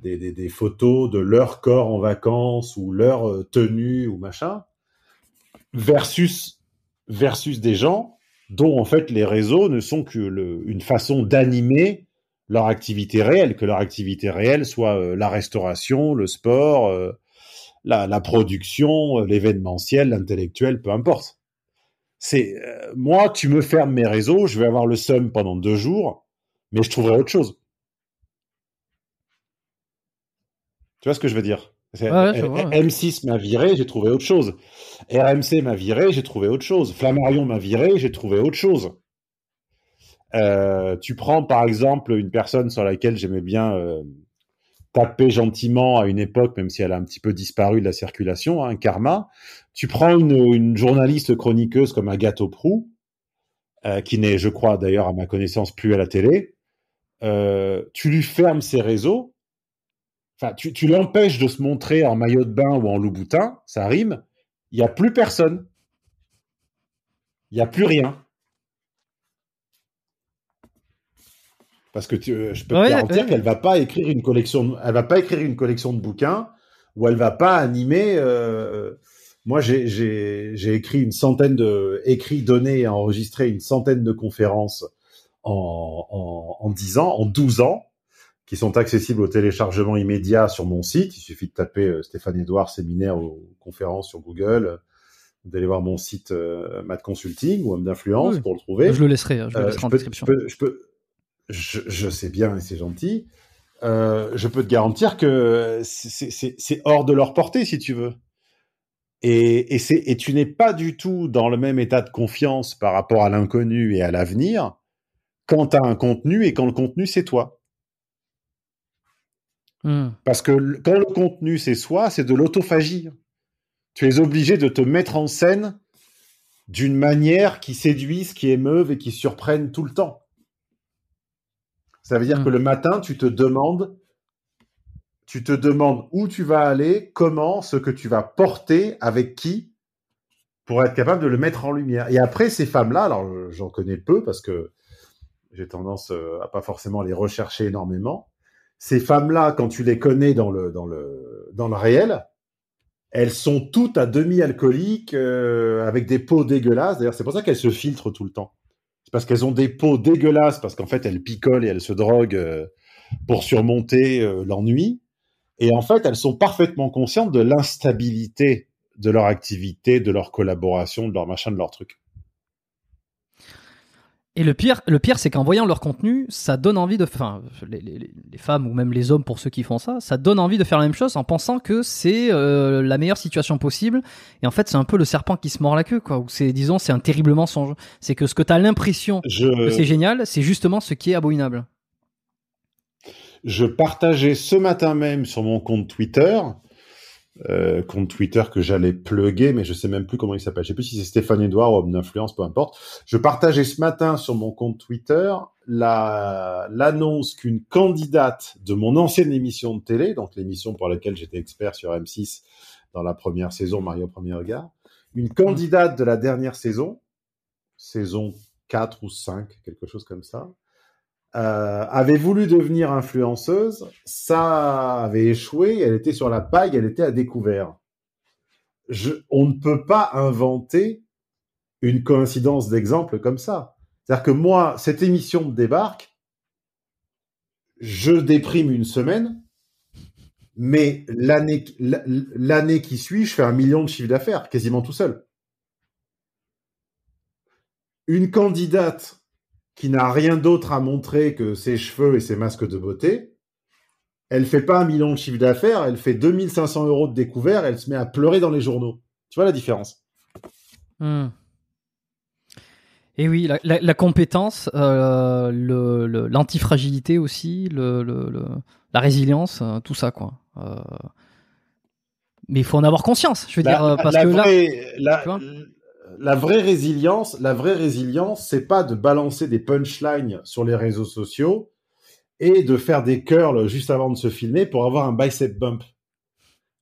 des, photos de leur corps en vacances ou leur euh, tenue ou machin, versus versus des gens dont en fait les réseaux ne sont que une façon d'animer leur activité réelle, que leur activité réelle soit euh, la restauration, le sport, euh, la, production, l'événementiel, l'intellectuel, peu importe. C'est moi, tu me fermes mes réseaux, je vais avoir le seum pendant deux jours, mais je trouverai autre chose. Tu vois ce que je veux dire? M6 m'a viré, j'ai trouvé autre chose. RMC m'a viré, j'ai trouvé autre chose. Flammarion m'a viré, j'ai trouvé autre chose. Euh, tu prends par exemple une personne sur laquelle j'aimais bien euh, taper gentiment à une époque, même si elle a un petit peu disparu de la circulation, hein, Karma. Tu prends une, une, journaliste chroniqueuse comme Agathe Oprou, euh, qui n'est, je crois d'ailleurs à ma connaissance, plus à la télé. Tu lui fermes ses réseaux, enfin, tu, tu l'empêches de se montrer en maillot de bain ou en loup-boutin, ça rime. Il n'y a plus personne. Il n'y a plus rien. Parce que tu, euh, je peux te garantir qu'elle va pas écrire une collection, elle va pas écrire une collection de bouquins ou elle va pas animer. Euh, moi, j'ai écrit une centaine de, écrit, donné et enregistré une centaine de conférences en, en, en 10 ans, en 12 ans, qui sont accessibles au téléchargement immédiat sur mon site. Il suffit de taper euh, Stéphane Edouard séminaire ou conférence sur Google d'aller voir mon site euh, Consulting ou Homme d'influence pour le trouver. Je le laisserai, hein, je le euh, laisserai en description. je peux, je, je, sais bien et c'est gentil. Euh, je peux te garantir que c'est hors de leur portée, si tu veux. Et, et, et tu n'es pas du tout dans le même état de confiance par rapport à l'inconnu et à l'avenir quand tu as un contenu et quand le contenu, c'est toi. Hmm. Parce que quand le contenu, c'est soi, c'est de l'autophagie. Tu es obligé de te mettre en scène d'une manière qui séduise, qui émeuve et qui surprenne tout le temps. Ça veut dire que mm. le matin, tu te demandes, tu te demandes où tu vas aller, comment, ce que tu vas porter, avec qui, pour être capable de le mettre en lumière. Et après, ces femmes-là, alors j'en connais peu parce que j'ai tendance euh, à pas forcément les rechercher énormément. Ces femmes-là, quand tu les connais dans le, dans le, dans le réel, elles sont toutes à demi-alcooliques, euh, avec des peaux dégueulasses. D'ailleurs, c'est pour ça qu'elles se filtrent tout le temps. C'est parce qu'elles ont des peaux dégueulasses, parce qu'en fait, elles picolent et elles se droguent euh, pour surmonter euh, l'ennui. Et en fait, elles sont parfaitement conscientes de l'instabilité de leur activité, de leur collaboration, de leur machin, de leur truc. Et le pire, le pire, c'est qu'en voyant leur contenu, ça donne envie de, enfin, les, les, les, femmes ou même les hommes pour ceux qui font ça, ça donne envie de faire la même chose en pensant que c'est euh, la meilleure situation possible. Et en fait, c'est un peu le serpent qui se mord la queue, quoi. Ou c'est, disons, c'est un terrible mensonge. C'est que ce que tu as l'impression que c'est génial, c'est justement ce qui est abominable. Je partageais ce matin même sur mon compte Twitter euh, compte Twitter que j'allais plugger, mais je sais même plus comment il s'appelle. Je sais plus si c'est Stéphane Edouard ou homme d'influence, peu importe. Je partageais ce matin sur mon compte Twitter la l'annonce qu'une candidate de mon ancienne émission de télé, donc l'émission pour laquelle j'étais expert sur M6 dans la première saison, Mario Premier Regard, une candidate de la dernière saison, saison 4 ou 5, quelque chose comme ça, euh, avait voulu devenir influenceuse, ça avait échoué, elle était sur la paille, elle était à découvert. On ne peut pas inventer une coïncidence d'exemple comme ça. C'est-à-dire que moi, cette émission débarque, je déprime une semaine, mais l'année qui suit, je fais un million de chiffre d'affaires, quasiment tout seul. Une candidate qui n'a rien d'autre à montrer que ses cheveux et ses masques de beauté, elle fait pas un million de chiffre d'affaires, elle fait 2500 euros de découvert, elle se met à pleurer dans les journaux. Tu vois la différence? Hmm. Et oui, la, la, la compétence, euh, le- le- l'antifragilité aussi, le, la résilience, euh, tout ça quoi. Euh, mais il faut en avoir conscience, je veux dire, euh, parce que là, vraie, la vraie résilience, la vraie résilience, c'est pas de balancer des punchlines sur les réseaux sociaux et de faire des curls juste avant de se filmer pour avoir un bicep bump.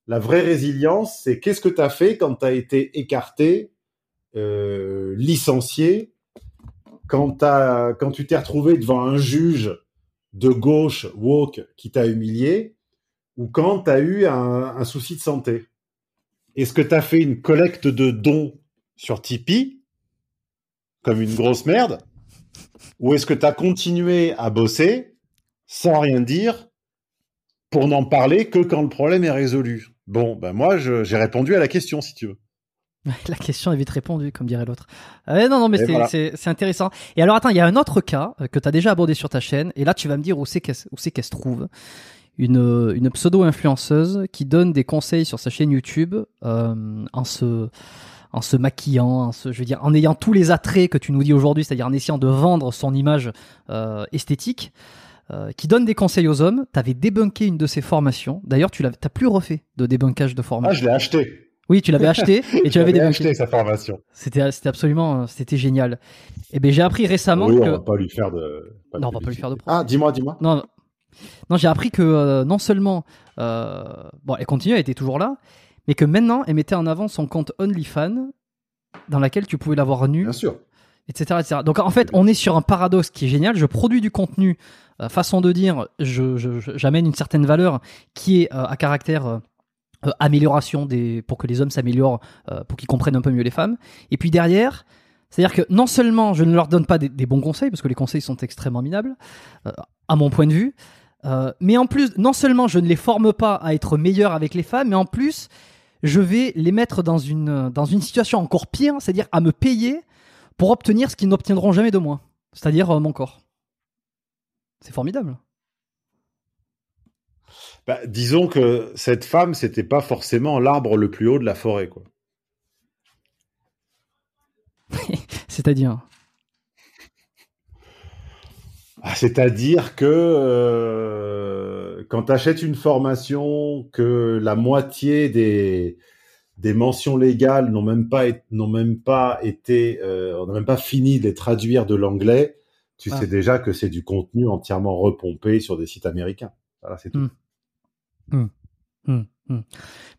La vraie résilience, c'est qu'est-ce que tu as fait quand tu été écarté, euh, licencié, quand tu t'es retrouvé devant un juge de gauche woke qui t'a humilié, ou quand tu as eu un, un souci de santé? Est-ce que tu as fait une collecte de dons sur Tipeee, comme une grosse merde, ou est-ce que tu as continué à bosser sans rien dire pour n'en parler que quand le problème est résolu? Bon, ben moi, j'ai répondu à la question, si tu veux. la question est vite répondue, comme dirait l'autre. Euh, non, non, mais c'est voilà. intéressant. Et alors, attends, il y a un autre cas euh, que tu as déjà abordé sur ta chaîne, et là, tu vas me dire où c'est qu'elle se trouve. Une, euh, une pseudo-influenceuse qui donne des conseils sur sa chaîne YouTube euh, en se en se maquillant, en se- je veux dire, en ayant tous les attraits que tu nous dis aujourd'hui, c'est-à-dire en essayant de vendre son image euh, esthétique, euh, qui donne des conseils aux hommes. Tu avais débunké une de ses formations. D'ailleurs, tu n'as plus refait de débunkage de Ah, formation. je l'ai acheté. Oui, tu l'avais acheté et tu l'avais débunké. acheté sa formation. C'était, c'était absolument, c'était génial. Et ben j'ai appris récemment oui, on que va pas lui faire de. Non, on va pas lui faire de. Ah, dis-moi, dis-moi. non, non, j'ai appris que euh, non seulement euh, bon, elle continue, elle était toujours là, mais que maintenant elle mettait en avant son compte OnlyFans dans laquelle tu pouvais la voir nue, Bien sûr. etc., etc. Donc en fait, on est sur un paradoxe qui est génial. Je produis du contenu, euh, façon de dire, je, je- je- j'amène une certaine valeur qui est euh, à caractère euh, amélioration des, pour que les hommes s'améliorent, pour qu'ils comprennent un peu mieux les femmes. Et puis derrière, c'est-à-dire que non seulement je ne leur donne pas des, des bons conseils, parce que les conseils sont extrêmement minables, à mon point de vue, mais en plus, non seulement je ne les forme pas à être meilleurs avec les femmes, mais en plus, je vais les mettre dans une, dans une situation encore pire, c'est-à-dire à me payer pour obtenir ce qu'ils n'obtiendront jamais de moi, c'est-à-dire euh, mon corps. C'est formidable. Bah, disons que cette femme, c'était pas forcément l'arbre le plus haut de la forêt, quoi. C'est-à-dire. Ah, C'est-à-dire que euh, quand tu achètes une formation, que la moitié des, des mentions légales n'ont même pas, n'ont même pas été, euh, on n'a même pas fini de les traduire de l'anglais, tu Ah. sais déjà que c'est du contenu entièrement repompé sur des sites américains. Voilà, c'est tout. Hmm. Hmm, hmm.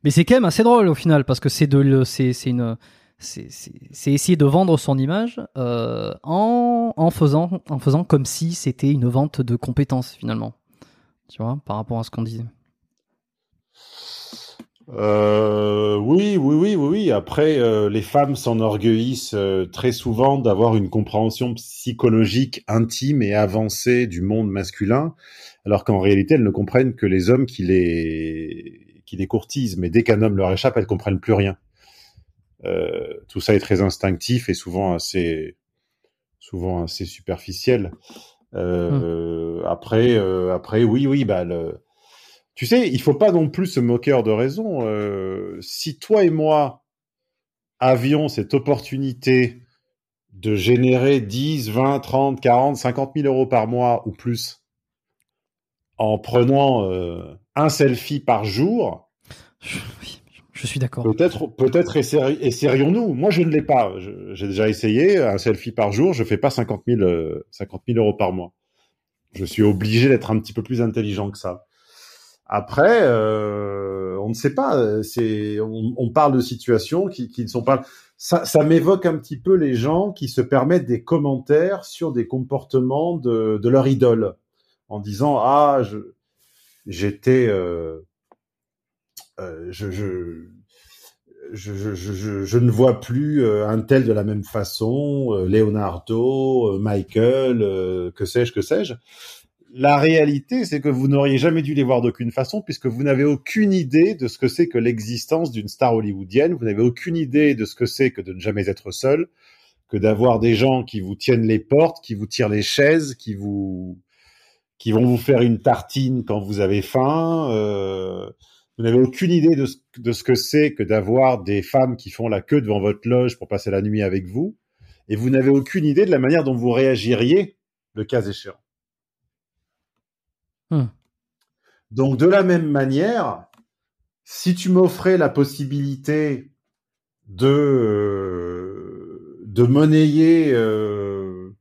Mais c'est quand même assez drôle au final parce que de c'est une, c'est, essayer de vendre son image euh, en, en faisant, en faisant comme si c'était une vente de compétences finalement. Tu vois, par rapport à ce qu'on disait. Euh, oui, oui, oui, oui. Après, euh, les femmes s'enorgueillissent très souvent d'avoir une compréhension psychologique intime et avancée du monde masculin, alors qu'en réalité, elles ne comprennent que les hommes qui les, qui courtisent. Mais dès qu'un homme leur échappe, elles comprennent plus rien. Euh, tout ça est très instinctif et souvent assez, souvent assez superficiel. Euh, Après, euh, après, oui, oui, bah le, tu sais, il faut pas non plus se moquer de raison. Euh, si toi et moi avions cette opportunité de générer 10, 20, 30, 40, 50 000 euros par mois ou plus en prenant euh, un selfie par jour, oui, je suis d'accord. peut-être peut-être essayeri- essayerions-nous. Moi, je ne l'ai pas. J'ai déjà essayé un selfie par jour. Je fais pas 50 000, euh, 50 000 euros par mois. Je suis obligé d'être un petit peu plus intelligent que ça. Après, euh, on ne sait pas. on, parle de situations qui, ne sont pas. Ça, m'évoque un petit peu les gens qui se permettent des commentaires sur des comportements de, leur idole, en disant ah j'étais euh, euh, je, ne vois plus euh, un tel de la même façon, euh, Leonardo, Michael, que sais-je, que sais-je. La réalité, c'est que vous n'auriez jamais dû les voir d'aucune façon, puisque vous n'avez aucune idée de ce que c'est que l'existence d'une star hollywoodienne, vous n'avez aucune idée de ce que c'est que de ne jamais être seul, que d'avoir des gens qui vous tiennent les portes, qui vous tirent les chaises, qui vous qui vont vous faire une tartine quand vous avez faim. Vous n'avez aucune idée de ce, de ce que c'est que d'avoir des femmes qui font la queue devant votre loge pour passer la nuit avec vous. et vous n'avez aucune idée de la manière dont vous réagiriez le cas échéant. Hmm. Donc de la même manière, si tu m'offrais la possibilité de euh, de monnayer euh,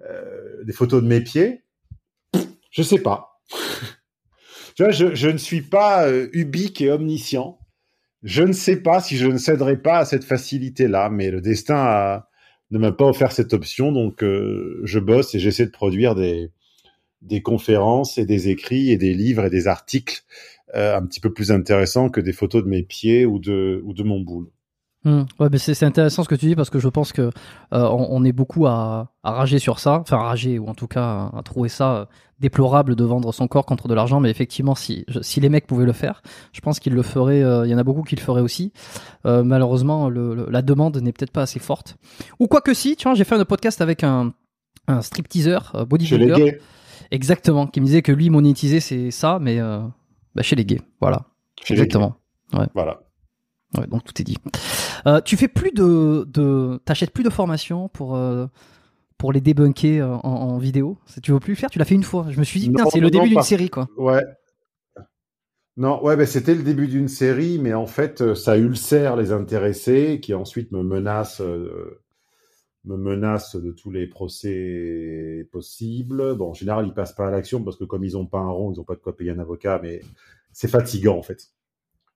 euh, des photos de mes pieds, je sais pas. je, ne suis pas euh, ubique et omniscient. Je ne sais pas si je ne céderai pas à cette facilité-là, mais le destin ne m'a pas offert cette option, donc euh, je bosse et j'essaie de produire des, conférences et des écrits et des livres et des articles euh, un petit peu plus intéressants que des photos de mes pieds ou ou de mon boule. Mmh. Ouais, mais c'est intéressant ce que tu dis parce que je pense que euh, on, on, est beaucoup à, à, rager sur ça, enfin à rager ou en tout cas à, à trouver ça euh, déplorable de vendre son corps contre de l'argent. Mais effectivement, si, si les mecs pouvaient le faire, je pense qu'ils le feraient. Euh, il y en a beaucoup qui le feraient aussi. Euh, malheureusement, le, le, la demande n'est peut-être pas assez forte. Ou quoi que si, tu vois, j'ai fait un podcast avec un, un stripteaseur euh, bodybuilder. Exactement, qui me disait que lui monétiser c'est ça, mais bah, chez les gays, voilà. Chez Exactement. Ouais. Voilà. Ouais, donc tout est dit. Euh, tu fais plus de, de t'achètes plus de formations pour euh, pour les débunker en, en, vidéo? Tu veux plus le faire? Tu l'as fait une fois. Je me suis dit c'est le début d'une série quoi. Ouais. Non, ouais, ben c'était le début d'une série, mais en fait, euh, ça ulcère les intéressés, qui ensuite me menacent, euh, me menacent de tous les procès possibles. Bon, en général, ils passent pas à l'action parce que comme ils ont pas un rond, ils ont pas de quoi payer un avocat, mais c'est fatigant en fait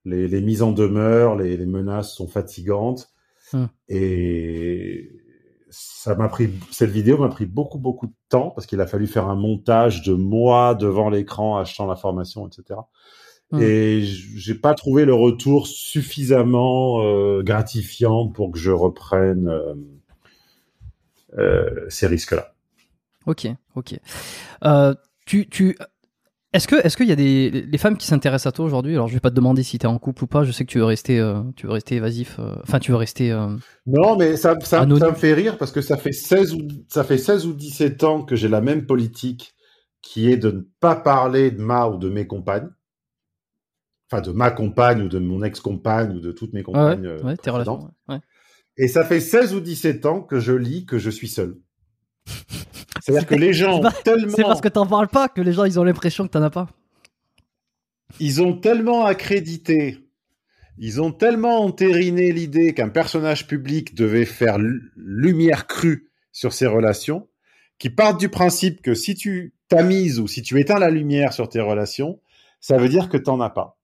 les, les, mises en demeure, les, les menaces sont fatigantes. Hum. Et ça m'a pris, cette vidéo m'a pris beaucoup, beaucoup de temps parce qu'il a fallu faire un montage de moi devant l'écran, achetant la formation, etc. Hum. Et j'ai pas trouvé le retour suffisamment euh, gratifiant pour que je reprenne euh, euh, ces risques-là. Ok, ok. Tu, tu, est-ce que est-ce qu'il y a des les femmes qui s'intéressent à toi aujourd'hui? Alors je vais pas te demander si tu es en couple ou pas. Je sais que tu veux rester euh, tu veux rester évasif. euh, Enfin tu veux rester. euh, Non, mais ça, ça, ça me fait rire parce que ça fait 16 ou, ça fait 16 ou 17 ans que j'ai la même politique qui est de ne pas parler de ma ou de mes compagnes. Enfin, de ma compagne ou de mon ex-compagne ou de toutes mes compagnes. ouais, ouais, tes relations. précédentes. ouais. Et ça fait 16 ou 17 ans que je lis que je suis seul. C'est-à-dire que les gens tellement, C'est parce que t'en parles pas que les gens ils ont l'impression que t'en as pas. ils ont tellement accrédité, ils ont tellement entériné l'idée qu'un personnage public devait faire lu- lumière crue sur ses relations, qu'ils partent du principe que si tu tamises ou si tu éteins la lumière sur tes relations, ça veut dire que t'en as pas.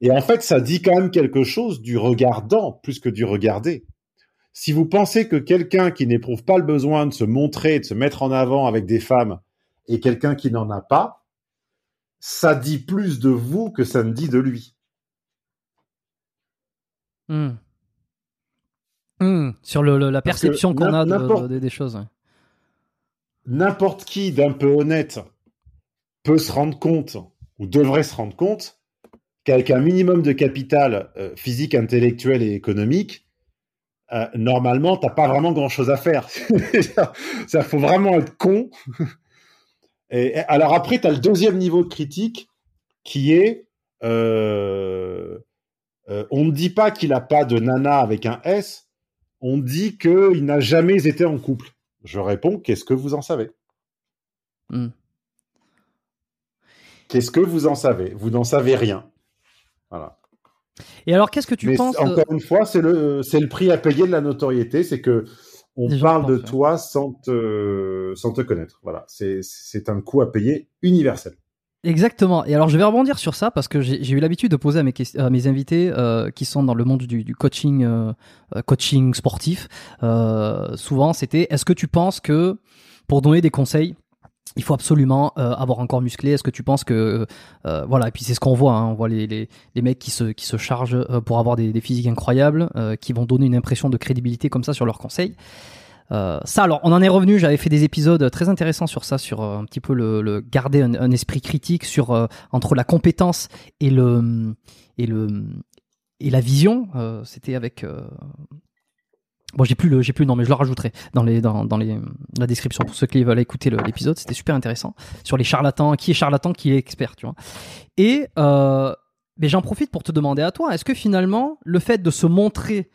Et en fait, ça dit quand même quelque chose du regardant plus que du regardé. Si vous pensez que quelqu'un qui n'éprouve pas le besoin de se montrer, de se mettre en avant avec des femmes, est quelqu'un qui n'en a pas, ça dit plus de vous que ça ne dit de lui. Hmm. Hmm. Sur le, le- la perception qu'on a de- n'importe- de- des choses. ouais. N'importe qui d'un peu honnête peut se rendre compte, ou devrait se rendre compte, qu'avec un minimum de capital euh, physique, intellectuel et économique, euh, normalement, t'as pas vraiment grand-chose à faire. Ça faut vraiment être con. Et, alors après, tu as le deuxième niveau de critique qui est euh, euh, on ne dit pas qu'il a pas de nana avec un S, on dit qu'il n'a jamais été en couple. Je réponds, qu'est-ce que vous en savez? Hmm. Qu'est-ce que vous en savez? Vous n'en savez rien. Voilà. Et alors qu'est-ce que tu Mais penses euh, encore une fois, c'est le, c'est le prix à payer de la notoriété, c'est que on parle de toi sans te, sans te connaître. Voilà, c'est, c'est un coût à payer universel. Exactement. Et alors, je vais rebondir sur ça parce que j'ai j'ai eu l'habitude de poser à mes, à mes invités euh, qui sont dans le monde du, du coaching, euh, euh, coaching sportif. euh, souvent, c'était est-ce que tu penses que pour donner des conseils, il faut absolument euh, avoir un corps musclé Est-ce que tu penses que euh, voilà Et puis c'est ce qu'on voit. Hein, on voit les, les, les mecs qui se qui se chargent euh, pour avoir des, des physiques incroyables, euh, qui vont donner une impression de crédibilité comme ça sur leurs conseils. Euh, ça, alors, on en est revenu. J'avais fait des épisodes très intéressants sur ça, sur euh, un petit peu le, le garder un, un esprit critique sur euh, entre la compétence et le et le et la vision. Euh, C'était avec euh, bon, j'ai plus le j'ai plus nom, mais je le rajouterai dans les dans dans les la description pour ceux qui veulent écouter l'épisode. C'était super intéressant sur les charlatans, qui est charlatan, qui est expert, tu vois. Et euh, mais j'en profite pour te demander à toi, est-ce que finalement le fait de se montrer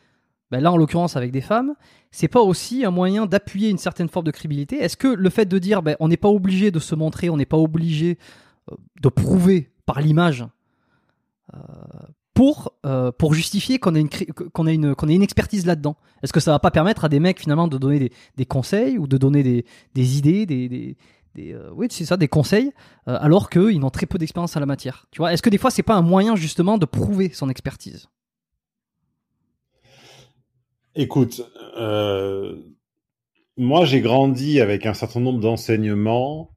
ben là en l'occurrence avec des femmes, c'est pas aussi un moyen d'appuyer une certaine forme de crédibilité? Est-ce que le fait de dire ben, on n'est pas obligé de se montrer, on n'est pas obligé euh, de prouver par l'image euh, pour, euh, pour justifier qu'on ait une, qu'on une, qu'on une expertise là-dedans. Est-ce que ça va pas permettre à des mecs finalement de donner des, des conseils ou de donner des, des idées, des, des, des oui c'est ça, des conseils, alors qu'ils n'ont très peu d'expérience à la matière? Tu vois Est-ce que des fois c'est pas un moyen justement de prouver son expertise? Écoute, euh, moi j'ai grandi avec un certain nombre d'enseignements.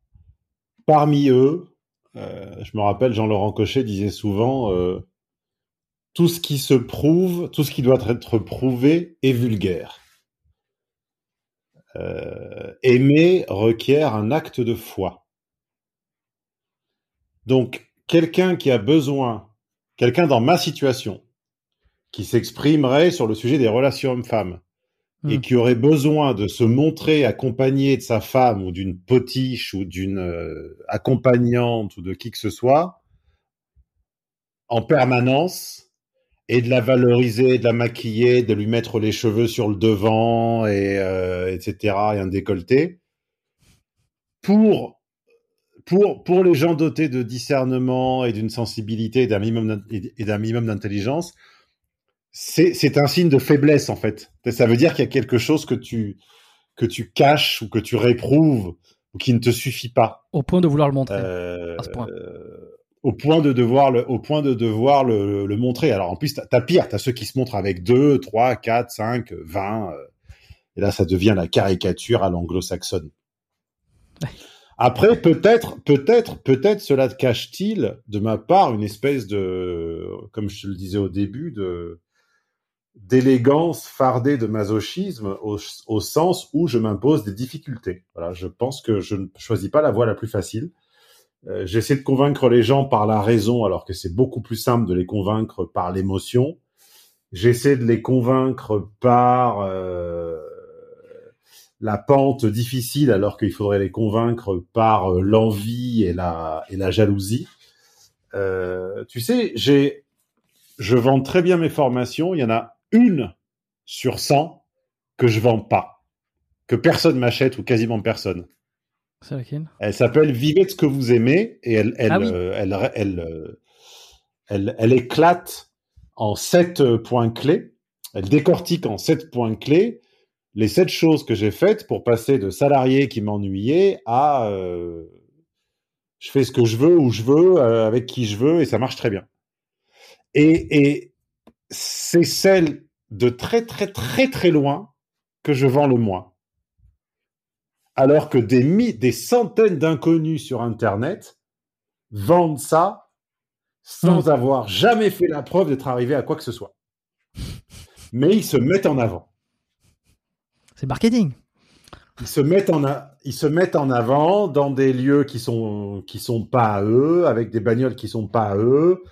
Parmi eux, euh, je me rappelle Jean-Laurent Cochet disait souvent euh, tout ce qui se prouve, tout ce qui doit être prouvé est vulgaire. aimer requiert un acte de foi. Donc, quelqu'un qui a besoin, quelqu'un dans ma situation, qui s'exprimerait sur le sujet des relations hommes-femmes et hmm. qui aurait besoin de se montrer accompagné de sa femme ou d'une potiche ou d'une euh, accompagnante ou de qui que ce soit en permanence et de la valoriser, de la maquiller, de lui mettre les cheveux sur le devant et euh, etc. et un décolleté pour pour pour les gens dotés de discernement et d'une sensibilité et d'un minimum d'intelligence, c'est un signe de faiblesse en fait. Ça veut dire qu'il y a quelque chose que tu que tu caches ou que tu réprouves ou qui ne te suffit pas. Au point de vouloir le montrer. Euh, au point de devoir le, au point de devoir le, le, montrer. Alors en plus, t'as as pire, t'as ceux qui se montrent avec 2, 3, 4, 5, 20. et là, ça devient la caricature à l'anglo-saxonne. Après, peut-être, peut-être, peut-être cela cache-t-il, de ma part, une espèce de, comme je te le disais au début, de, d'élégance fardée de masochisme au, sens où je m'impose des difficultés. Voilà, je pense que je ne choisis pas la voie la plus facile. Euh, j'essaie de convaincre les gens par la raison alors que c'est beaucoup plus simple de les convaincre par l'émotion. J'essaie de les convaincre par euh, la pente difficile alors qu'il faudrait les convaincre par euh, l'envie et la, et la jalousie. tu sais, j'ai je vends très bien mes formations. Il y en a une sur 100 que je vends pas, que personne m'achète ou quasiment personne. C'est laquelle? Elle s'appelle Vivez de ce que vous aimez et elle, elle, ah euh, elle, euh, elle, elle, éclate en sept points clés. Elle décortique en sept points clés les sept choses que j'ai faites pour passer de salarié qui m'ennuyait à euh, je fais ce que je veux, où je veux, avec qui je veux, et ça marche très bien. Et, et c'est celle de très très très très loin que je vends le moins. Alors que des, des centaines d'inconnus sur Internet vendent ça sans hmm. avoir jamais fait la preuve d'être arrivé à quoi que ce soit. Mais ils se mettent en avant. C'est marketing. Ils se mettent en, ils se mettent en avant dans des lieux qui sont qui sont pas à eux, avec des bagnoles qui sont pas à eux,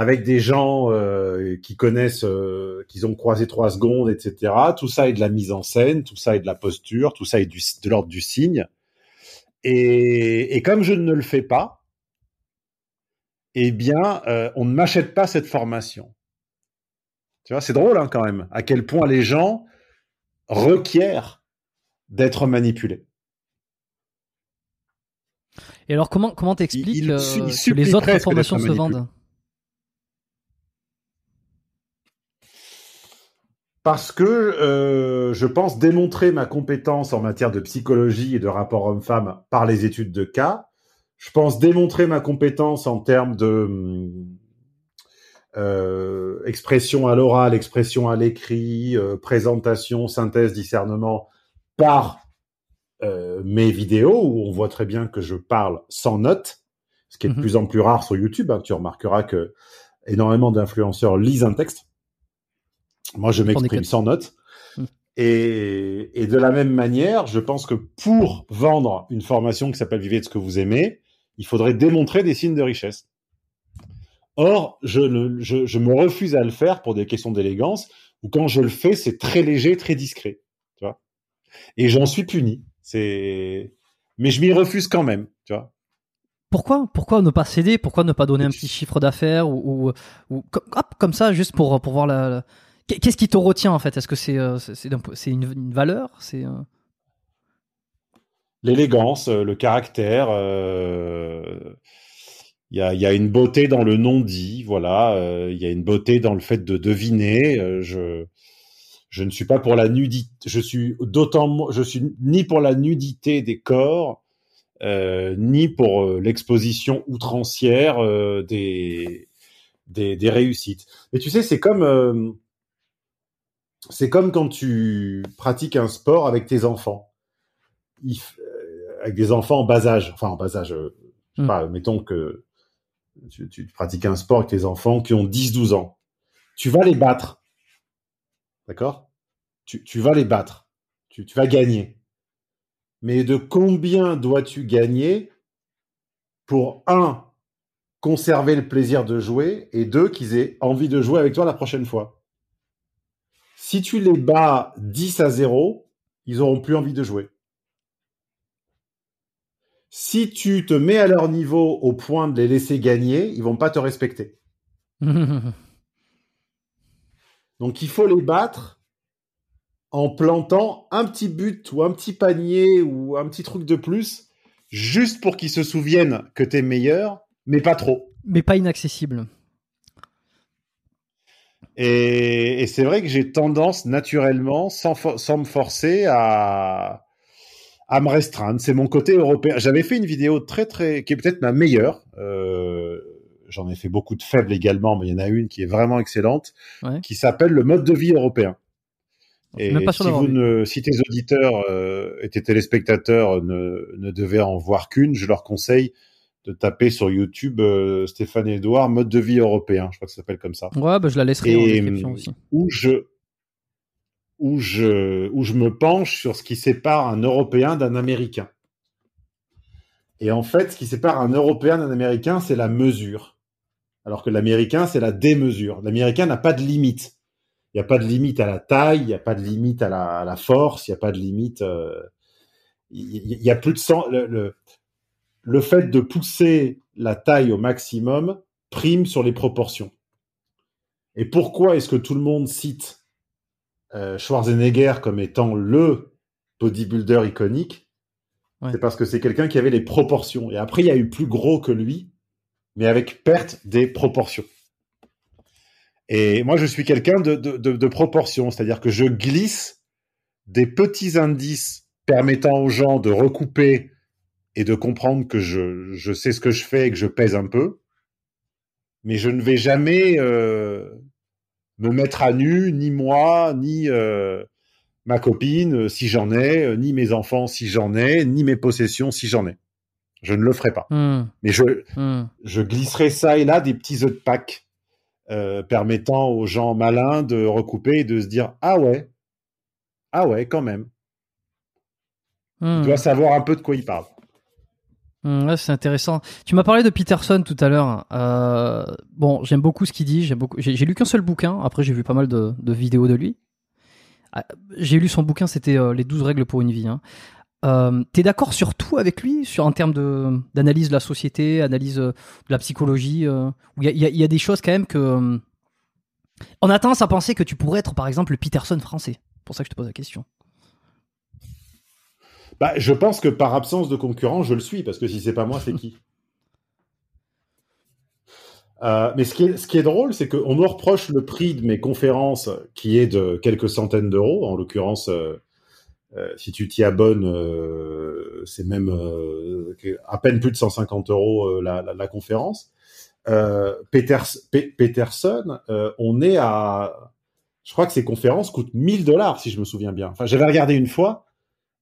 avec des gens euh, qui connaissent, euh, qu'ils ont croisé trois secondes, etc. Tout ça est de la mise en scène, tout ça est de la posture, tout ça est du, de l'ordre du signe. Et, et, comme je ne le fais pas, eh bien, euh, on ne m'achète pas cette formation. Tu vois, c'est drôle hein, quand même, à quel point les gens requièrent d'être manipulés. Et alors, comment comment t'expliques que les autres formations se vendent? Parce que euh, je pense démontrer ma compétence en matière de psychologie et de rapport homme-femme par les études de cas. Je pense démontrer ma compétence en termes de euh, expression à l'oral, expression à l'écrit, euh, présentation, synthèse, discernement par mes vidéos où on voit très bien que je parle sans notes, ce qui est de mhm. plus en plus rare sur YouTube. Hein. Tu remarqueras que énormément d'influenceurs lisent un texte. Moi, je m'exprime sans notes. Hmm. Et, et, de la même manière, je pense que pour vendre une formation qui s'appelle Vivez de ce que vous aimez, il faudrait démontrer des signes de richesse. Or, je, ne, je, je me refuse à le faire pour des questions d'élégance, ou quand je le fais, c'est très léger, très discret. Tu vois Et j'en suis puni. C'est, mais je m'y refuse quand même. Tu vois pourquoi pourquoi ne pas céder? Pourquoi ne pas donner un petit chiffre d'affaires ou, ou, ou hop, comme ça juste pour pour voir la, Qu'est-ce qui te retient en fait? Est-ce que c'est euh, une, valeur? C'est euh, L'élégance, euh, le caractère, il y a, y a une beauté dans le non-dit, voilà, euh, il y a une beauté dans le fait de deviner. je, je ne suis pas pour la nudité, je suis d'autant, je suis ni pour la nudité des corps, ni pour l'exposition outrancière des, des, des réussites. Mais tu sais, c'est comme, c'est comme quand tu pratiques un sport avec tes enfants. Il euh, avec des enfants en bas âge, enfin en bas âge, euh, je sais Mm. pas, mettons que tu, tu pratiques un sport avec tes enfants qui ont 10-12 ans. Tu vas les battre. D'accord? Tu, tu vas les battre. Tu, tu vas gagner. Mais de combien dois-tu gagner pour, un, conserver le plaisir de jouer, et deux, qu'ils aient envie de jouer avec toi la prochaine fois? Si tu les bats 10 à 0, ils auront plus envie de jouer. Si tu te mets à leur niveau au point de les laisser gagner, ils vont pas te respecter. Donc il faut les battre en plantant un petit but ou un petit panier ou un petit truc de plus, juste pour qu'ils se souviennent que tu es meilleur, mais pas trop. mais pas inaccessible. Et, et c'est vrai que j'ai tendance naturellement, sans, me forcer, à, à me restreindre. C'est mon côté européen. J'avais fait une vidéo très très qui est peut-être ma meilleure. Euh, J'en ai fait beaucoup de faibles également, mais il y en a une qui est vraiment excellente, Ouais. qui s'appelle le mode de vie européen. Et même pas si, vous ne, si tes auditeurs euh, et tes téléspectateurs ne, ne devaient en voir qu'une, je leur conseille de taper sur YouTube euh, Stéphane Edouard, mode de vie européen. Je crois que ça s'appelle comme ça Ouais, bah, je la laisserai en Et, description aussi. où je où je où je me penche sur ce qui sépare un Européen d'un Américain. Et en fait, ce qui sépare un Européen d'un Américain, c'est la mesure, alors que l'Américain, c'est la démesure. L'Américain n'a pas de limite. Il n'y a pas de limite à la taille, il n'y a pas de limite à la, à la force, il n'y a pas de limite. euh, Il y, a plus de. Le, le, le fait de pousser la taille au maximum prime sur les proportions. Et pourquoi est-ce que tout le monde cite euh, Schwarzenegger comme étant le bodybuilder iconique? Ouais. C'est parce que c'est quelqu'un qui avait les proportions. Et après, il y a eu plus gros que lui, mais avec perte des proportions. Et moi, je suis quelqu'un de, de, de, de proportions, c'est-à-dire que je glisse des petits indices permettant aux gens de recouper et de comprendre que je, je sais ce que je fais et que je pèse un peu, mais je ne vais jamais euh, me mettre à nu, ni moi, ni euh, ma copine, euh, si j'en ai, ni mes enfants, si j'en ai, ni mes possessions, si j'en ai. Je ne le ferai pas. Hmm, Mais je, hmm. je glisserai ça et là des petits œufs de Pâques euh, permettant aux gens malins de recouper et de se dire ah ouais, ah ouais quand même. Hmm. Il doit savoir un peu de quoi il parle. Ouais, c'est intéressant. Tu m'as parlé de Peterson tout à l'heure. Euh, bon, j'aime beaucoup ce qu'il dit. J'ai lu qu'un seul bouquin. Après, j'ai vu pas mal de, vidéos de lui. Ah, J'ai lu son bouquin. C'était euh, les 12 règles pour une vie. Hein. Euh, T'es d'accord sur tout avec lui, en termes d'analyse de la société, analyse de la psychologie. Il y, y a- des choses quand même que on a tendance à penser que tu pourrais être par exemple le Peterson français. C'est pour ça que je te pose la question. Bah, je pense que par absence de concurrent, je le suis parce que si c'est pas moi, c'est qui? Euh, mais ce qui est, ce qui est drôle, c'est qu'on me reproche le prix de mes conférences, qui est de quelques centaines d'euros. En l'occurrence, euh, euh, si tu t'y abonnes, c'est même à peine plus de 150 euros la, la, la conférence. Peters, Pe- Peterson, on est à, je crois que ces conférences coûtent 1000 dollars si je me souviens bien. Enfin, j'avais regardé une fois.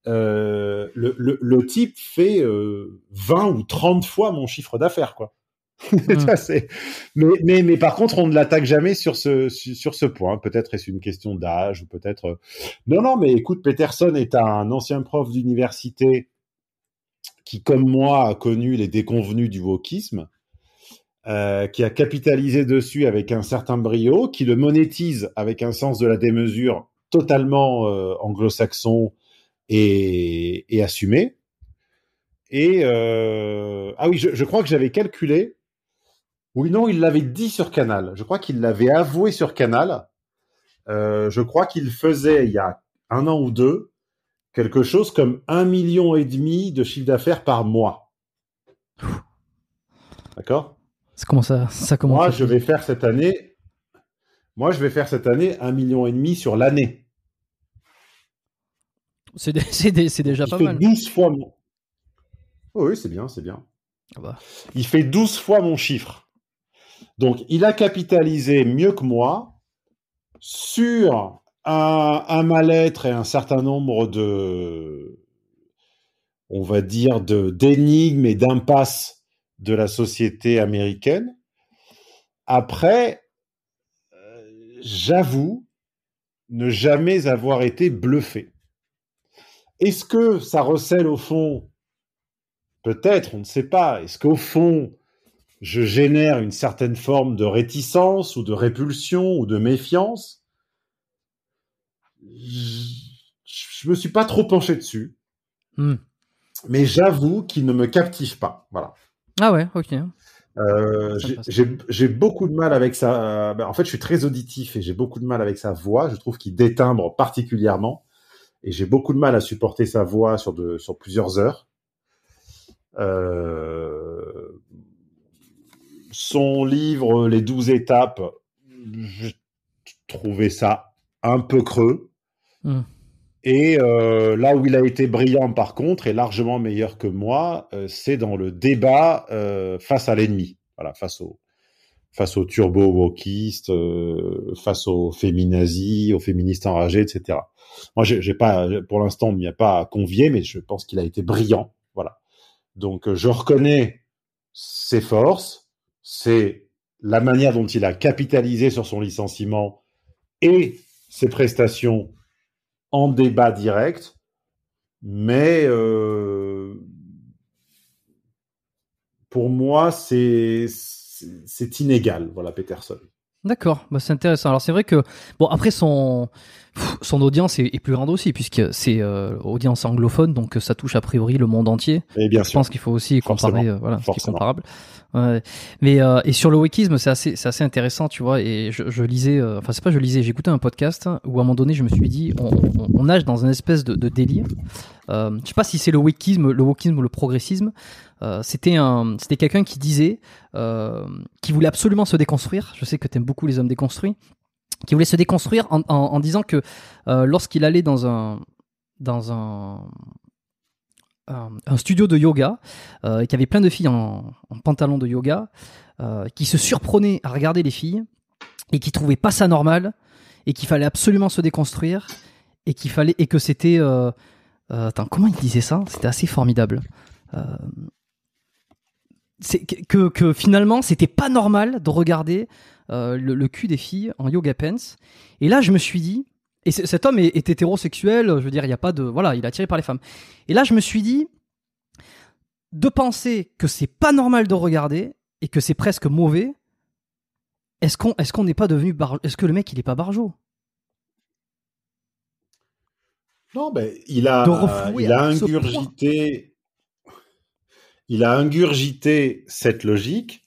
Euh, le, le, le type fait euh, 20 ou 30 fois mon chiffre d'affaires, quoi. C'est- mais, mais, mais par contre, on ne l'attaque jamais sur ce, sur, ce point. Peut-être est-ce une question d'âge ou peut-être. euh, Non, non, mais écoute, Peterson est un ancien prof d'université qui, comme moi, a connu les déconvenus du wokisme, euh, qui a capitalisé dessus avec un certain brio, qui le monétise avec un sens de la démesure totalement euh, anglo-saxon et, et assumé. Et euh, ah oui, je, je crois que j'avais calculé. Oui, non, il l'avait dit sur Canal. Je crois qu'il l'avait avoué sur Canal. euh, je crois qu'il faisait il y a un an ou deux quelque chose comme un million et demi de chiffre d'affaires par mois. D'accord? Comment ça, ça commence Moi, je vais faire cette année. Moi, je vais faire cette année un million et demi sur l'année. C'est dé- c'est dé- c'est déjà Il pas fait mal. 12 fois mon. Oh oui, c'est bien, c'est bien. Ah bah. Il fait 12 fois mon chiffre. Donc, il a capitalisé mieux que moi sur un, un mal-être et un certain nombre de, on va dire, de d'énigmes et d'impasses de la société américaine. Après, euh, j'avoue ne jamais avoir été bluffé. Est-ce que ça recèle au fond? Peut-être, on ne sait pas. Est-ce qu'au fond, je génère une certaine forme de réticence ou de répulsion ou de méfiance? Je ne me suis pas trop penché dessus, Hmm. mais j'avoue qu'il ne me captive pas. Voilà. Ah ouais, ok. Euh, j'ai beaucoup de mal avec sa. ben, en fait, je suis très auditif et j'ai beaucoup de mal avec sa voix. Je trouve qu'il détimbre particulièrement et j'ai beaucoup de mal à supporter sa voix sur de sur plusieurs heures. Euh, son livre Les douze étapes, je trouvais ça un peu creux. Hmm. Et euh, là où il a été brillant, par contre, et largement meilleur que moi, euh, c'est dans le débat face à l'ennemi, voilà, face au face aux turbo-wokistes, face aux féminazis, aux féministes enragés, etc. Moi, j'ai pas, pour l'instant, on n'y a pas convié, mais je pense qu'il a été brillant, voilà. Donc, euh, je reconnais ses forces, c'est la manière dont il a capitalisé sur son licenciement et ses prestations en débat direct, mais euh, pour moi, c'est inégal, voilà, Peterson. D'accord, bah c'est intéressant. Alors c'est vrai que bon après son son audience est, est plus grande aussi puisque c'est euh, audience anglophone donc ça touche a priori le monde entier. Et bien Je sûr, pense qu'il faut aussi comparer Forcément. euh, voilà ce qui est comparable. Mais euh, et sur le wikisme c'est assez assez intéressant tu vois et je, lisais euh, enfin c'est pas je lisais j'écoutais un podcast où à un moment donné je me suis dit on, nage dans une espèce de, délire. Euh, je sais pas si c'est le wikisme le wokisme ou le progressisme. Euh, c'était un c'était quelqu'un qui disait qui voulait absolument se déconstruire. Je sais que t'aimes beaucoup les hommes déconstruits. Qui voulait se déconstruire en, en, disant que lorsqu'il allait dans un dans un un, studio de yoga, euh, y avait plein de filles en, pantalon de yoga, euh, qui se surprenaient à regarder les filles et qui trouvaient pas ça normal et qu'il fallait absolument se déconstruire et qu'il fallait et que c'était euh, attends comment il disait ça? C'était assez formidable. Que, que, finalement c'était pas normal de regarder le, le cul des filles en yoga pants. Et là je me suis dit et cet homme est, est hétérosexuel, je veux dire il y a pas de voilà il est attiré par les femmes. Et là je me suis dit de penser que c'est pas normal de regarder et que c'est presque mauvais. Est-ce qu'on est-ce qu'on n'est pas devenu bar... est-ce que le mec il est pas barjot Non, ben, il a, il ingurgité, il a ingurgité cette logique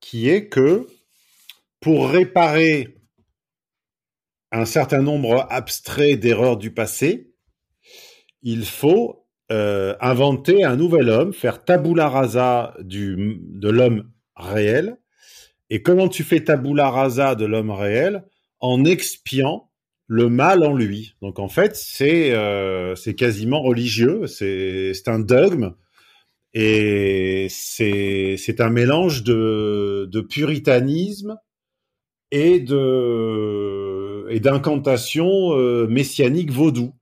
qui est que pour réparer un certain nombre abstrait d'erreurs du passé, il faut euh, inventer un nouvel homme, faire tabula rasa du, de l'homme réel. Et comment tu fais tabula rasa de l'homme réel? En expiant le mal en lui. Donc en fait, c'est euh, quasiment religieux, c'est un dogme et c'est un mélange de de puritanisme et de et d'incantation euh, messianique vaudou.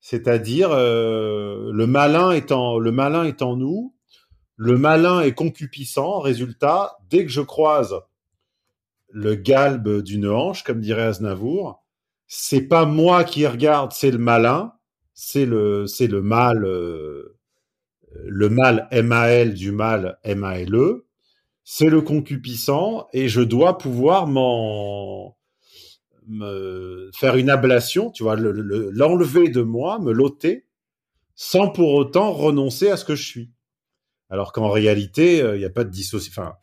C'est-à-dire euh, le malin est en le malin est en nous, le malin est concupiscent. Résultat, dès que je croise le galbe d'une hanche, comme dirait Aznavour, c'est pas moi qui regarde, c'est le malin, c'est le c'est le mal euh, le mal M-A-L du mal M-A-L-E, c'est le concupiscent et je dois pouvoir m'en me faire une ablation, tu vois, le- le- l'enlever de moi, me l'ôter, sans pour autant renoncer à ce que je suis. Alors qu'en réalité, euh, il n'y a pas de dissociation. Enfin,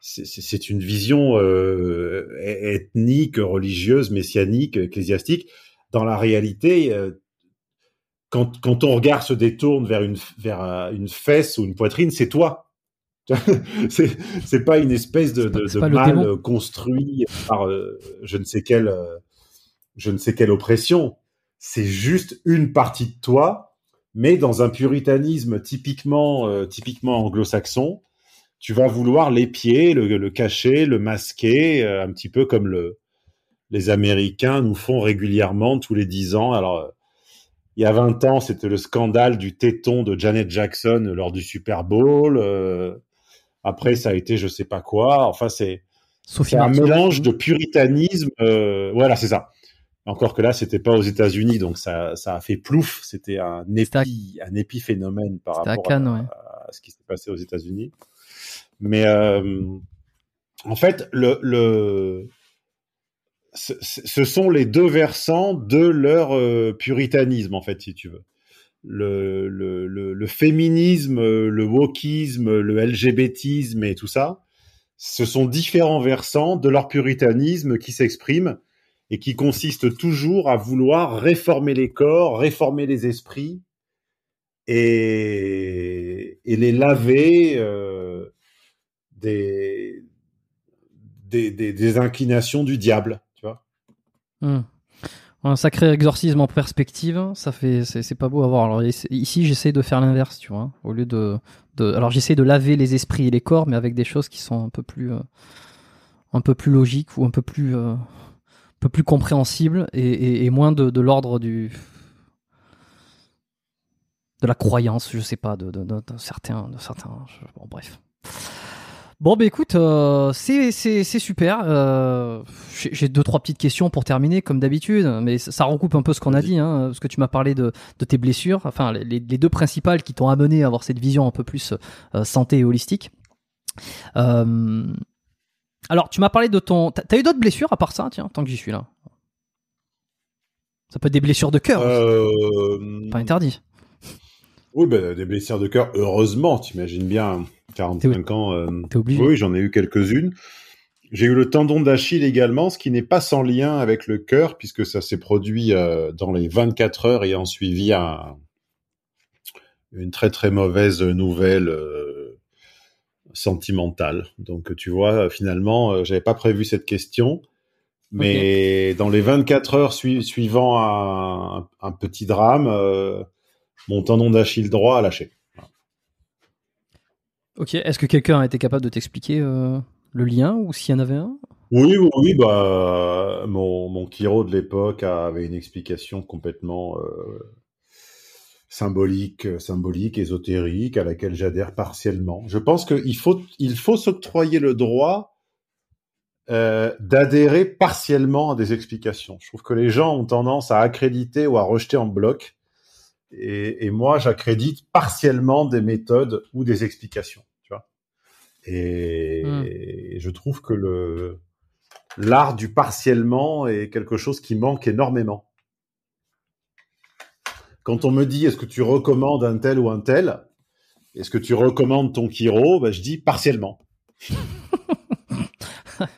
c'est une vision euh, ethnique, religieuse, messianique, ecclésiastique. Dans la réalité, euh, quand, quand ton regard se détourne vers une, vers une fesse ou une poitrine, c'est toi. c'est pas une espèce de, de, de mal construit par je ne sais quelle je ne sais quelle oppression. C'est juste une partie de toi, mais dans un puritanisme typiquement typiquement anglo-saxon tu vas vouloir l'épier, le, le cacher, le masquer, euh, un petit peu comme le, les Américains nous font régulièrement tous les dix ans. Alors, il y a 20 ans, c'était le scandale du téton de Janet Jackson lors du Super Bowl. Après, ça a été je sais pas quoi. Enfin, c'est un mélange de puritanisme. Euh, voilà, c'est ça. Encore que là, c'était pas aux États-Unis, donc ça, ça a fait plouf. C'était un épi, un épiphénomène par rapport à, à, ce qui s'est passé aux États-Unis. Mais euh, en fait, le, le ce, sont les deux versants de leur euh, puritanisme, en fait, si tu veux. Le, féminisme, le wokisme, le LGBTisme et tout ça, ce sont différents versants de leur puritanisme qui s'expriment et qui consistent toujours à vouloir réformer les corps, réformer les esprits et, et les laver euh, des, des, inclinations du diable, tu vois. Hmm. Un sacré exorcisme en perspective, ça fait, c'est pas beau à voir. Alors ici, j'essaie de faire l'inverse, tu vois, au lieu de, alors j'essaie de laver les esprits et les corps, mais avec des choses qui sont un peu plus, euh, logiques ou un peu plus, euh, un peu plus compréhensibles et, moins de, l'ordre du, de la croyance, je sais pas, de, de, de certains, de certains, bon bref. Bon, bah écoute, euh, c'est super. Euh, J'ai deux, trois petites questions pour terminer, comme d'habitude, mais ça, recoupe un peu ce qu'on a dit, hein, parce que tu m'as parlé de, de, tes blessures, enfin, les, les deux principales qui t'ont amené à avoir cette vision un peu plus euh, santé et holistique. Alors, tu m'as parlé de ton. T'as eu d'autres blessures à part ça, tiens, tant que j'y suis là Ça peut être des blessures de cœur. Pas interdit. Oui, bah, des blessures de cœur, heureusement, t'imagines bien. 45 ans. Euh, oui, j'en ai eu quelques-unes. J'ai eu le tendon d'Achille également, ce qui n'est pas sans lien avec le cœur, puisque ça s'est produit euh, dans les 24 heures ayant suivi un, une très très mauvaise nouvelle euh, sentimentale. Donc tu vois, finalement, j'avais pas prévu cette question, mais dans les 24 heures suivant un, un, petit drame, mon tendon d'Achille droit a lâché. Ok, est-ce que quelqu'un a été capable de t'expliquer euh, le lien ou s'il y en avait un? Oui, oui, bah, mon, mon Kiro de l'époque avait une explication complètement euh, symbolique, symbolique, ésotérique, à laquelle j'adhère partiellement. Je pense qu'il faut, il faut s'octroyer le droit euh, d'adhérer partiellement à des explications. Je trouve que les gens ont tendance à accréditer ou à rejeter en bloc et, et moi, j'accrédite partiellement des méthodes ou des explications. Tu vois et, hmm. je trouve que le l'art du partiellement est quelque chose qui manque énormément. Quand on me dit est-ce que tu recommandes un tel ou un tel, est-ce que tu recommandes ton Kiro ben, Je dis partiellement.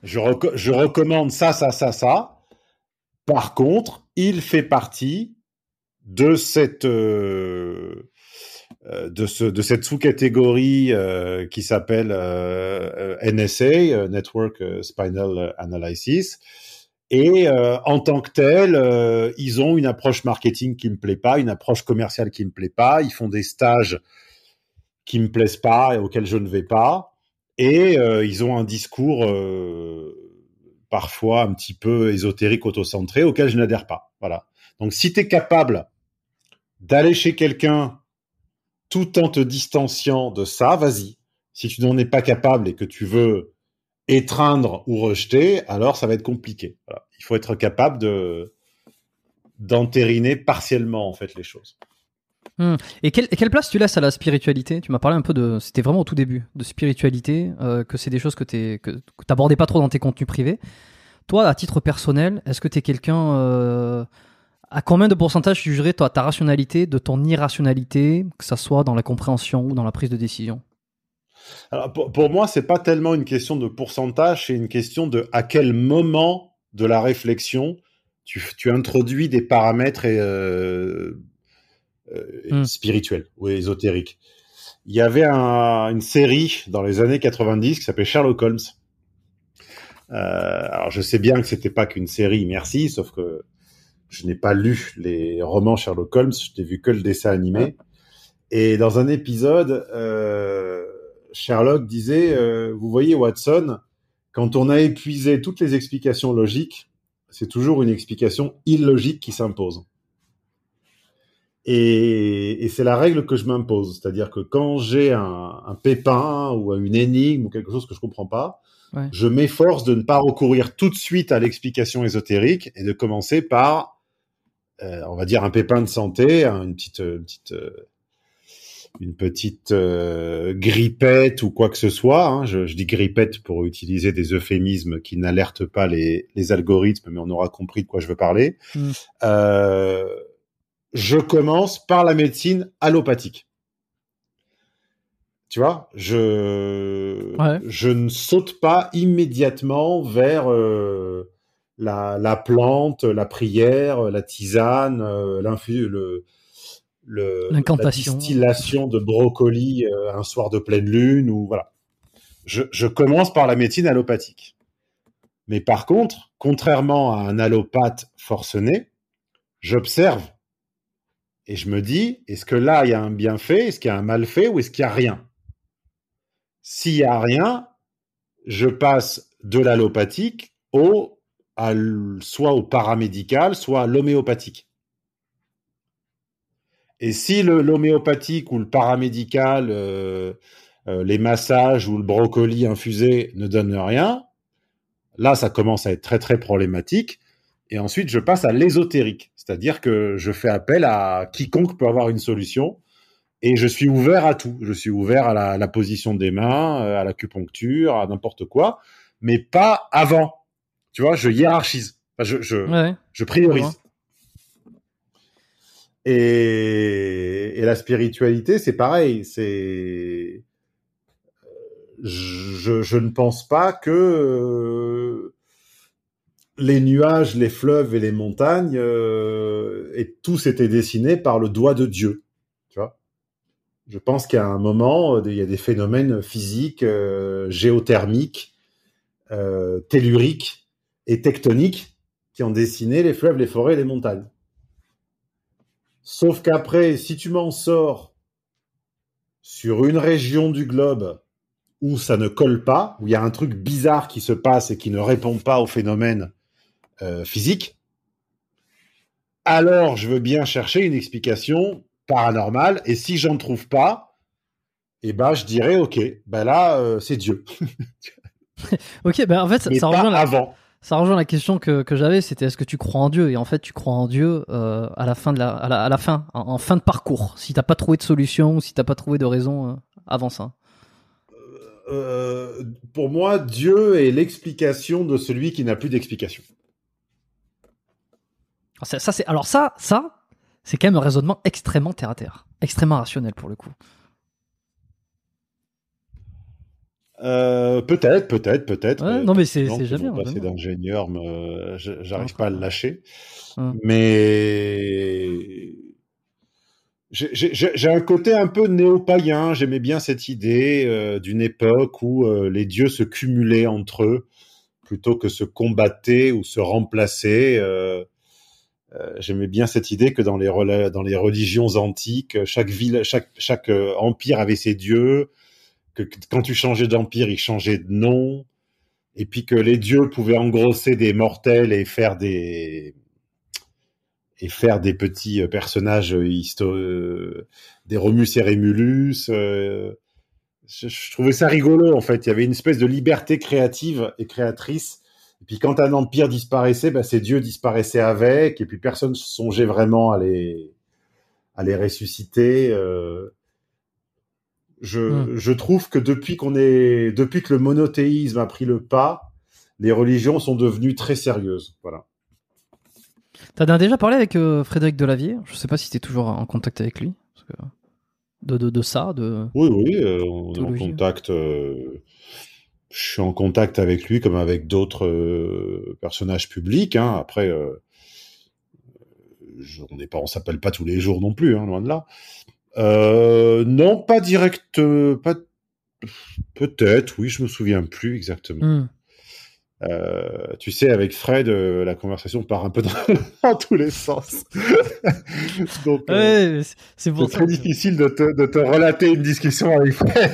je, je recommande ça, ça, ça, ça. Par contre, il fait partie de cette euh, euh, de, ce, de cette sous-catégorie euh, qui s'appelle NSA, Network Spinal Analysis. Et en tant que tel, ils ont une approche marketing qui me plaît pas, une approche commerciale qui me plaît pas. Ils font des stages qui me plaisent pas et auxquels je ne vais pas. Et ils ont un discours parfois un petit peu ésotérique, autocentré, auquel je n'adhère pas. Voilà. Donc si tu es capable d'aller chez quelqu'un tout en te distanciant de ça, vas-y. Si tu n'en es pas capable et que tu veux étreindre ou rejeter, alors ça va être compliqué. Il faut être capable de d'entériner partiellement en fait les choses. Hmm. Et, quelle, place tu laisses à la spiritualité? Tu m'as parlé un peu de, c'était vraiment au tout début, de spiritualité, euh, que c'est des choses que tu que, t'abordais pas trop dans tes contenus privés. Toi, à titre personnel, est-ce que tu es quelqu'un euh, à combien de pourcentage tu jugerais toi, ta rationalité de ton irrationalité, que ça soit dans la compréhension ou dans la prise de décision? Alors, pour, pour moi, c'est pas tellement une question de pourcentage, c'est une question de à quel moment de la réflexion tu, tu introduis des paramètres euh, euh, Hmm. spirituels ou ésotériques. Il y avait un- une série dans les années 90 qui s'appelait Sherlock Holmes. Euh, alors, je sais bien que c'était pas qu'une série, merci, sauf que je n'ai pas lu les romans Sherlock Holmes, je n'ai vu que le dessin animé. Et dans un épisode, euh, Sherlock disait, euh, vous voyez Watson, quand on a épuisé toutes les explications logiques, c'est toujours une explication illogique qui s'impose. Et, et c'est la règle que je m'impose, c'est-à-dire que quand j'ai un, un pépin ou une énigme ou quelque chose que je comprends pas, Ouais. je m'efforce de ne pas recourir tout de suite à l'explication ésotérique et de commencer par, euh, on va dire, un pépin de santé, hein, une petite, une petite, euh, une petite euh, grippette ou quoi que ce soit. hein. Je, je dis grippette pour utiliser des euphémismes qui n'alertent pas les, les algorithmes, mais on aura compris de quoi je veux parler. Mm. Euh, je commence par la médecine allopathique. Tu vois, je Ouais. je ne saute pas immédiatement vers euh, la, la plante, la prière, la tisane, euh, l'infu, le, la distillation de brocoli euh, un soir de pleine lune ou voilà. Je, je commence par la médecine allopathique. Mais par contre, contrairement à un allopathe forcené, j'observe et je me dis, est-ce que là, il y a un bienfait, est-ce qu'il y a un malfait ou est-ce qu'il y a rien? S'il y a rien, je passe de l'allopathique au, soit au paramédical, soit à l'homéopathique. Et si l'homéopathique ou le paramédical, euh, euh, les massages ou le brocoli infusé ne donnent rien, là, ça commence à être très très problématique. Et ensuite, je passe à l'ésotérique, c'est-à-dire que je fais appel à quiconque peut avoir une solution. Et je suis ouvert à tout. Je suis ouvert à la, à la position des mains, euh, à l'acupuncture, à n'importe quoi, mais pas avant. Tu vois, je hiérarchise. Enfin, je, je, Ouais. je priorise. Et, et la spiritualité, c'est pareil. C'est, je, je ne pense pas que euh, les nuages, les fleuves et les montagnes euh, aient tous été dessinés par le doigt de Dieu. Tu vois? Je pense qu'à un moment, euh, il y a des phénomènes physiques, euh, géothermiques, euh, telluriques et tectoniques qui ont dessiné les fleuves, les forêts et les montagnes. Sauf qu'après, si tu m'en sors sur une région du globe où ça ne colle pas, où il y a un truc bizarre qui se passe et qui ne répond pas au phénomène euh, physique, alors je veux bien chercher une explication paranormale. Et si j'en trouve pas, eh ben je dirais ok, ben là euh, c'est Dieu, Ok, ben en fait, ça, ça rejoint la, avant. Ça rejoint la question que, que j'avais, c'était est-ce que tu crois en Dieu? Et en fait, tu crois en Dieu euh, à la fin de la, à la, à la fin, en, en fin de parcours. Si t'as pas trouvé de solution ou si t'as pas trouvé de raison euh, avant ça. Euh, pour moi, Dieu est l'explication de celui qui n'a plus d'explication. Ça, c'est, alors ça, ça, c'est quand même un raisonnement extrêmement terre à terre, extrêmement rationnel pour le coup. Euh, peut-être, peut-être, peut-être. Ouais, non, mais c'est, jamais. jamais. d'ingénieur, j'arrive pas à le lâcher. Hum. Mais j'ai- un côté un peu néo-païen. J'aimais bien cette idée euh, d'une époque où euh, les dieux se cumulaient entre eux plutôt que se combattaient ou se remplaçaient. Euh, J'aimais bien cette idée que dans les, rela- dans les religions antiques, chaque ville, chaque, chaque empire avait ses dieux, que quand tu changeais d'empire, ils changeaient de nom, et puis que les dieux pouvaient engrosser des mortels et faire des et faire des petits euh, personnages euh, histo- euh, des Romus et Rémulus. je, trouvais ça rigolo en fait. Il y avait une espèce de liberté créative et créatrice. Et puis quand un empire disparaissait, bah, ces dieux disparaissaient avec, et puis personne ne songeait vraiment à les à les ressusciter. Je, Hmm. je trouve que depuis qu'on est depuis que le monothéisme a pris le pas, les religions sont devenues très sérieuses. Voilà. T'as déjà parlé avec euh, Frédéric Delavier? Je sais pas si t'es toujours en contact avec lui. parce que- de, de, de ça de... Oui, oui, on est en contact. je suis en contact avec lui comme avec d'autres personnages publics. Hein. Après, on n'est pas, on s'appelle pas tous les jours non plus, hein, loin de là. Non, pas direct, pas peut-être. Oui, je me souviens plus exactement. Hmm. Euh, tu sais, avec Fred, euh, la conversation part un peu dans, tous les sens. Donc, euh, c'est très difficile de te, de te, relater une discussion avec Fred.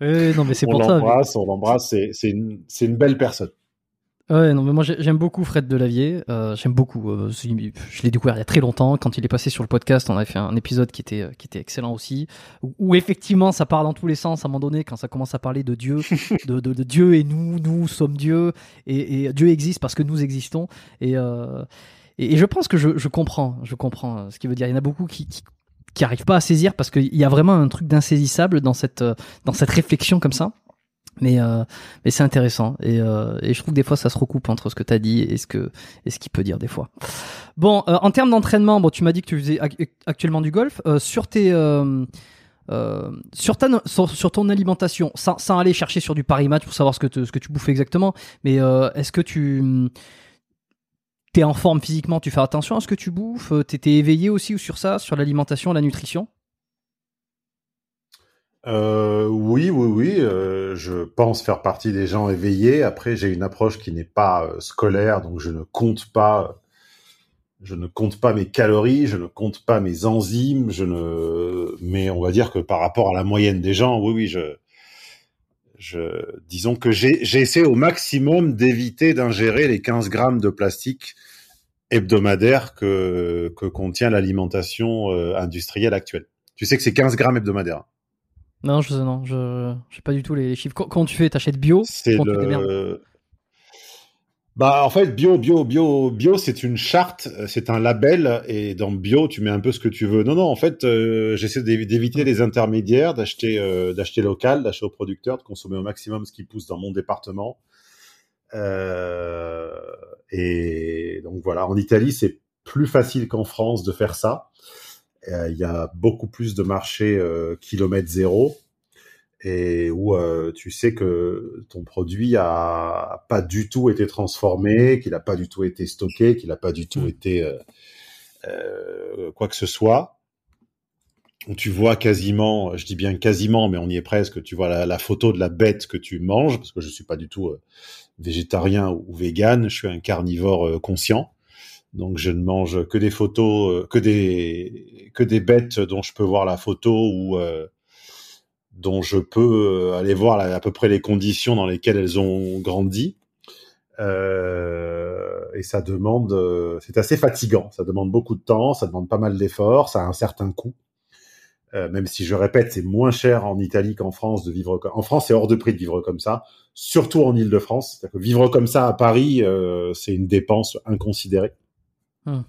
non, mais c'est pour ça. On l'embrasse, on l'embrasse. C'est une, une belle personne. Ouais, non, mais moi j'aime beaucoup Fred Delavier. Euh, j'aime beaucoup. Euh, je l'ai découvert il y a très longtemps. Quand il est passé sur le podcast, on avait fait un épisode qui était qui était excellent aussi, où, effectivement ça parle dans tous les sens. À un moment donné, quand ça commence à parler de Dieu, de, de, Dieu et nous, nous sommes Dieu et, et, Dieu existe parce que nous existons. Et euh, et, je pense que je, je comprends, je comprends euh, ce qu'il veut dire. Il y en a beaucoup qui, qui qui arrivent pas à saisir parce qu'il y a vraiment un truc d'insaisissable dans cette euh, dans cette réflexion comme ça. Mais, euh, mais c'est intéressant et, euh, et je trouve que des fois ça se recoupe entre ce que tu as dit et ce que et ce qu'il peut dire des fois. Bon, euh, en termes d'entraînement, bon, tu m'as dit que tu faisais actuellement du golf. Euh, sur tes euh, sur, ta, sur, ton alimentation, sans, sans, aller chercher sur du Paris Match pour savoir ce que, te, ce que tu bouffes exactement, mais est-ce que tu es en forme physiquement, tu fais attention à ce que tu bouffes, t'étais éveillé aussi ou sur ça, sur l'alimentation, la nutrition? Euh, oui, oui, oui. Euh, je pense faire partie des gens éveillés. Après, j'ai une approche qui n'est pas euh, scolaire, donc je ne compte pas, je ne compte pas mes calories, je ne compte pas mes enzymes, je ne. Mais on va dire que par rapport à la moyenne des gens, oui, oui, je, je, disons que essayé au maximum d'éviter d'ingérer les 15 grammes de plastique hebdomadaire que que contient l'alimentation industrielle actuelle. Tu sais que c'est 15 grammes hebdomadaires. Non, je non, je sais pas du tout les chiffres. Quand tu fais, t'achètes bio C'est le... Bah en fait bio bio bio bio c'est une charte, c'est un label et dans bio tu mets un peu ce que tu veux. Non non en fait euh, j'essaie d'éviter les intermédiaires, d'acheter euh, d'acheter local, d'acheter au producteur, de consommer au maximum ce qui pousse dans mon département. Euh, et donc voilà en Italie c'est plus facile qu'en France de faire ça. Euh, il y a beaucoup plus de marchés euh, kilomètre zéro et où euh, tu sais que ton produit a pas du tout été transformé, qu'il n'a pas du tout été stocké, qu'il n'a pas du tout hmm. été quoi que ce soit. Où tu vois quasiment, je dis bien quasiment, mais on y est presque, tu vois la, photo de la bête que tu manges, parce que je suis pas du tout végétarien ou vegan, je suis un carnivore conscient. Donc je ne mange que des photos, euh, que des que des bêtes dont je peux voir la photo ou euh, dont je peux euh, aller voir à peu près les conditions dans lesquelles elles ont grandi. et ça demande, c'est assez fatigant. Ça demande beaucoup de temps, ça demande pas mal d'efforts, ça a un certain coût. même si je répète, c'est moins cher en Italie qu'en France de vivre. En France, c'est hors de prix de vivre comme ça, surtout en Île-de-France. Vivre comme ça à Paris, c'est une dépense inconsidérée. Hmm.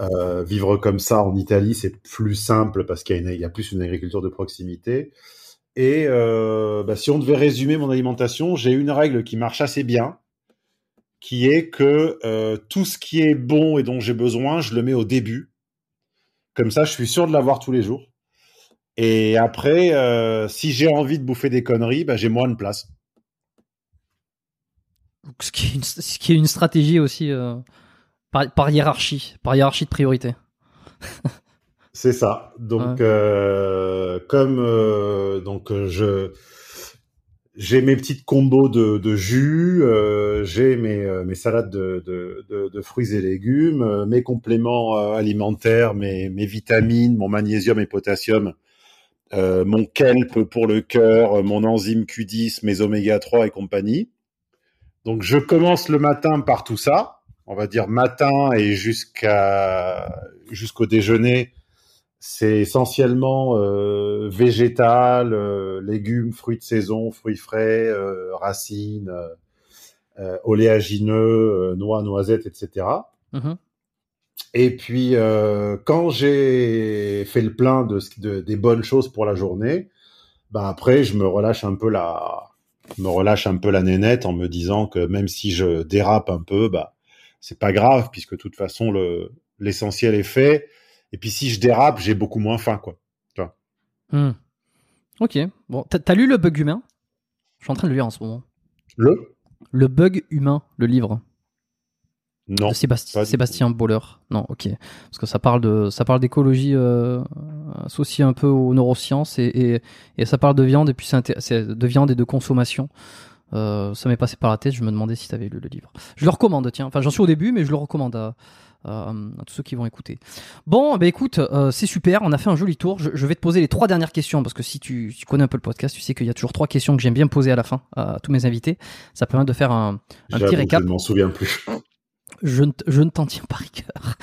Euh, vivre comme ça en Italie, c'est plus simple parce qu'il y, a plus une agriculture de proximité. Et euh, bah, si on devait résumer mon alimentation, j'ai une règle qui marche assez bien, qui est que euh, tout ce qui est bon et dont j'ai besoin, je le mets au début. Comme ça, je suis sûr de l'avoir tous les jours. Et après, si j'ai envie de bouffer des conneries, bah, j'ai moins de place. Ce qui est une, ce qui est une stratégie aussi par, hiérarchie, par hiérarchie de priorité. C'est ça. Donc, euh, comme euh, donc euh, je j'ai mes petites combos de, de jus, j'ai mes, mes salades de, de, de, fruits et légumes, mes compléments alimentaires, mes, mes vitamines, mon magnésium et potassium, mon kelp pour le cœur, mon enzyme Q10, mes oméga 3 et compagnie. Donc je commence le matin par tout ça on va dire matin et jusqu'à jusqu'au déjeuner, c'est essentiellement euh, végétal, euh, légumes, fruits de saison, fruits frais, euh, racines, oléagineux, noix, noisettes, etc. Mm-hmm. Et puis quand j'ai fait le plein de, de, des bonnes choses pour la journée, ben après je me relâche un peu la me relâche un peu la nénette en me disant que même si je dérape un peu, bah c'est pas grave puisque de toute façon le l'essentiel est fait Et puis si je dérape, j'ai beaucoup moins faim, quoi. Tu vois. Hmm. Ok. Bon, t'as as lu le bug humain? Je suis en train de le lire en ce moment. Le? Le bug humain, le livre. Non. de Sébastien, Sébastien Boller. Non, ok. Parce que ça parle de, ça parle d'écologie euh, associée un peu aux neurosciences et, et, et ça parle de viande et puis c'est de viande et de consommation. Euh, ça m'est passé par la tête. Je me demandais si tu avais lu le livre. Je le recommande. Tiens. Enfin, j'en suis au début, mais je le recommande à, à, à tous ceux qui vont écouter. Bon, bah écoute, euh, c'est super. On a fait un joli tour. Je, je vais te poser les trois dernières questions parce que si tu, si tu connais un peu le podcast, tu sais qu'il y a toujours trois questions que j'aime bien poser à la fin à tous mes invités. Ça permet de faire un, un petit récap. Je ne m'en souviens plus. Je ne, je ne t'en tiens pas rigueur.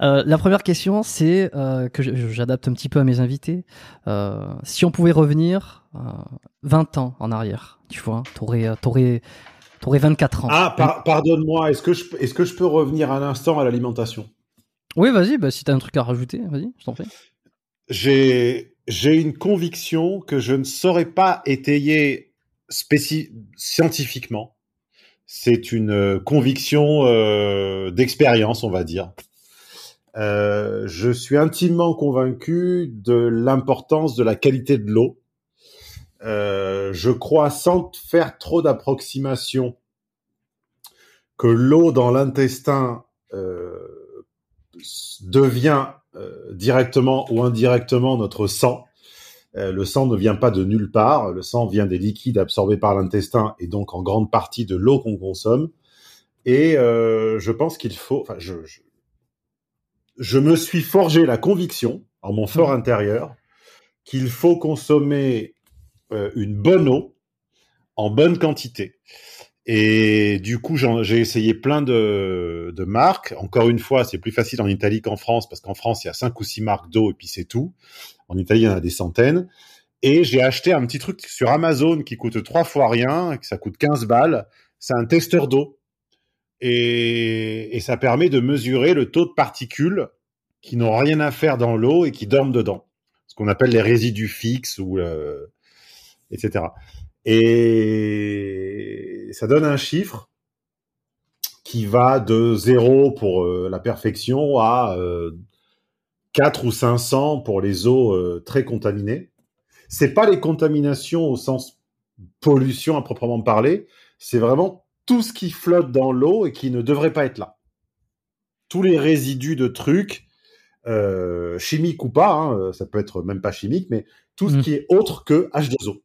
Euh, la première question, c'est euh, que j'adapte un petit peu à mes invités. Euh, si on pouvait revenir 20 ans en arrière, tu vois, t'aurais, euh, t'aurais, t'aurais 24 ans. Ah, par- pardonne-moi, est-ce que, je, est-ce que je peux revenir un instant à l'alimentation? Oui, vas-y, bah, si t'as un truc à rajouter, vas-y, je t'en prie. J'ai j'ai une conviction que je ne saurais pas étayer scientifiquement. C'est une euh, conviction euh, d'expérience, on va dire. Euh, je suis intimement convaincu de l'importance de la qualité de l'eau. Euh, je crois, sans faire trop d'approximation, que l'eau dans l'intestin euh, devient euh, directement ou indirectement notre sang. Le sang ne vient pas de nulle part. Le sang vient des liquides absorbés par l'intestin et donc en grande partie de l'eau qu'on consomme. Et je pense qu'il faut. Enfin, je, je, je me suis forgé la conviction en mon fort intérieur qu'il faut consommer euh, une bonne eau en bonne quantité. Et du coup, j'ai essayé plein de, marques. Encore une fois, c'est plus facile en Italie qu'en France, parce qu'en France, il y a cinq ou six marques d'eau et puis c'est tout. En Italie, il y en a des centaines. Et j'ai acheté un petit truc sur Amazon qui coûte trois fois rien, que ça coûte 15 balles. C'est un testeur d'eau. Et, et ça permet de mesurer le taux de particules qui n'ont rien à faire dans l'eau et qui dorment dedans. Ce qu'on appelle les résidus fixes ou euh, etc. Et ça donne un chiffre qui va de 0 pour euh, la perfection à euh, 4 ou 500 pour les eaux euh, très contaminées. C'est pas les contaminations au sens pollution à proprement parler, c'est vraiment tout ce qui flotte dans l'eau et qui ne devrait pas être là. Tous les résidus de trucs, euh, chimiques ou pas, hein, ça peut être même pas chimique, mais tout ce Mm. qui est autre que H2O.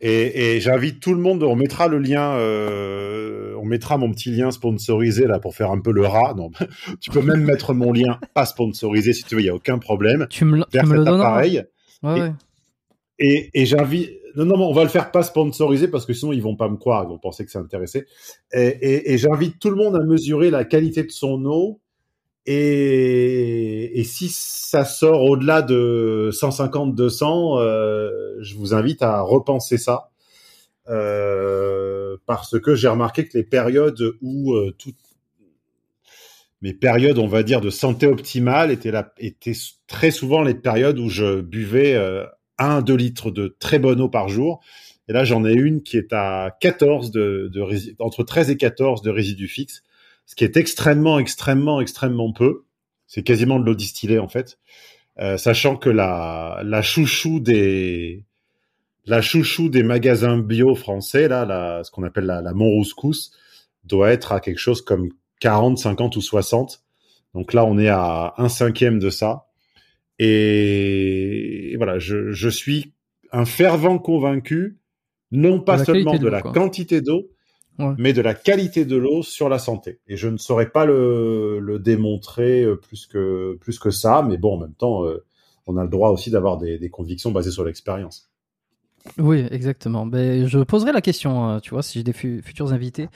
Et, et j'invite tout le monde, on mettra le lien, euh, on mettra mon petit lien sponsorisé là pour faire un peu le rat. Non, tu peux même mettre mon lien pas sponsorisé si tu veux, il y a aucun problème. Tu me, le- tu Vers me le cet donneras. appareil. Ouais, Et- ouais. Et, et j'invite. Non, non, mais on va le faire pas sponsorisé parce que sinon ils vont pas me croire, ils vont penser que c'est intéressé. Et, et j'invite tout le monde à mesurer la qualité de son eau. Et, si ça sort au-delà de 150-200, euh, je vous invite à repenser ça. Euh, parce que j'ai remarqué que les périodes où euh, tout, mes périodes, on va dire, de santé optimale étaient, étaient très souvent les périodes où je buvais euh, 1 2 litres de très bonne eau par jour. Et là, j'en ai une qui est à 14 de, de entre 13 et 14 de résidus fixes, ce qui est extrêmement, extrêmement, extrêmement peu. C'est quasiment de l'eau distillée, en fait. Euh, sachant que la, la chouchou des, la chouchou des magasins bio français, là, la, ce qu'on appelle la, la Montrouscous, doit être à quelque chose comme 40, 50 ou 60. Donc là, on est à un cinquième de ça. Et, et voilà, je, je suis un fervent convaincu, non pas seulement de la quoi. quantité d'eau, Ouais. mais de la qualité de l'eau sur la santé. Et je ne saurais pas le, le démontrer euh, plus que, plus que ça, mais bon, en même temps, euh, on a le droit aussi d'avoir des, des convictions basées sur l'expérience. Oui, exactement. Ben, je poserai la question, euh, tu vois, si j'ai des fu- futurs invités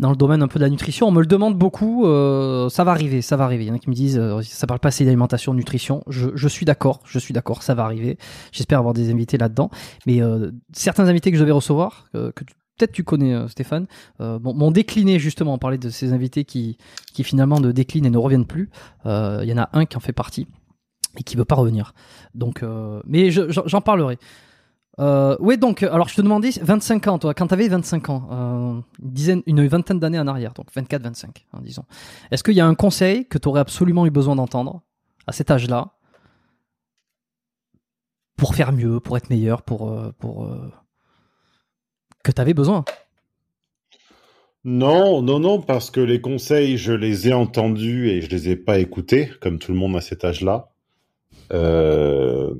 dans le domaine un peu de la nutrition. On me le demande beaucoup. euh, ça va arriver, ça va arriver. Il y en a qui me disent, euh, ça parle pas assez d'alimentation, de nutrition. Je, je suis d'accord, je suis d'accord, ça va arriver. J'espère avoir des invités là-dedans. Mais euh, certains invités que je vais recevoir, que tu- peut-être tu connais, euh, Stéphane, euh, m'ont décliné justement. On parlait de ces invités qui, qui finalement ne déclinent et ne reviennent plus. Euh, Il y en a un qui en fait partie et qui veut pas revenir. Donc, euh, mais je- j'en parlerai. Euh, ouais, donc, alors je te demandais 25 ans, toi, quand tu avais 25 ans, euh, une, dizaine, une vingtaine d'années en arrière, donc 24-25, hein, disons. Est-ce qu'il y a un conseil que tu aurais absolument eu besoin d'entendre à cet âge-là pour faire mieux, pour être meilleur, pour, euh, pour euh, que tu avais besoin Non, non, non, parce que les conseils, je les ai entendus et je les ai pas écoutés, comme tout le monde à cet âge-là. Euh,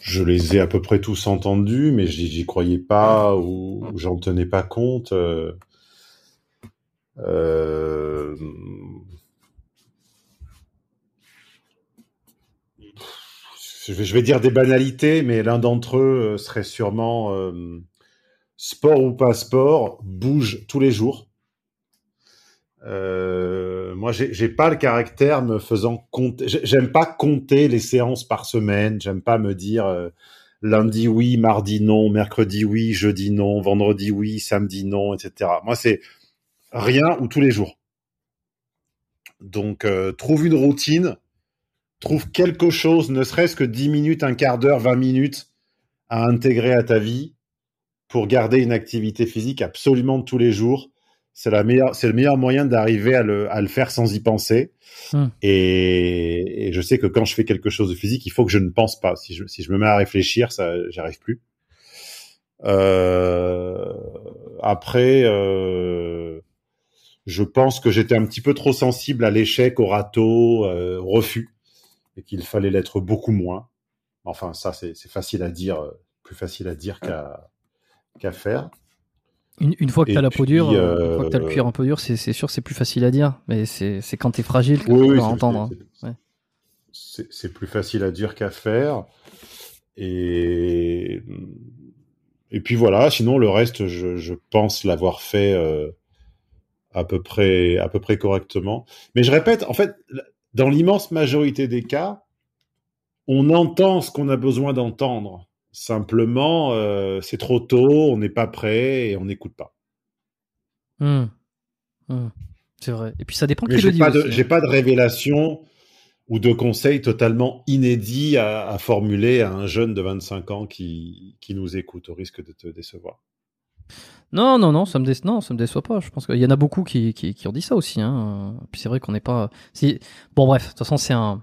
je les ai à peu près tous entendus, mais j'y croyais pas ou j'en tenais pas compte. Euh, euh, je vais, dire des banalités, mais l'un d'entre eux euh, serait sûrement euh, sport ou pas sport, bouge tous les jours. Euh, moi, j'ai pas le caractère me faisant compter. j'ai- J'aime pas compter les séances par semaine. J'aime pas me dire euh, lundi oui, mardi non, mercredi oui, jeudi non, vendredi oui, samedi non, etc. Moi, c'est rien ou tous les jours. Donc, trouve une routine, trouve quelque chose, ne serait-ce que 10 minutes, un quart d'heure, 20 minutes à intégrer à ta vie pour garder une activité physique absolument tous les jours. C'est la meilleure, c'est le meilleur moyen d'arriver à le, à le faire sans y penser. Hmm. Et, et je sais que quand je fais quelque chose de physique, il faut que je ne pense pas. Si je, si je me mets à réfléchir, ça, j'arrive plus. Euh, après, euh, je pense que j'étais un petit peu trop sensible à l'échec, au râteau, euh, au refus, et qu'il fallait l'être beaucoup moins. Enfin, ça, c'est facile à dire, euh, plus facile à dire qu'à faire. Une, une fois que tu as la peau dure, euh, une fois que tu as le cuir un peu dur, c'est sûr que c'est plus facile à dire, mais c'est quand tu es fragile que Oui, tu oui, entendre. c'est- Ouais. C'est plus facile à dire qu'à faire. Et, et puis voilà, sinon le reste, je, je pense l'avoir fait euh, à peu près à peu près correctement. Mais je répète, en fait, dans l'immense majorité des cas, on entend ce qu'on a besoin d'entendre. Simplement, euh, c'est trop tôt, on n'est pas prêt et on n'écoute pas. Hmm. Hmm. C'est vrai. Et puis ça dépend qui Mais j'ai pas, de, hein. j'ai pas de révélation ou de conseils totalement inédits à, à formuler à un jeune de 25 ans qui, qui nous écoute, au risque de te décevoir. Non, non, non, ça me, dé... non, ça me déçoit pas. Je pense qu'il y en a beaucoup qui, qui, qui ont dit ça aussi. Hein. Puis c'est vrai qu'on n'est pas. Si... Bon, bref, de toute façon, c'est un.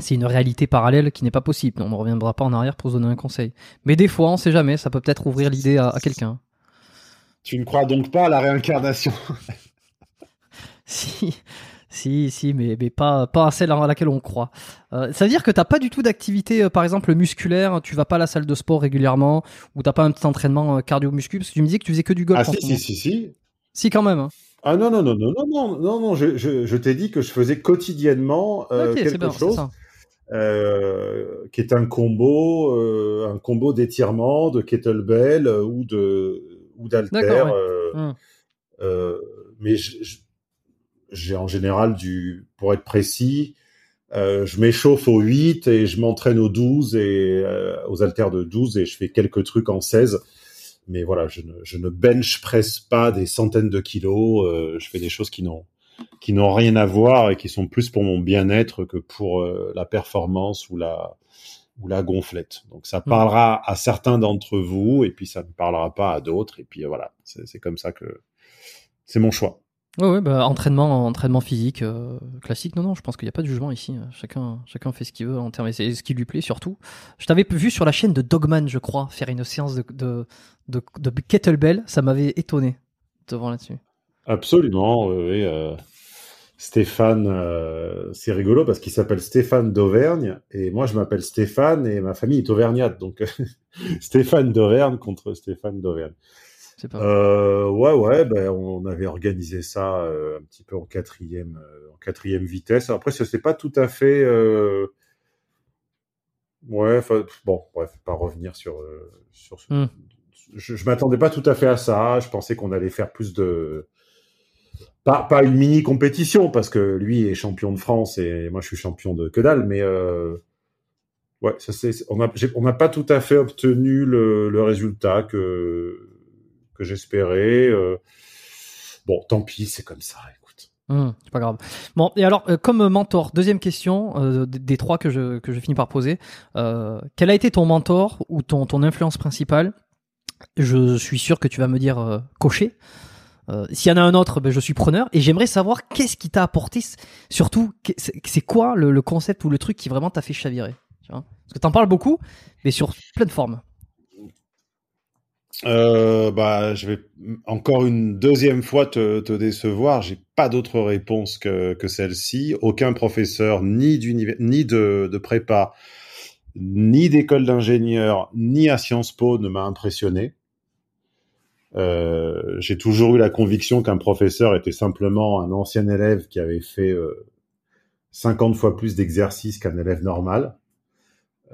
C'est une réalité parallèle qui n'est pas possible. On ne reviendra pas en arrière pour se donner un conseil. Mais des fois, on sait jamais, ça peut peut-être ouvrir l'idée à, à quelqu'un. Tu ne crois donc pas à la réincarnation Si, si, si, mais, pas, pas celle à laquelle on croit. Euh, ça veut dire que t'as pas du tout d'activité, euh, par exemple, musculaire, tu vas pas à la salle de sport régulièrement, ou t'as pas un petit entraînement euh, cardio-muscu, parce que tu me disais que tu faisais que du golf. Ah si, si, si, si. Si, quand même. Hein. Ah non, non, non, non, non, non, non, non je, je, je t'ai dit que je faisais quotidiennement euh, quelque bien, chose. qui est un combo, un combo d'étirement, de kettlebell ou de ou d'alter. Hum. Mais je j'ai en général du, pour être précis, euh, je m'échauffe au 8 et je m'entraîne au 12 et euh, aux haltères de 12 et je fais quelques trucs en 16. Mais voilà, je ne, je ne bench presse pas des centaines de kilos. euh, je fais des choses qui n'ont qui n'ont rien à voir et qui sont plus pour mon bien-être que pour euh, la performance ou la ou la gonflette. Donc ça Mm. parlera à certains d'entre vous et puis ça ne parlera pas à d'autres et puis euh, voilà, c'est comme ça que c'est mon choix. Ouais, ouais, bah, entraînement, entraînement physique euh, classique. Non, non, je pense qu'il n'y a pas de jugement ici. Chacun, chacun fait ce qu'il veut en termes, et ce qui lui plaît surtout. Je t'avais vu sur la chaîne de Dogman, je crois, faire une séance de, kettlebell. Ça m'avait étonné de voir là-dessus. Absolument, oui. oui, euh, Stéphane, euh, c'est rigolo parce qu'il s'appelle Stéphane d'Auvergne et moi je m'appelle Stéphane et ma famille est auvergnate. Donc Stéphane d'Auvergne contre Stéphane d'Auvergne. C'est pas. Euh, ouais, ouais, ben, on avait organisé ça euh, un petit peu en quatrième, euh, en quatrième vitesse. Après, ça c'est pas tout à fait. Ouais, bon, bref, pas revenir sur sur ce. Hmm. Je, je m'attendais pas tout à fait à ça. Je pensais qu'on allait faire plus de pas, pas une mini compétition parce que lui est champion de France et moi je suis champion de que dalle, mais ouais, ça on n'a pas tout à fait obtenu le, le résultat que que j'espérais. euh. bon, tant pis, c'est comme ça. Hum, c'est pas grave. Bon, et alors, euh, comme mentor, deuxième question euh, des, trois que je, que je finis par poser. Quel a été ton mentor ou ton, ton influence principale? Je suis sûr que tu vas me dire Cocher. S'il y en a un autre, ben, je suis preneur. Et j'aimerais savoir qu'est-ce qui t'a apporté, surtout, c'est quoi le, concept ou le truc qui vraiment t'a fait chavirer tu vois? Parce que t'en parles beaucoup, mais sur plein de formes. Euh, bah, je vais encore une deuxième fois te, décevoir. J'ai pas d'autre réponse que, celle-ci. Aucun professeur, ni, de, prépa, ni d'école d'ingénieur, ni à Sciences Po ne m'a impressionné. Euh, j'ai toujours eu la conviction qu'un professeur était simplement un ancien élève qui avait fait euh, 50 fois plus d'exercices qu'un élève normal.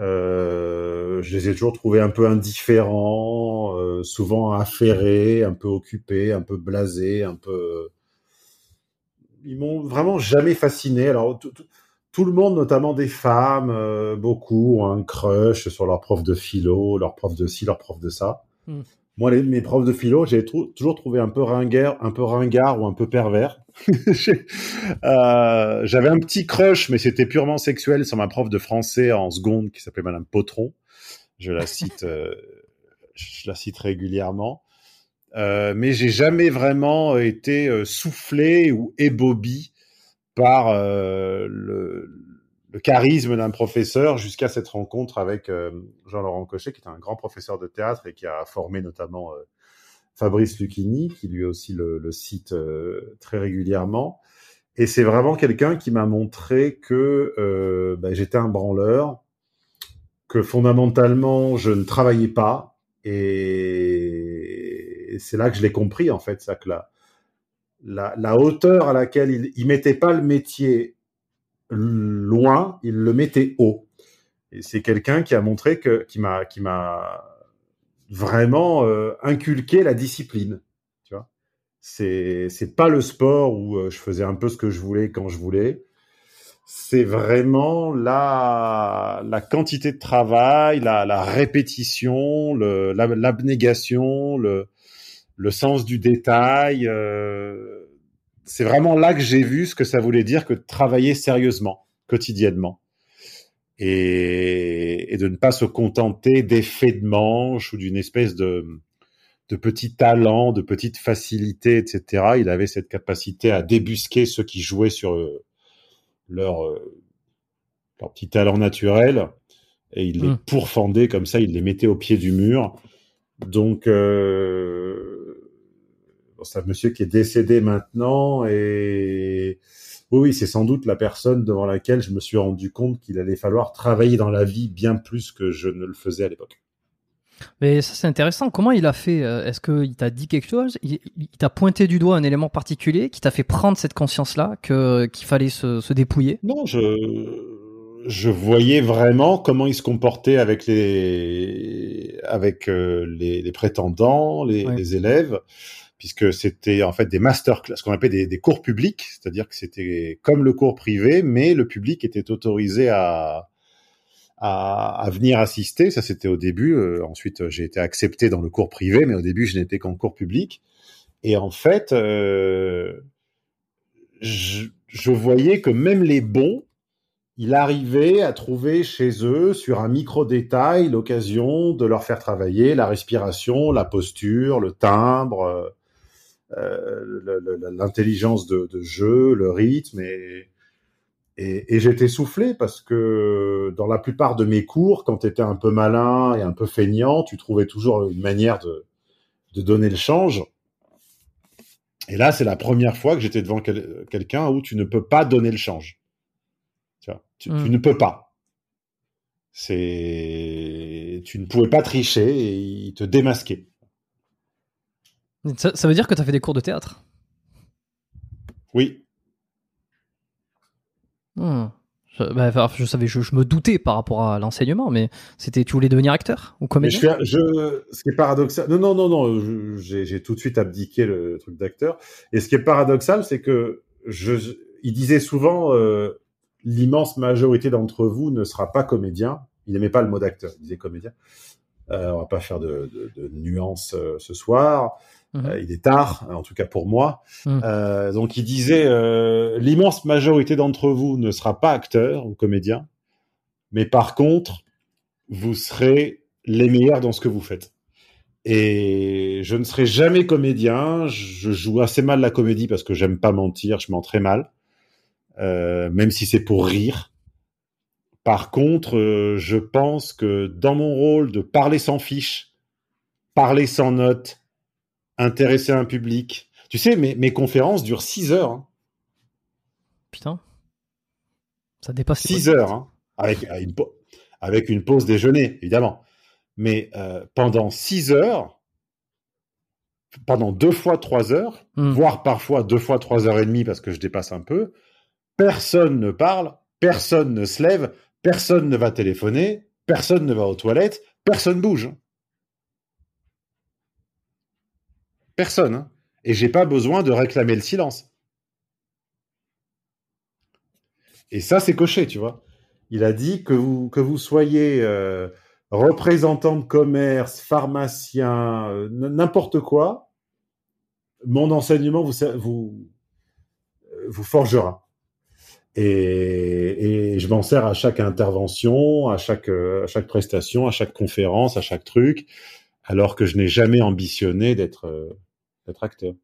Euh, je les ai toujours trouvés un peu indifférents, euh, souvent affairés, un peu occupés, un peu blasés, un peu. Ils m'ont vraiment jamais fasciné. Alors tout le monde, notamment des femmes, euh, beaucoup ont un crush sur leur prof de philo, leur prof de ci, leur prof de ça. Hmm. Moi, mes profs de philo, j'ai toujours trouvé un peu ringard, un peu ringard ou un peu pervers. euh, J'avais un petit crush, mais c'était purement sexuel sur ma prof de français en seconde qui s'appelait Madame Potron. Je la cite, euh, je la cite régulièrement. Euh, mais j'ai jamais vraiment été euh, soufflé ou ébobi par le, le charisme d'un professeur jusqu'à cette rencontre avec euh, Jean-Laurent Cochet, qui est un grand professeur de théâtre et qui a formé notamment euh, Fabrice Lucchini, qui lui aussi le, cite euh, très régulièrement. Et c'est vraiment quelqu'un qui m'a montré que bah, j'étais un branleur, que fondamentalement je ne travaillais pas, et, c'est là que je l'ai compris en fait, ça que la, la, la hauteur à laquelle il, il mettait pas le métier loin, il le mettait haut. Et c'est quelqu'un qui a montré que, qui m'a, qui m'a vraiment euh, inculqué la discipline. Tu vois, c'est, c'est pas le sport où euh, je faisais un peu ce que je voulais quand je voulais. C'est vraiment la, la quantité de travail, la, la répétition, le, l'abnégation, le, le sens du détail. Euh, c'est vraiment là que j'ai vu ce que ça voulait dire que de travailler sérieusement, quotidiennement. Et, et de ne pas se contenter d'effets de manche ou d'une espèce de, de petit talent, de petite facilité, etc. Il avait cette capacité à débusquer ceux qui jouaient sur euh, leur, euh, leur petit talent naturel et il les mmh. pourfendait comme ça, il les mettait au pied du mur. Donc, euh, c'est un monsieur qui est décédé maintenant et oui, c'est sans doute la personne devant laquelle je me suis rendu compte qu'il allait falloir travailler dans la vie bien plus que je ne le faisais à l'époque. Mais ça c'est intéressant. Comment il a fait euh, Est-ce qu'il t'a dit quelque chose? Il, t'a pointé du doigt un élément particulier qui t'a fait prendre cette conscience-là que qu'il fallait se, se, dépouiller? Non, je je voyais vraiment comment il se comportait avec les avec euh, les, les, prétendants, les, ouais. les élèves puisque c'était en fait des masterclass, ce qu'on appelle des, cours publics, c'est-à-dire que c'était comme le cours privé, mais le public était autorisé à, à, venir assister. Ça, c'était au début. Euh, ensuite, j'ai été accepté dans le cours privé, mais au début, je n'étais qu'en cours public. Et en fait, euh, je, je voyais que même les bons, il arrivait à trouver chez eux, sur un micro-détail, l'occasion de leur faire travailler la respiration, la posture, le timbre, euh, l'intelligence de, de, jeu, le rythme et, et, et j'étais soufflé parce que dans la plupart de mes cours, quand tu étais un peu malin et un peu feignant, tu trouvais toujours une manière de, de donner le change. Et là, c'est la première fois que j'étais devant quel, quelqu'un où tu ne peux pas donner le change. Tu, vois, tu, mmh. tu ne peux pas. C'est, tu ne pouvais pas tricher et il te démasquait. Ça, ça, veut dire que tu as fait des cours de théâtre? Oui. Hmm. Je, bah, je savais, je, je, me doutais par rapport à l'enseignement, mais c'était, tu voulais devenir acteur ou comédien? je, je, Ce qui est paradoxal, non, non, non, non, j'ai tout de suite abdiqué le truc d'acteur. Et ce qui est paradoxal, c'est que je, il disait souvent, euh, l'immense majorité d'entre vous ne sera pas comédien. Il n'aimait pas le mot d'acteur, il disait comédien. Euh, on va pas faire de, de, de nuances euh, ce soir. Mmh. Euh, il est tard, en tout cas pour moi. Mmh. Euh, donc il disait euh, l'immense majorité d'entre vous ne sera pas acteur ou comédien, mais par contre, vous serez les meilleurs dans ce que vous faites. Et je ne serai jamais comédien. Je joue assez mal la comédie parce que j'aime pas mentir. Je mens très mal, même si c'est pour rire. Par contre, je pense que dans mon rôle de parler sans fiche, parler sans notes, intéresser un public. Tu sais, mes, mes conférences durent 6 heures. Hein. Putain. Ça dépasse 6 heures, hein, avec, une, avec une pause déjeuner, évidemment. Mais euh, pendant 6 heures, pendant deux fois 3 heures, Hmm. voire parfois deux fois 3 heures et demie parce que je dépasse un peu, personne ne parle, personne ne se lève, personne ne va téléphoner, personne ne va aux toilettes, personne bouge. Personne. hein. Et j'ai pas besoin de réclamer le silence. Et ça, c'est coché, tu vois. Il a dit que vous, que vous soyez euh, représentant de commerce, pharmacien, euh, n'importe quoi, mon enseignement vous, vous, vous forgera. Et, et je m'en sers à chaque intervention, à chaque, à chaque prestation, à chaque conférence, à chaque truc, alors que je n'ai jamais ambitionné d'être euh, d'être acteur.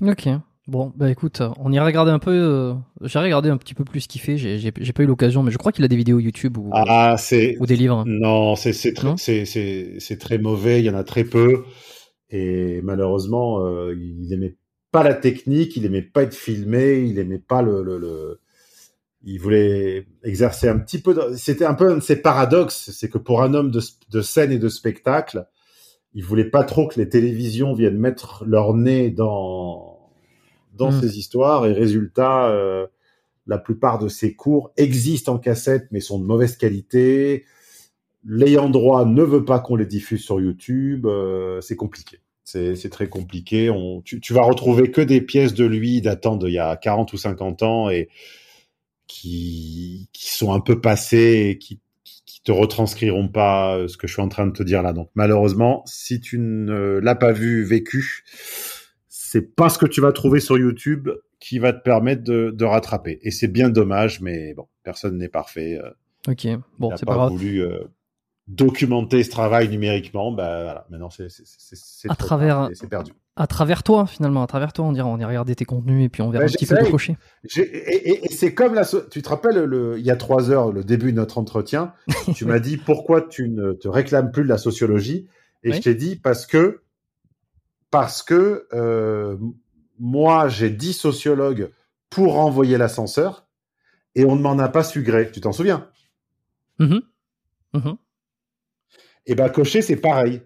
Ok. Bon, bah écoute, on ira regarder un peu. euh, J'ai regardé un petit peu plus ce qu'il fait. J'ai pas eu l'occasion, mais je crois qu'il a des vidéos YouTube ou, Ah, ou des livres. Non, c'est très, mauvais. Il y en a très peu, et malheureusement, euh, il aimait pas la technique, il aimait pas être filmé, il aimait pas le le, le... il voulait exercer un petit peu. de- C'était un peu un de ses paradoxes, c'est que pour un homme de, de scène et de spectacle, il voulait pas trop que les télévisions viennent mettre leur nez dans dans Mm. ces histoires, et résultat. euh, la plupart de ses cours existent en cassette, mais sont de mauvaise qualité. L'ayant droit ne veut pas qu'on les diffuse sur YouTube. euh, c'est compliqué. C'est c'est très compliqué. On, tu, tu vas retrouver que des pièces de lui datant d'il y a 40 ou 50 ans et qui, qui sont un peu passées et qui, qui, te retranscriront pas euh, ce que je suis en train de te dire là. Donc malheureusement, si tu ne l'as pas vu, vécu, c'est pas ce que tu vas trouver sur YouTube qui va te permettre de, de rattraper. Et c'est bien dommage, mais bon, personne n'est parfait. euh, Ok. Bon, c'est pas, pas grave. voulu euh, documenter ce travail numériquement. Bah voilà, maintenant c'est À travers- c'est perdu. À travers toi, finalement, à travers toi, on dira, on ira regarder tes contenus et puis on verra Ouais, un petit peu de Et, et- et c'est comme la. so- Tu te rappelles, le, il y a trois heures, le début de notre entretien, tu m'as dit pourquoi tu ne te réclames plus de la sociologie, et Oui. je t'ai dit parce que parce que euh, moi j'ai dit sociologue pour envoyer l'ascenseur, et on ne m'en a pas su gré. Tu t'en souviens? Mhm. Mhm. Et ben cocher, c'est pareil.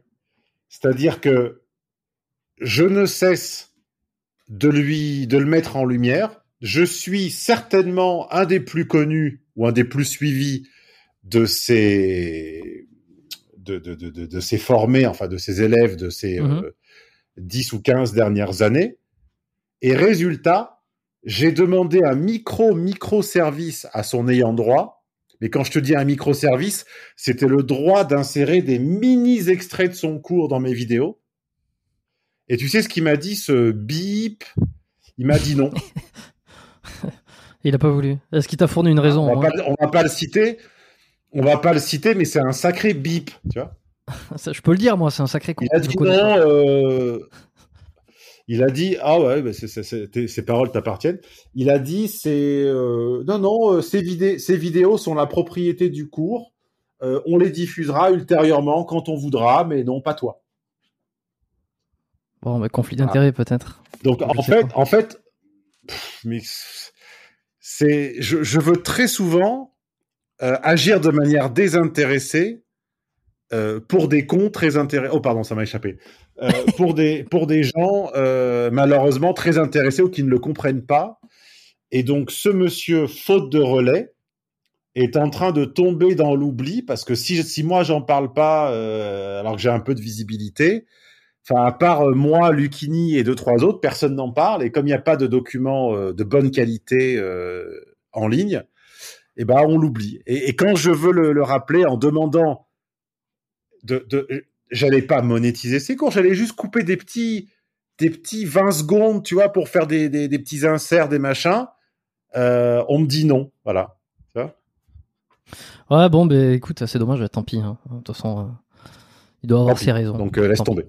C'est-à-dire que je ne cesse de lui de le mettre en lumière. Je suis certainement un des plus connus ou un des plus suivis de ces de, de, de, de, de ces formés, enfin de ces élèves de ces Mhm. euh, 10 ou 15 dernières années. Et résultat, j'ai demandé un micro micro service à son ayant droit. Mais quand je te dis un micro service, c'était le droit d'insérer des mini extraits de son cours dans mes vidéos. Et tu sais ce qu'il m'a dit, ce bip? Il m'a dit non. Il a pas voulu. Est-ce qu'il t'a fourni une raison on, va moins pas, on va pas le citer. On va pas le citer, mais c'est un sacré bip, tu vois. Ça, Je peux le dire, moi, c'est un sacré coup. Il a dit non. euh, Il a dit ah ouais, bah ces paroles t'appartiennent. Il a dit c'est euh, non non, euh, ces, vidé- ces vidéos sont la propriété du cours. On les diffusera ultérieurement quand on voudra, mais non pas toi. Bon, bah, conflit d'intérêt peut-être. Donc en fait, en fait, mais c'est, je, je veux très souvent euh, agir de manière désintéressée euh, pour des cons très intéressés. Oh pardon, ça m'a échappé. Euh, pour des pour des gens malheureusement très intéressés ou qui ne le comprennent pas. Et donc ce monsieur, faute de relais, est en train de tomber dans l'oubli parce que si si moi j'en parle pas, alors que j'ai un peu de visibilité, Enfin, à part euh, moi, Lucini et deux trois autres, personne n'en parle. Et comme il n'y a pas de documents euh, de bonne qualité euh, en ligne, eh ben on l'oublie. Et, et quand je veux le, le rappeler en demandant de, de j'allais pas monétiser ces cours, j'allais juste couper des petits des petits 20 secondes, tu vois, pour faire des, des, des petits inserts, des machins. Euh, on me dit non, voilà. Ouais, bon, bah écoute, c'est dommage, tant pis. hein. De toute façon, euh, Il doit avoir Tant pis. ses raisons. Donc euh, laisse pis.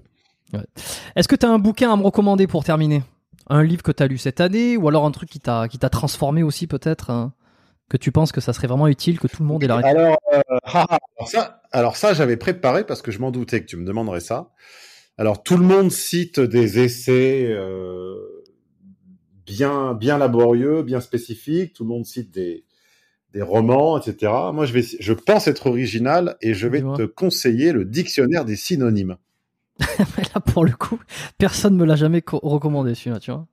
Est-ce que tu as un bouquin à me recommander pour terminer? Un livre que tu as lu cette année ou alors un truc qui t'a transformé aussi peut-être hein, que tu penses que ça serait vraiment utile que tout le monde ait la réponse Alors, euh, ah, ah, alors ça, alors ça j'avais préparé parce que je m'en doutais que tu me demanderais ça. Alors tout le monde cite des essais euh, bien bien laborieux, bien spécifiques. Tout le monde cite des des romans, etc. Moi, je vais, je pense être original et je vais te conseiller le dictionnaire des synonymes. Là pour le coup, personne me l'a jamais co- recommandé celui-là, tu vois.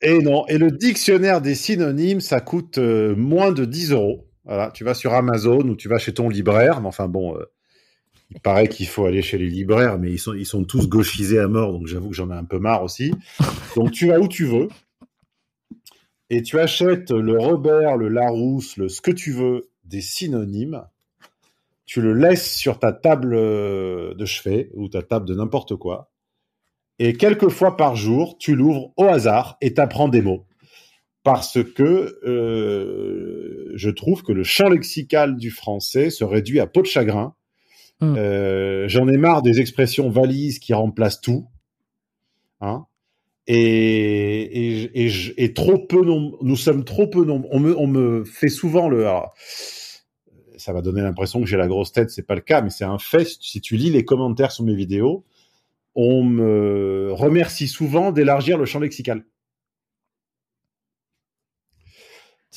Et non, et le dictionnaire des synonymes, ça coûte euh, moins de 10 euros. Voilà, tu vas sur Amazon ou tu vas chez ton libraire, mais enfin bon, euh, il paraît qu'il faut aller chez les libraires, mais ils sont, ils sont tous gauchisés à mort, donc j'avoue que j'en ai un peu marre aussi. Donc tu vas où tu veux, et tu achètes le Robert, le Larousse, le ce que tu veux des synonymes, tu le laisses sur ta table euh, de chevet ou ta table de n'importe quoi, et quelques fois par jour, tu l'ouvres au hasard et t'apprends des mots. Parce que euh, je trouve que le champ lexical du français se réduit à peau de chagrin. Hmm. Euh, J'en ai marre des expressions valises qui remplacent tout. Hein et, et, et, je- et trop peu nombreux. Nous sommes trop peu nombreux. On me, on me fait souvent le. alors, ça va donner l'impression que j'ai la grosse tête. C'est pas le cas, mais c'est un fait. Si tu lis les commentaires sur mes vidéos, on me remercie souvent d'élargir le champ lexical.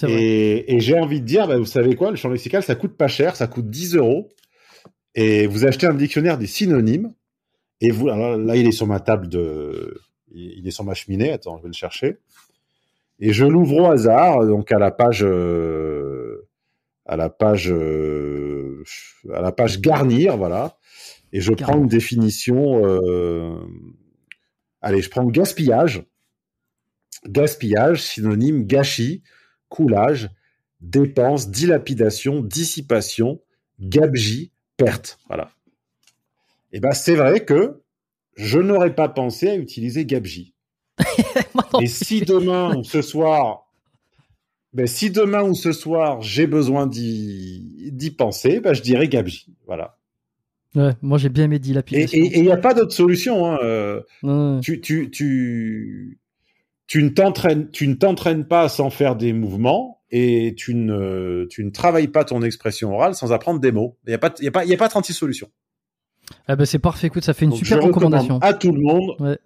Vrai. Et, et j'ai envie de dire, bah, vous savez quoi, le champ lexical, ça coûte pas cher, ça coûte 10 euros. Et vous achetez un dictionnaire des synonymes. Et vous, alors là, il est sur ma table de, il il est sur ma cheminée. Attends, je vais le chercher. Et je l'ouvre au hasard, donc à la page, euh, à la page, euh, à la page garnir, voilà. Et je prends une définition. euh, allez, je prends gaspillage. Gaspillage, synonyme gâchis, coulage, dépense, dilapidation, dissipation, gabegie, perte. Voilà. Et ben c'est vrai que je n'aurais pas pensé à utiliser gabegie. Et si demain ou ce soir, ben si demain ou ce soir j'ai besoin d'y penser, ben je dirais gabegie. Voilà. Ouais, moi j'ai bien aimé Et dilapidation. il n'y a pas d'autre solution. Hein. euh, Ouais, tu, tu, tu, tu ne t'entraînes, tu ne t'entraînes pas sans faire des mouvements et tu ne, tu ne travailles pas ton expression orale sans apprendre des mots. Il n'y a pas, il y a pas, il y a pas 36 solutions. Ah bah c'est parfait, écoute, ça fait une Donc, super recommandation. à tout le monde Ouais.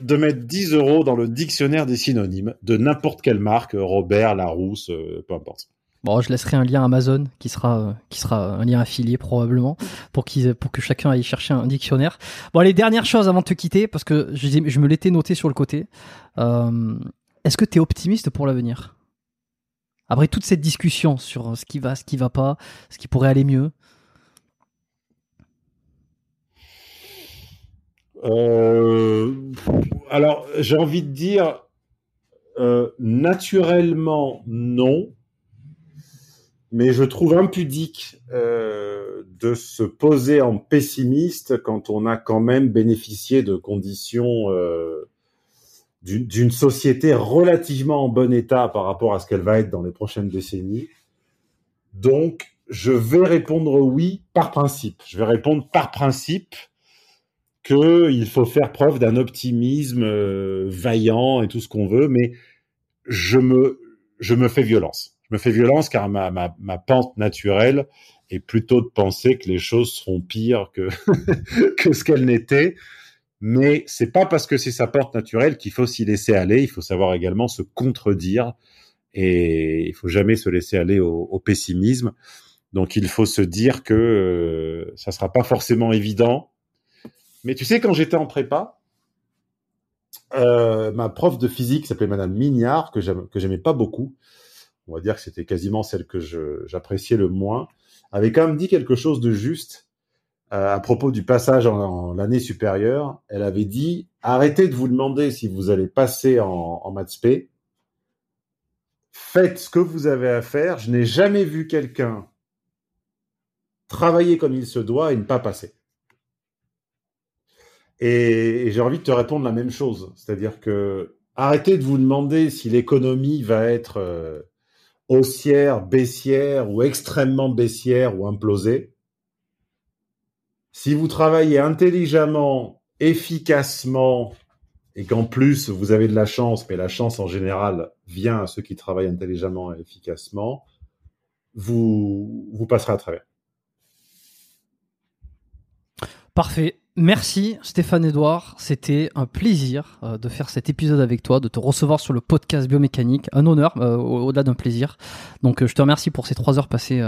De mettre 10 euros dans le dictionnaire des synonymes de n'importe quelle marque, Robert, Larousse, euh, peu importe. Bon, je laisserai un lien Amazon qui sera euh, qui sera un lien affilié probablement pour que chacun aille chercher un dictionnaire. Bon, les dernières choses avant de te quitter parce que je, me l'étais noté sur le côté. Euh, Est-ce que tu es optimiste pour l'avenir? Après toute cette discussion sur ce qui va, ce qui va pas, ce qui pourrait aller mieux. Euh, alors, j'ai envie de dire, euh, naturellement, non. Mais je trouve impudique euh, de se poser en pessimiste quand on a quand même bénéficié de conditions d'une société relativement en bon état par rapport à ce qu'elle va être dans les prochaines décennies. Donc, je vais répondre oui par principe. Je vais répondre par principe qu'il faut faire preuve d'un optimisme euh, vaillant et tout ce qu'on veut, mais je me, je me fais violence. Je me fais violence car ma, ma, ma pente naturelle est plutôt de penser que les choses seront pires que, que ce qu'elles n'étaient. Mais c'est pas parce que c'est sa pente naturelle qu'il faut s'y laisser aller. Il faut savoir également se contredire et il faut jamais se laisser aller au, au pessimisme. Donc il faut se dire que euh, ça sera pas forcément évident. Mais tu sais, quand j'étais en prépa, euh, ma prof de physique s'appelait Madame Mignard, que j'aimais pas beaucoup. On va dire que c'était quasiment celle que j'appréciais le moins. Avait quand même dit quelque chose de juste euh, à propos du passage en, en l'année supérieure. Elle avait dit arrêtez de vous demander si vous allez passer en, en maths P. Faites ce que vous avez à faire. Je n'ai jamais vu quelqu'un travailler comme il se doit et ne pas passer. Et, j'ai envie de te répondre la même chose, c'est-à-dire que arrêtez de vous demander si l'économie va être euh, haussière, baissière ou extrêmement baissière ou implosée. Si vous travaillez intelligemment, efficacement, et qu'en plus vous avez de la chance, mais la chance en général vient à ceux qui travaillent intelligemment et efficacement, vous, vous passerez à travers. Parfait. Merci Stéphane Edouard, c'était un plaisir euh, de faire cet épisode avec toi, de te recevoir sur le podcast biomécanique, un honneur euh, au-delà d'un plaisir. Donc euh, je te remercie pour ces trois heures passées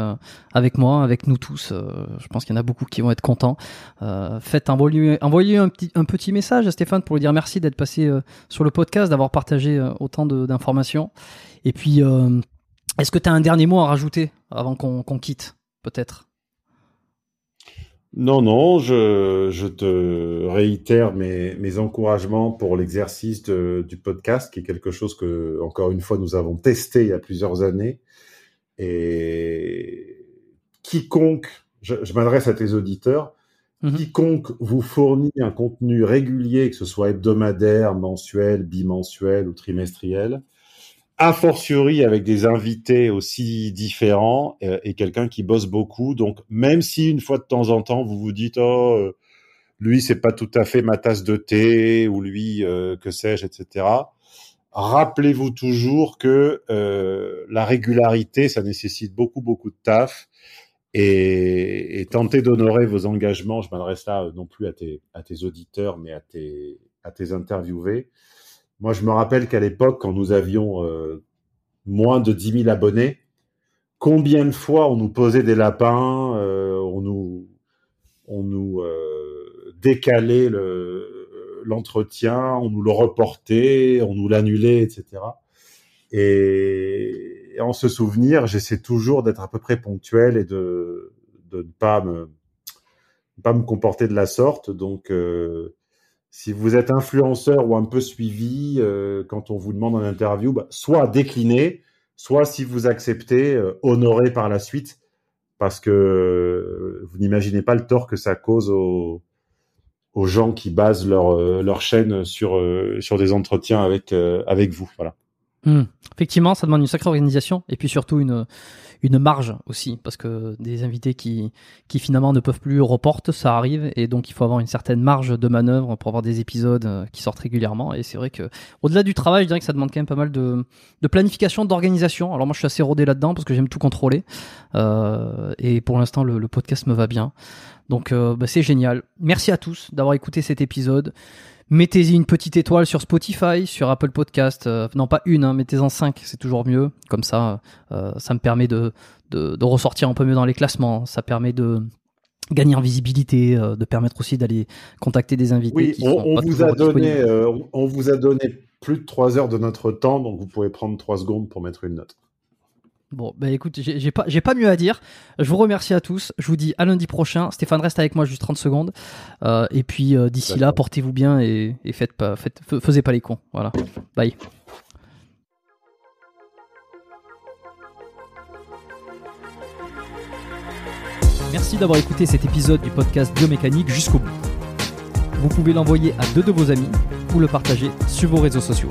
avec moi, avec nous tous. je pense qu'il y en a beaucoup qui vont être contents. faites envoyer, un petit un petit message à Stéphane pour lui dire merci d'être passé sur le podcast, d'avoir partagé autant d'informations. Et puis est-ce que tu as un dernier mot à rajouter avant qu'on quitte, peut-être? Non, non, je, je te réitère mes, mes encouragements pour l'exercice du podcast, qui est quelque chose que, encore une fois, nous avons testé il y a plusieurs années. Et quiconque, je, m'adresse à tes auditeurs, mhm. quiconque vous fournit un contenu régulier, que ce soit hebdomadaire, mensuel, bimensuel ou trimestriel, a fortiori avec des invités aussi différents euh, et quelqu'un qui bosse beaucoup. Donc, même si une fois de temps en temps vous vous dites oh euh, lui c'est pas tout à fait ma tasse de thé ou lui euh, que sais-je etc. Rappelez-vous toujours que la régularité ça nécessite beaucoup beaucoup de taf et, et tentez d'honorer vos engagements. Je m'adresse là non plus à tes à tes auditeurs mais à tes à tes interviewés moi, je me rappelle qu'à l'époque, quand nous avions euh, moins de 10 000 abonnés, combien de fois on nous posait des lapins, euh, on nous, on nous euh, décalait l'entretien, on nous le reportait, on nous l'annulait, etc. Et, en ce souvenir, j'essaie toujours d'être à peu près ponctuel et de, de ne pas me, pas me comporter de la sorte. Donc, si vous êtes influenceur ou un peu suivi, euh, quand on vous demande un interview, bah, soit décliner, soit si vous acceptez, euh, honorer par la suite, parce que euh, vous n'imaginez pas le tort que ça cause aux, gens qui basent leur, leur chaîne sur, des entretiens avec, avec vous. Voilà. Hmm. Effectivement, ça demande une sacrée organisation et puis surtout une, une marge aussi, parce que des invités qui, qui finalement ne peuvent plus reportent, ça arrive, et donc il faut avoir une certaine marge de manœuvre pour avoir des épisodes euh, qui sortent régulièrement. Et c'est vrai que, au-delà du travail, je dirais que ça demande quand même pas mal de, planification, d'organisation. Alors moi, je suis assez rodé là-dedans parce que j'aime tout contrôler, euh, et pour l'instant, le, le, podcast me va bien. Donc euh, bah, c'est génial. Merci à tous d'avoir écouté cet épisode. Mettez-y une petite étoile sur Spotify, sur Apple Podcast. Euh, non, pas une, hein, mettez-en cinq, c'est toujours mieux. Comme ça, euh, ça me permet de, de, ressortir un peu mieux dans les classements. Ça permet de gagner en visibilité, euh, de permettre aussi d'aller contacter des invités. Oui, on, vous a donné, on vous a donné plus de trois heures de notre temps, donc vous pouvez prendre trois secondes pour mettre une note. Bon, bah écoute, j'ai pas, pas mieux à dire. Je vous remercie à tous. Je vous dis à lundi prochain. Stéphane reste avec moi juste 30 secondes. Euh, et puis euh, d'ici là, portez-vous bien et, faites pas, faites, faisez pas les cons. Voilà. Bye. Merci d'avoir écouté cet épisode du podcast Biomécanique jusqu'au bout. Vous pouvez l'envoyer à deux de vos amis ou le partager sur vos réseaux sociaux.